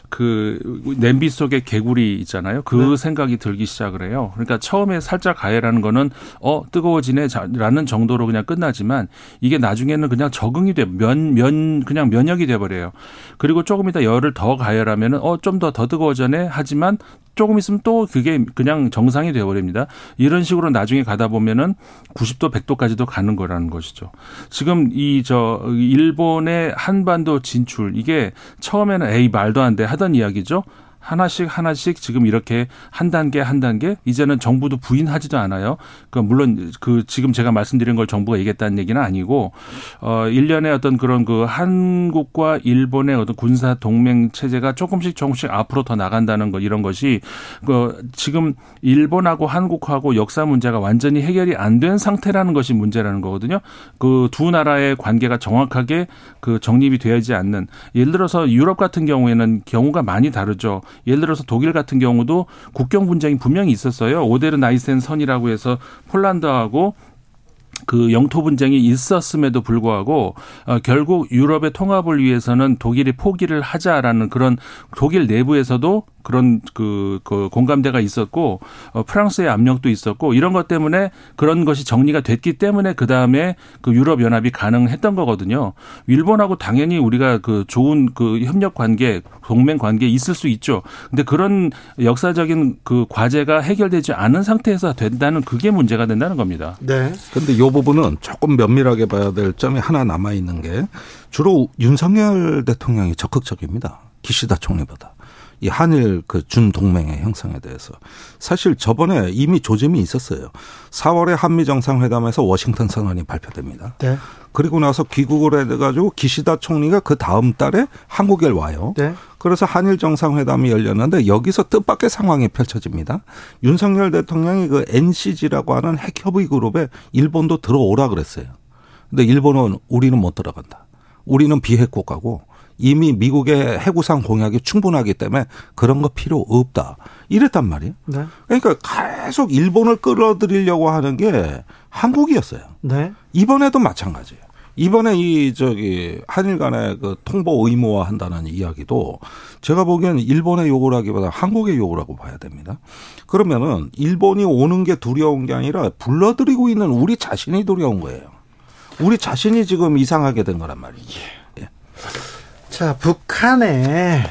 S12: 그 냄비 속에 개구리 있잖아요. 그 네. 생각이 들기 시작을 해요. 그러니까 처음에 살짝 가해라는 거는 어 뜨거워지네라는 정도로 그냥 끝나지만 이게 나중에는 그냥 적응이 돼 면 면 그냥 면역이 돼 버려요. 그리고 조금 이따 열을 더 가열하면은 어 좀 더더 뜨거워져네 하지만 조금 있으면 또 그게 그냥 정상이 되어버립니다. 이런 식으로 나중에 가다 보면은 90도, 100도까지도 가는 거라는 것이죠. 지금 이 저 일본의 한반도 진출 이게 처음에는 에이 말도 안 돼 하던 이야기죠. 하나씩 하나씩 지금 이렇게 한 단계 한 단계 이제는 정부도 부인하지도 않아요. 그 물론 그 지금 제가 말씀드린 걸 정부가 얘기했다는 얘기는 아니고 어 일련의 어떤 그런 그 한국과 일본의 어떤 군사 동맹 체제가 조금씩 조금씩 앞으로 더 나간다는 거 이런 것이 그 지금 일본하고 한국하고 역사 문제가 완전히 해결이 안 된 상태라는 것이 문제라는 거거든요. 그 두 나라의 관계가 정확하게 그 정립이 되어야지 않는 예를 들어서 유럽 같은 경우에는 경우가 많이 다르죠. 예를 들어서 독일 같은 경우도 국경 분쟁이 분명히 있었어요. 오데르 나이센 선이라고 해서 폴란드하고 그 영토 분쟁이 있었음에도 불구하고 어, 결국 유럽의 통합을 위해서는 독일이 포기를 하자라는 그런 독일 내부에서도 그런 그, 그 공감대가 있었고 어, 프랑스의 압력도 있었고 이런 것 때문에 그런 것이 정리가 됐기 때문에 그 다음에 그 유럽 연합이 가능했던 거거든요. 일본하고 당연히 우리가 그 좋은 그 협력 관계, 동맹 관계 있을 수 있죠. 근데 그런 역사적인 그 과제가 해결되지 않은 상태에서 된다는 그게 문제가 된다는 겁니다.
S11: 네. 근데 요 부분은 조금 면밀하게 봐야 될 점이 하나 남아 있는 게 주로 윤석열 대통령이 적극적입니다. 기시다 총리보다. 이 한일 그 준동맹의 형성에 대해서 사실 저번에 이미 조짐이 있었어요. 4월에 한미 정상회담에서 워싱턴 선언이 발표됩니다. 네. 그리고 나서 귀국을 해가지고 기시다 총리가 그 다음 달에 한국에 와요. 네. 그래서 한일 정상회담이 열렸는데 여기서 뜻밖의 상황이 펼쳐집니다. 윤석열 대통령이 그 NCG라고 하는 핵협의 그룹에 일본도 들어오라 그랬어요. 근데 일본은 우리는 못 들어간다. 우리는 비핵 국가고 이미 미국의 해구상 공약이 충분하기 때문에 그런 거 필요 없다. 이랬단 말이에요. 네. 그러니까 계속 일본을 끌어들이려고 하는 게 한국이었어요. 네. 이번에도 마찬가지예요. 이번에 이 저기 한일 간의 그 통보 의무화 한다는 이야기도 제가 보기엔 일본의 요구를 하기보다 한국의 요구라고 봐야 됩니다. 그러면은 일본이 오는 게 두려운 게 아니라 불러들이고 있는 우리 자신이 두려운 거예요. 우리 자신이 지금 이상하게 된 거란 말이죠. 예.
S1: 자, 북한에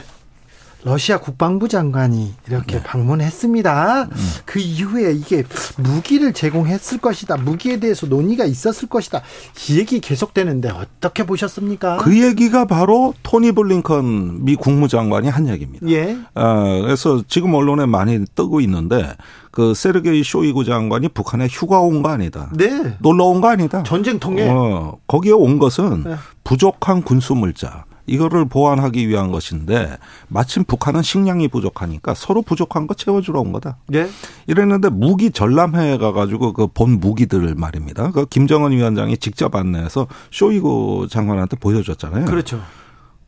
S1: 러시아 국방부 장관이 이렇게 네. 방문했습니다. 음. 그 이후에 이게 무기를 제공했을 것이다. 무기에 대해서 논의가 있었을 것이다. 이 얘기 계속되는데 어떻게 보셨습니까?
S11: 그 얘기가 바로 토니 블링컨 미 국무장관이 한 얘기입니다. 예. 어, 그래서 지금 언론에 많이 뜨고 있는데 그 세르게이 쇼이구 장관이 북한에 휴가 온 거 아니다. 네. 놀러 온 거 아니다.
S1: 전쟁통에.
S11: 어, 거기에 온 것은 네. 부족한 군수 물자. 이거를 보완하기 위한 것인데 마침 북한은 식량이 부족하니까 서로 부족한 거 채워주러 온 거다. 예. 이랬는데 무기 전람회에 가가지고 그 본 무기들을 말입니다. 그 김정은 위원장이 직접 안내해서 쇼이구 장관한테 보여줬잖아요.
S1: 그렇죠.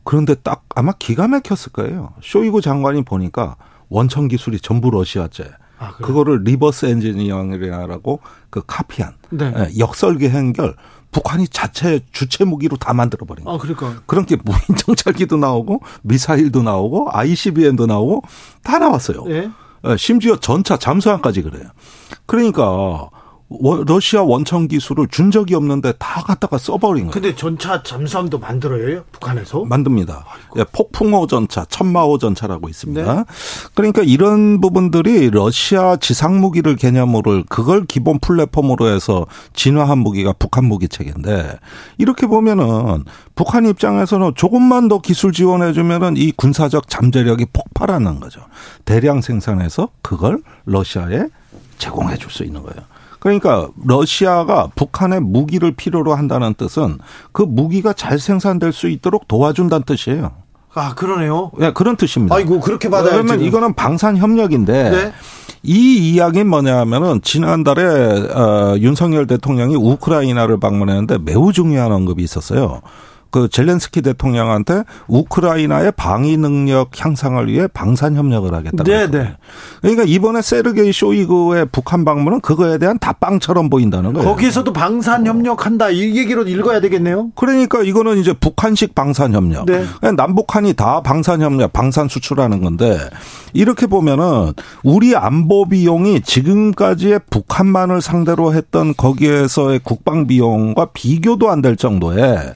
S11: 그런데 딱 아마 기가 막혔을 거예요. 쇼이구 장관이 보니까 원천 기술이 전부 러시아제. 아, 그거를 reverse engineering이라고 그 카피한 네. 예, 역설계 행결 북한이 자체 주체 무기로 다 만들어 버린 거예요. 아,
S1: 그러니까.
S11: 그런 게 무인 정찰기도 나오고 미사일도 나오고 ICBM도 나오고 다 나왔어요. 예? 예 심지어 전차 잠수함까지 그래요. 그러니까 러시아 원천 기술을 준 적이 없는데 다 갖다가 써버린 거예요.
S1: 근데 전차 잠수함도 만들어요, 북한에서?
S11: 만듭니다. 예, 폭풍호 전차, 천마호 전차라고 있습니다. 네. 그러니까 이런 부분들이 러시아 지상 무기를 개념으로 그걸 기본 플랫폼으로 해서 진화한 무기가 북한 무기 체계인데 이렇게 보면은 북한 입장에서는 조금만 더 기술 지원해 주면은 이 군사적 잠재력이 폭발하는 거죠. 대량 생산해서 그걸 러시아에 제공해 줄 수 있는 거예요. 그러니까 러시아가 북한의 무기를 필요로 한다는 뜻은 그 무기가 잘 생산될 수 있도록 도와준다는 뜻이에요.
S1: 아, 그러네요.
S11: 네, 그런 뜻입니다.
S1: 아이고, 그렇게 받아야
S11: 그러면 이거는 방산 협력인데 네. 이 이야기는 뭐냐면은 지난달에 어, 윤석열 대통령이 우크라이나를 방문했는데 매우 중요한 언급이 있었어요. 그 젤렌스키 대통령한테 우크라이나의 방위 능력 향상을 위해 방산 협력을 하겠다고. 네, 네. 그러니까 이번에 세르게이 쇼이그의 북한 방문은 그거에 대한 답방처럼 보인다는 거예요.
S1: 거기에서도 방산 협력한다 이 얘기로 읽어야 되겠네요.
S11: 그러니까 이거는 이제 북한식 방산 협력. 네. 남북한이 다 방산 협력, 방산 수출하는 건데 이렇게 보면은 우리 안보 비용이 지금까지의 북한만을 상대로 했던 거기에서의 국방 비용과 비교도 안 될 정도의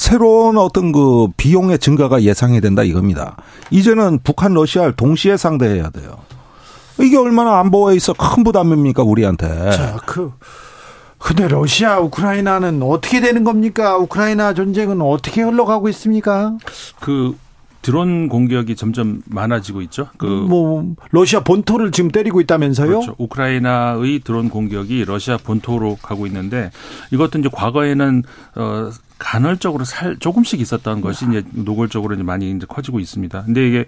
S11: 새로운 어떤 그 비용의 증가가 예상이 된다 이겁니다. 이제는 북한 러시아를 동시에 상대해야 돼요. 이게 얼마나 안보에 있어 큰 부담입니까 우리한테.
S1: 자, 그 근데 러시아 우크라이나는 어떻게 되는 겁니까? 우크라이나 전쟁은 어떻게 흘러가고 있습니까?
S12: 그 드론 공격이 점점 많아지고 있죠.
S1: 그 뭐 러시아 본토를 지금 때리고 있다면서요?
S12: 그렇죠. 우크라이나의 드론 공격이 러시아 본토로 가고 있는데 이것도 이제 과거에는 어 간헐적으로 살 조금씩 있었던 것이 이제 노골적으로 이제 많이 이제 커지고 있습니다. 근데 이게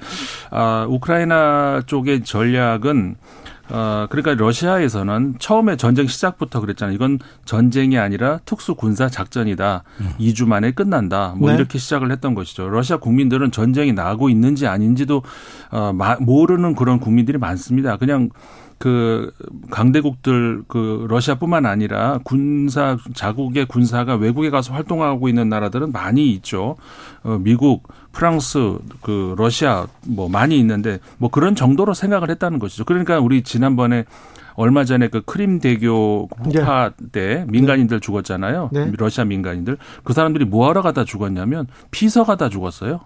S12: 아 우크라이나 쪽의 전략은 어, 그러니까 러시아에서는 처음에 전쟁 시작부터 그랬잖아요. 이건 전쟁이 아니라 특수 군사 작전이다. 음. 2주 만에 끝난다. 뭐 네. 이렇게 시작을 했던 것이죠. 러시아 국민들은 전쟁이 나고 있는지 아닌지도 어, 모르는 그런 국민들이 많습니다. 그냥 그 강대국들 그 러시아뿐만 아니라 군사 자국의 군사가 외국에 가서 활동하고 있는 나라들은 많이 있죠. 어 미국, 프랑스, 그 러시아 뭐 많이 있는데 뭐 그런 정도로 생각을 했다는 것이죠. 그러니까 우리 지난번에 얼마 전에 그 크림 대교 폭파 네. 때 민간인들 죽었잖아요. 네. 러시아 민간인들. 그 사람들이 뭐하러 가다 죽었냐면 피서 가다 죽었어요.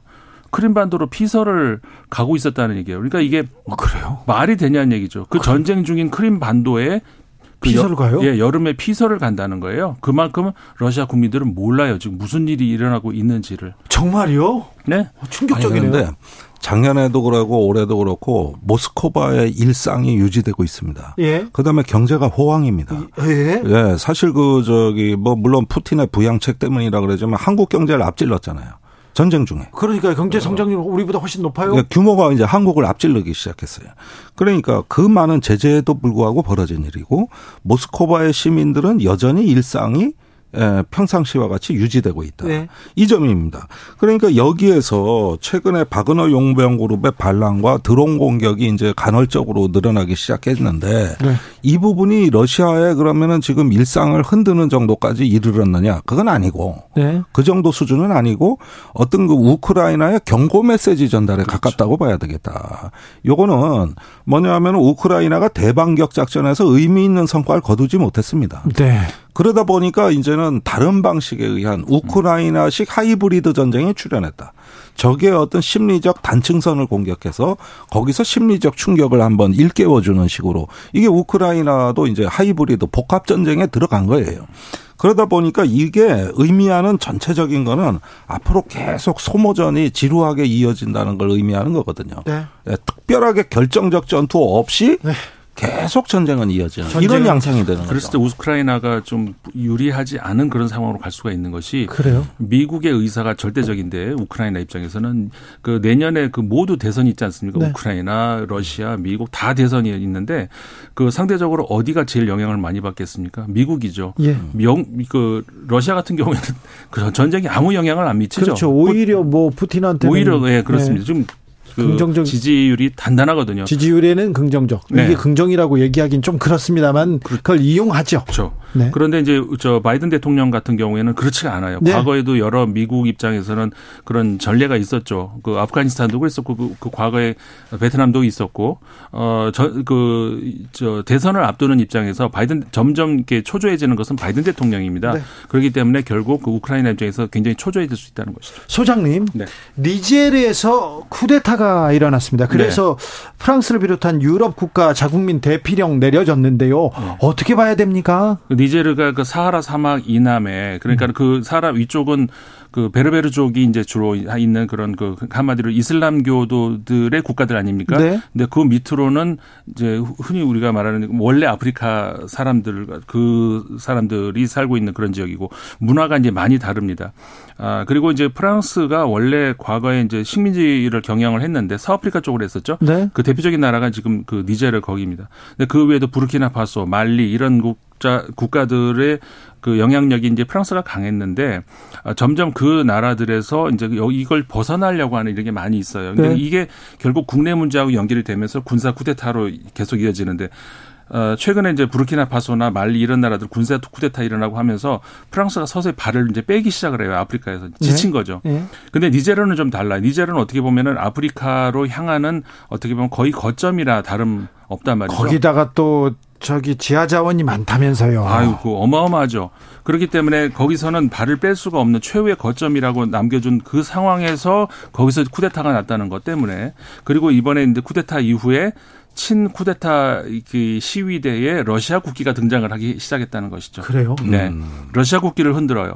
S12: 크림반도로 피서를 가고 있었다는 얘기예요. 그러니까 이게
S1: 어, 그래요?
S12: 말이 되냐는 얘기죠. 그 그래. 전쟁 중인 크림반도에
S1: 그 피서를 여, 가요?
S12: 예, 여름에 피서를 간다는 거예요. 그만큼 러시아 국민들은 몰라요. 지금 무슨 일이 일어나고 있는지를.
S1: 정말요?
S12: 네.
S1: 어, 충격적이네요.
S11: 작년에도 그러고 올해도 그렇고 모스크바의 일상이 유지되고 있습니다. 예. 그다음에 경제가 호황입니다. 예. 예. 사실 그 저기 뭐 물론 푸틴의 부양책 때문이라 그러지만 한국 경제를 앞질렀잖아요. 전쟁 중에.
S1: 그러니까 경제 성장률 우리보다 훨씬 높아요. 그러니까
S11: 규모가 이제 한국을 앞질르기 시작했어요. 그러니까 그 많은 제재에도 불구하고 벌어진 일이고 모스크바의 시민들은 여전히 일상이 평상시와 같이 유지되고 있다. 네. 이 점입니다. 그러니까 여기에서 최근에 바그너 용병 그룹의 반란과 드론 공격이 이제 간헐적으로 늘어나기 시작했는데 네. 이 부분이 러시아의 그러면은 지금 일상을 흔드는 정도까지 이르렀느냐? 그건 아니고 네. 그 정도 수준은 아니고 어떤 그 우크라이나의 경고 메시지 전달에 그렇죠. 가깝다고 봐야 되겠다. 요거는 뭐냐하면 우크라이나가 대반격 작전에서 의미 있는 성과를 거두지 못했습니다.
S1: 네.
S11: 그러다 보니까 이제는 다른 방식에 의한 우크라이나식 하이브리드 전쟁에 출연했다. 적의 어떤 심리적 단층선을 공격해서 거기서 심리적 충격을 한번 일깨워주는 식으로 이게 우크라이나도 이제 하이브리드 복합 전쟁에 들어간 거예요. 그러다 보니까 이게 의미하는 전체적인 거는 앞으로 계속 소모전이 지루하게 이어진다는 걸 의미하는 거거든요. 네. 네, 특별하게 결정적 전투 없이 네. 계속 전쟁은 이어지는 이런 양상이 되는 거죠.
S12: 그랬을 때 우크라이나가 좀 유리하지 않은 그런 상황으로 갈 수가 있는 것이
S1: 그래요?
S12: 미국의 의사가 절대적인데 우크라이나 입장에서는 그 내년에 그 모두 대선이 있지 않습니까? 네. 우크라이나, 러시아, 미국 다 대선이 있는데 그 상대적으로 어디가 제일 영향을 많이 받겠습니까? 미국이죠. 예. 명, 그 러시아 같은 경우에는 그 전쟁이 아무 영향을 안 미치죠.
S1: 그렇죠. 오히려 뭐 푸틴한테
S12: 오히려 예 그렇습니다. 네. 지금 그 긍정적 지지율이 단단하거든요.
S1: 지지율에는 긍정적. 네. 이게 긍정이라고 얘기하긴 좀 그렇습니다만 그걸 이용하죠.
S12: 그렇죠. 네. 그런데 이제 저 바이든 대통령 같은 경우에는 그렇지가 않아요. 네. 과거에도 여러 미국 입장에서는 그런 전례가 있었죠. 그 아프가니스탄도 그랬었고 그, 그 과거에 베트남도 있었고 어저그저 대선을 앞두는 입장에서 바이든 점점 이렇게 초조해지는 것은 바이든 대통령입니다. 네. 그렇기 때문에 결국 그 우크라이나 입장에서 굉장히 초조해질 수 있다는 것이죠.
S1: 소장님, 네. 니제르에서 쿠데타가 일어났습니다. 그래서 네. 프랑스를 비롯한 유럽 국가 자국민 대피령 내려졌는데요. 네. 어떻게 봐야 됩니까?
S12: 그 니제르가 그 사하라 사막 이남에 그러니까 음. 그 사하라 위쪽은 그 베르베르족이 이제 주로 있는 그런 그 한마디로 이슬람교도들의 국가들 아닙니까? 네. 근데 그 밑으로는 이제 흔히 우리가 말하는 원래 아프리카 사람들 그 사람들이 살고 있는 그런 지역이고 문화가 이제 많이 다릅니다. 아 그리고 이제 프랑스가 원래 과거에 이제 식민지를 경영을 했는데 서아프리카 쪽으로 했었죠. 네. 그 대표적인 나라가 지금 그 니제르 거기입니다. 근데 그 외에도 부르키나파소, 말리 이런 국 국자 국가들의 그 영향력이 이제 프랑스가 강했는데 어, 점점 그 나라들에서 이제 이걸 벗어나려고 하는 이런 게 많이 있어요. 근데 네. 이게 결국 국내 문제하고 연결이 되면서 군사 쿠데타로 계속 이어지는데 어, 최근에 이제 부르키나파소나 말리 이런 나라들 군사 쿠데타 일어나고 하면서 프랑스가 서서히 발을 이제 빼기 시작을 해요. 아프리카에서 지친 네. 거죠. 네. 근데 니제르는 좀 달라요. 니제르는 어떻게 보면은 아프리카로 향하는 어떻게 보면 거의 거점이라 다름 없단 말이죠.
S1: 거기다가 또 저기 지하 자원이 많다면서요.
S12: 아이고 어마어마하죠. 그렇기 때문에 거기서는 발을 뺄 수가 없는 최후의 거점이라고 남겨준 그 상황에서 거기서 쿠데타가 났다는 것 때문에 그리고 이번에 이제 쿠데타 이후에 친 쿠데타 그 시위대에 러시아 국기가 등장을 하기 시작했다는 것이죠.
S1: 그래요?
S12: 네. 음. 러시아 국기를 흔들어요.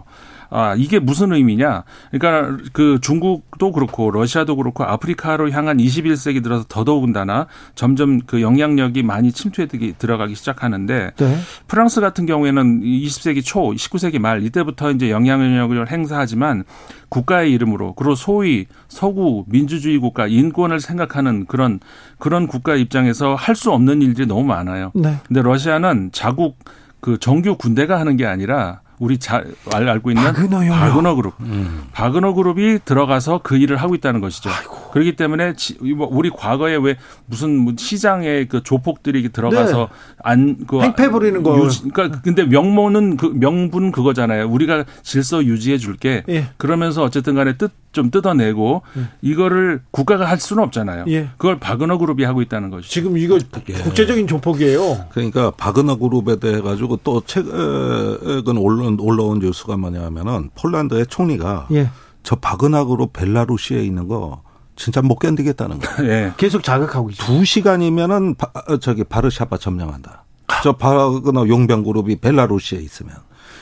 S12: 아, 이게 무슨 의미냐? 그러니까 그 중국도 그렇고 러시아도 그렇고 아프리카로 향한 21세기 들어서 더더군다나 점점 그 영향력이 많이 침투해 들어가기 시작하는데 네. 프랑스 같은 경우에는 20세기 초, 19세기 말 이때부터 이제 영향력을 행사하지만 국가의 이름으로 그리고 소위 서구 민주주의 국가 인권을 생각하는 그런 그런 국가 입장에서 할 수 없는 일들이 너무 많아요. 네. 근데 러시아는 자국 그 정규 군대가 하는 게 아니라 우리 잘 알고 있는 바그너요. 바그너 그룹. 음. 바그너 그룹이 들어가서 그 일을 하고 있다는 것이죠. 아이고. 그렇기 때문에 뭐 우리 과거에 왜 무슨 뭐 시장에 그 조폭들이 들어가서 네.
S1: 안그 행패 부리는 거.
S12: 유지, 그러니까 근데 명모는 그 명분 그거잖아요. 우리가 질서 유지해 줄게. 예. 그러면서 어쨌든 간에 뜻 좀 뜯어내고 예. 이거를 국가가 할 수는 없잖아요. 예. 그걸 바그너 그룹이 하고 있다는 것이죠.
S1: 지금 이거 예. 국제적인 조폭이에요.
S11: 그러니까 바그너 그룹에 대해 가지고 또 최근 올 라온, 올라온 뉴스가 뭐냐면은 폴란드의 총리가 예. 저 그룹 벨라루시에 있는 거 진짜 못 견디겠다는 거예요.
S1: 예. 계속 자극하고 있죠.
S11: 두 시간이면은 바, 저기 바르샤바 점령한다. 저 바그너 용병 그룹이 벨라루시에 있으면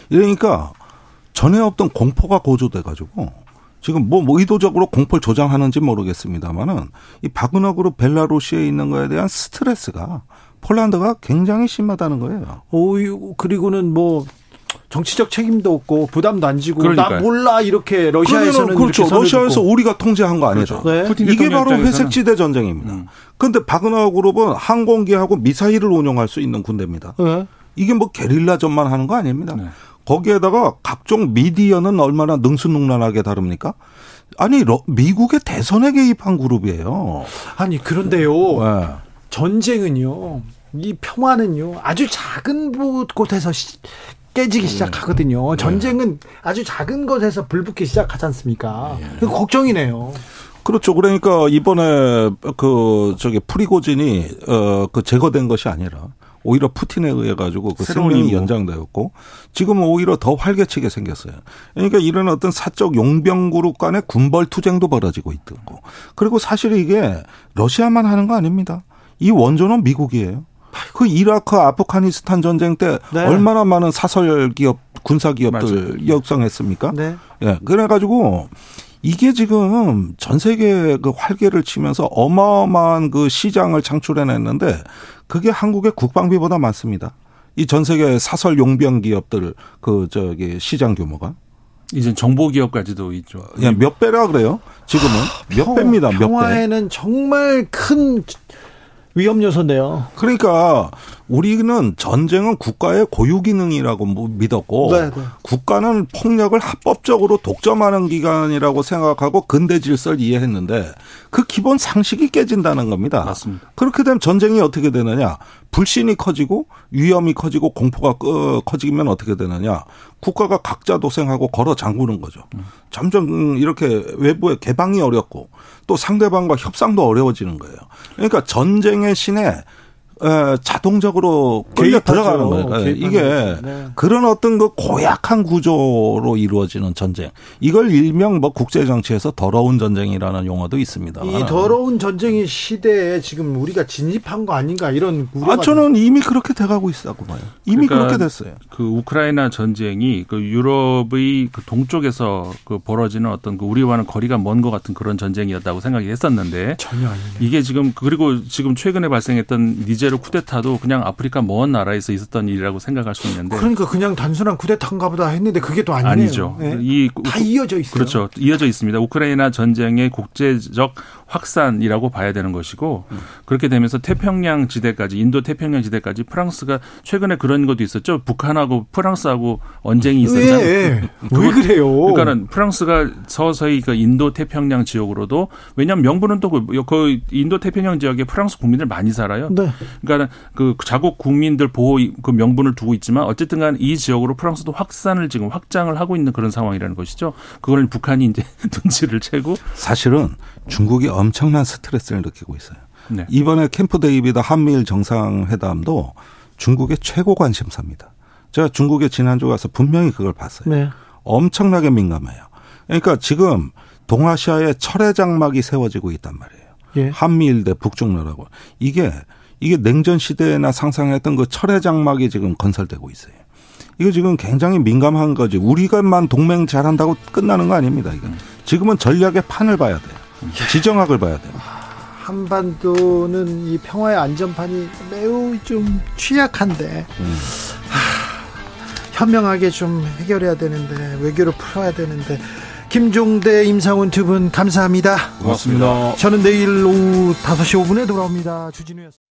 S11: 이러니까 전에 없던 공포가 고조돼 가지고 지금 뭐, 뭐 의도적으로 공포를 조장하는지 모르겠습니다만은 이 바그너 그룹 벨라루시에 있는 거에 대한 스트레스가 폴란드가 굉장히 심하다는 거예요.
S1: 오, 그리고는 뭐 정치적 책임도 없고 부담도 안 지고 그러니까요. 나 몰라 이렇게 러시아에서는
S11: 그렇죠. 러시아에서 듣고. 우리가 통제한 거 아니죠. 그렇죠. 네. 이게 바로 회색지대 전쟁입니다. 음. 그런데 바그너 그룹은 항공기하고 미사일을 운용할 수 있는 군대입니다. 네. 이게 뭐 게릴라전만 하는 거 아닙니다. 네. 거기에다가 각종 미디어는 얼마나 능수능란하게 다릅니까? 아니 미국의 대선에 개입한 그룹이에요.
S1: 아니 그런데요. 네. 전쟁은요. 이 평화는요. 아주 작은 곳에서 깨지기 음. 시작하거든요. 네. 전쟁은 아주 작은 것에서 불붙기 시작하지 않습니까? 네. 걱정이네요.
S11: 그렇죠. 그러니까 이번에 그 저기 프리고진이 어그 제거된 것이 아니라 오히려 푸틴에 의해 가지고 그 생명이 연장되었고 지금은 오히려 더 활개치게 생겼어요. 그러니까 이런 어떤 사적 용병 그룹 간의 군벌 투쟁도 벌어지고 있고 그리고 사실 이게 러시아만 하는 거 아닙니다. 이 원조는 미국이에요. 그 이라크 아프가니스탄 전쟁 때 네. 얼마나 많은 사설 기업 군사 기업들 역성했습니까? 네. 예. 그래 가지고 이게 지금 전 세계 그 활개를 치면서 어마어마한 그 시장을 창출해냈는데 그게 한국의 국방비보다 많습니다. 이 전 세계 사설 용병 기업들 그 저기 시장 규모가
S12: 이제 정보 기업까지도 있죠.
S11: 예, 몇 배라 그래요? 지금은 하, 몇 평, 배입니다. 몇
S1: 평화에는 정말 큰 위험 요소인데요.
S11: 그러니까 우리는 전쟁은 국가의 고유 기능이라고 뭐 믿었고 네, 네. 국가는 폭력을 합법적으로 독점하는 기관이라고 생각하고 근대 질서를 이해했는데 그 기본 상식이 깨진다는 겁니다.
S12: 맞습니다.
S11: 그렇게 되면 전쟁이 어떻게 되느냐? 불신이 커지고 위험이 커지고 공포가 커지면 어떻게 되느냐? 국가가 각자 도생하고 걸어 잠그는 거죠. 음. 점점 이렇게 외부의 개방이 어렵고 또 상대방과 협상도 어려워지는 거예요. 그러니까 전쟁의 신에 에, 자동적으로 끌려 들어가는 거예요. 예, 이게 네. 그런 어떤 그 고약한 구조로 이루어지는 전쟁. 이걸 일명 뭐 국제 정치에서 더러운 전쟁이라는 용어도 있습니다.
S1: 이 더러운 전쟁의 시대에 지금 우리가 진입한 거 아닌가 이런
S11: 우려가 아 저는 이미 그렇게 돼가고 있다고 봐요. 이미 그러니까 그렇게 됐어요.
S12: 그 우크라이나 전쟁이 그 유럽의 그 동쪽에서 그 벌어지는 어떤 그 우리와는 거리가 먼 것 같은 그런 전쟁이었다고 생각이 했었는데
S1: 전혀 아니에요.
S12: 이게 지금 그리고 지금 최근에 발생했던 니제 실제로 쿠데타도 그냥 아프리카 먼 나라에서 있었던 일이라고 생각할 수 있는데
S1: 그러니까 그냥 단순한 쿠데타인가 보다 했는데 그게 또 아니네요.
S12: 아니죠.
S1: 네. 이다 이어져 있어요.
S12: 그렇죠. 이어져 있습니다. 우크라이나 전쟁의 국제적 확산이라고 봐야 되는 것이고 음. 그렇게 되면서 태평양 지대까지 인도 태평양 지대까지 프랑스가 최근에 그런 것도 있었죠. 북한하고 프랑스하고 언쟁이 있었잖아요. 왜,
S1: 왜 그래요?
S12: 그러니까는 프랑스가 서서히 그 인도 태평양 지역으로도 왜냐하면 명분은 또그 그 인도 태평양 지역에 프랑스 국민들 많이 살아요. 네. 그러니까 그 자국 국민들 보호 그 명분을 두고 있지만 어쨌든간 이 지역으로 프랑스도 확산을 지금 확장을 하고 있는 그런 상황이라는 것이죠. 그걸 북한이 이제 눈치를 채고
S11: 사실은 중국이 엄청난 스트레스를 느끼고 있어요. 네. 이번에 캠프 데이비드 한미일 정상회담도 중국의 최고 관심사입니다. 제가 중국에 지난주 가서 분명히 그걸 봤어요. 네. 엄청나게 민감해요. 그러니까 지금 동아시아에 철의 장막이 세워지고 있단 말이에요. 예. 한미일 대 북중러라고. 이게 이게 냉전 시대나 상상했던 그 철의 장막이 지금 건설되고 있어요. 이거 지금 굉장히 민감한 거지. 우리가만 동맹 잘한다고 끝나는 거 아닙니다. 이건 지금은 전략의 판을 봐야 돼요. 지정학을 봐야 돼요.
S1: 한반도는 이 평화의 안전판이 매우 좀 취약한데 음. 하, 현명하게 좀 해결해야 되는데 외교로 풀어야 되는데 김종대, 임상훈 두 분 감사합니다.
S11: 고맙습니다.
S1: 저는 내일 오후 5시 5분에 돌아옵니다. 주진우였습니다.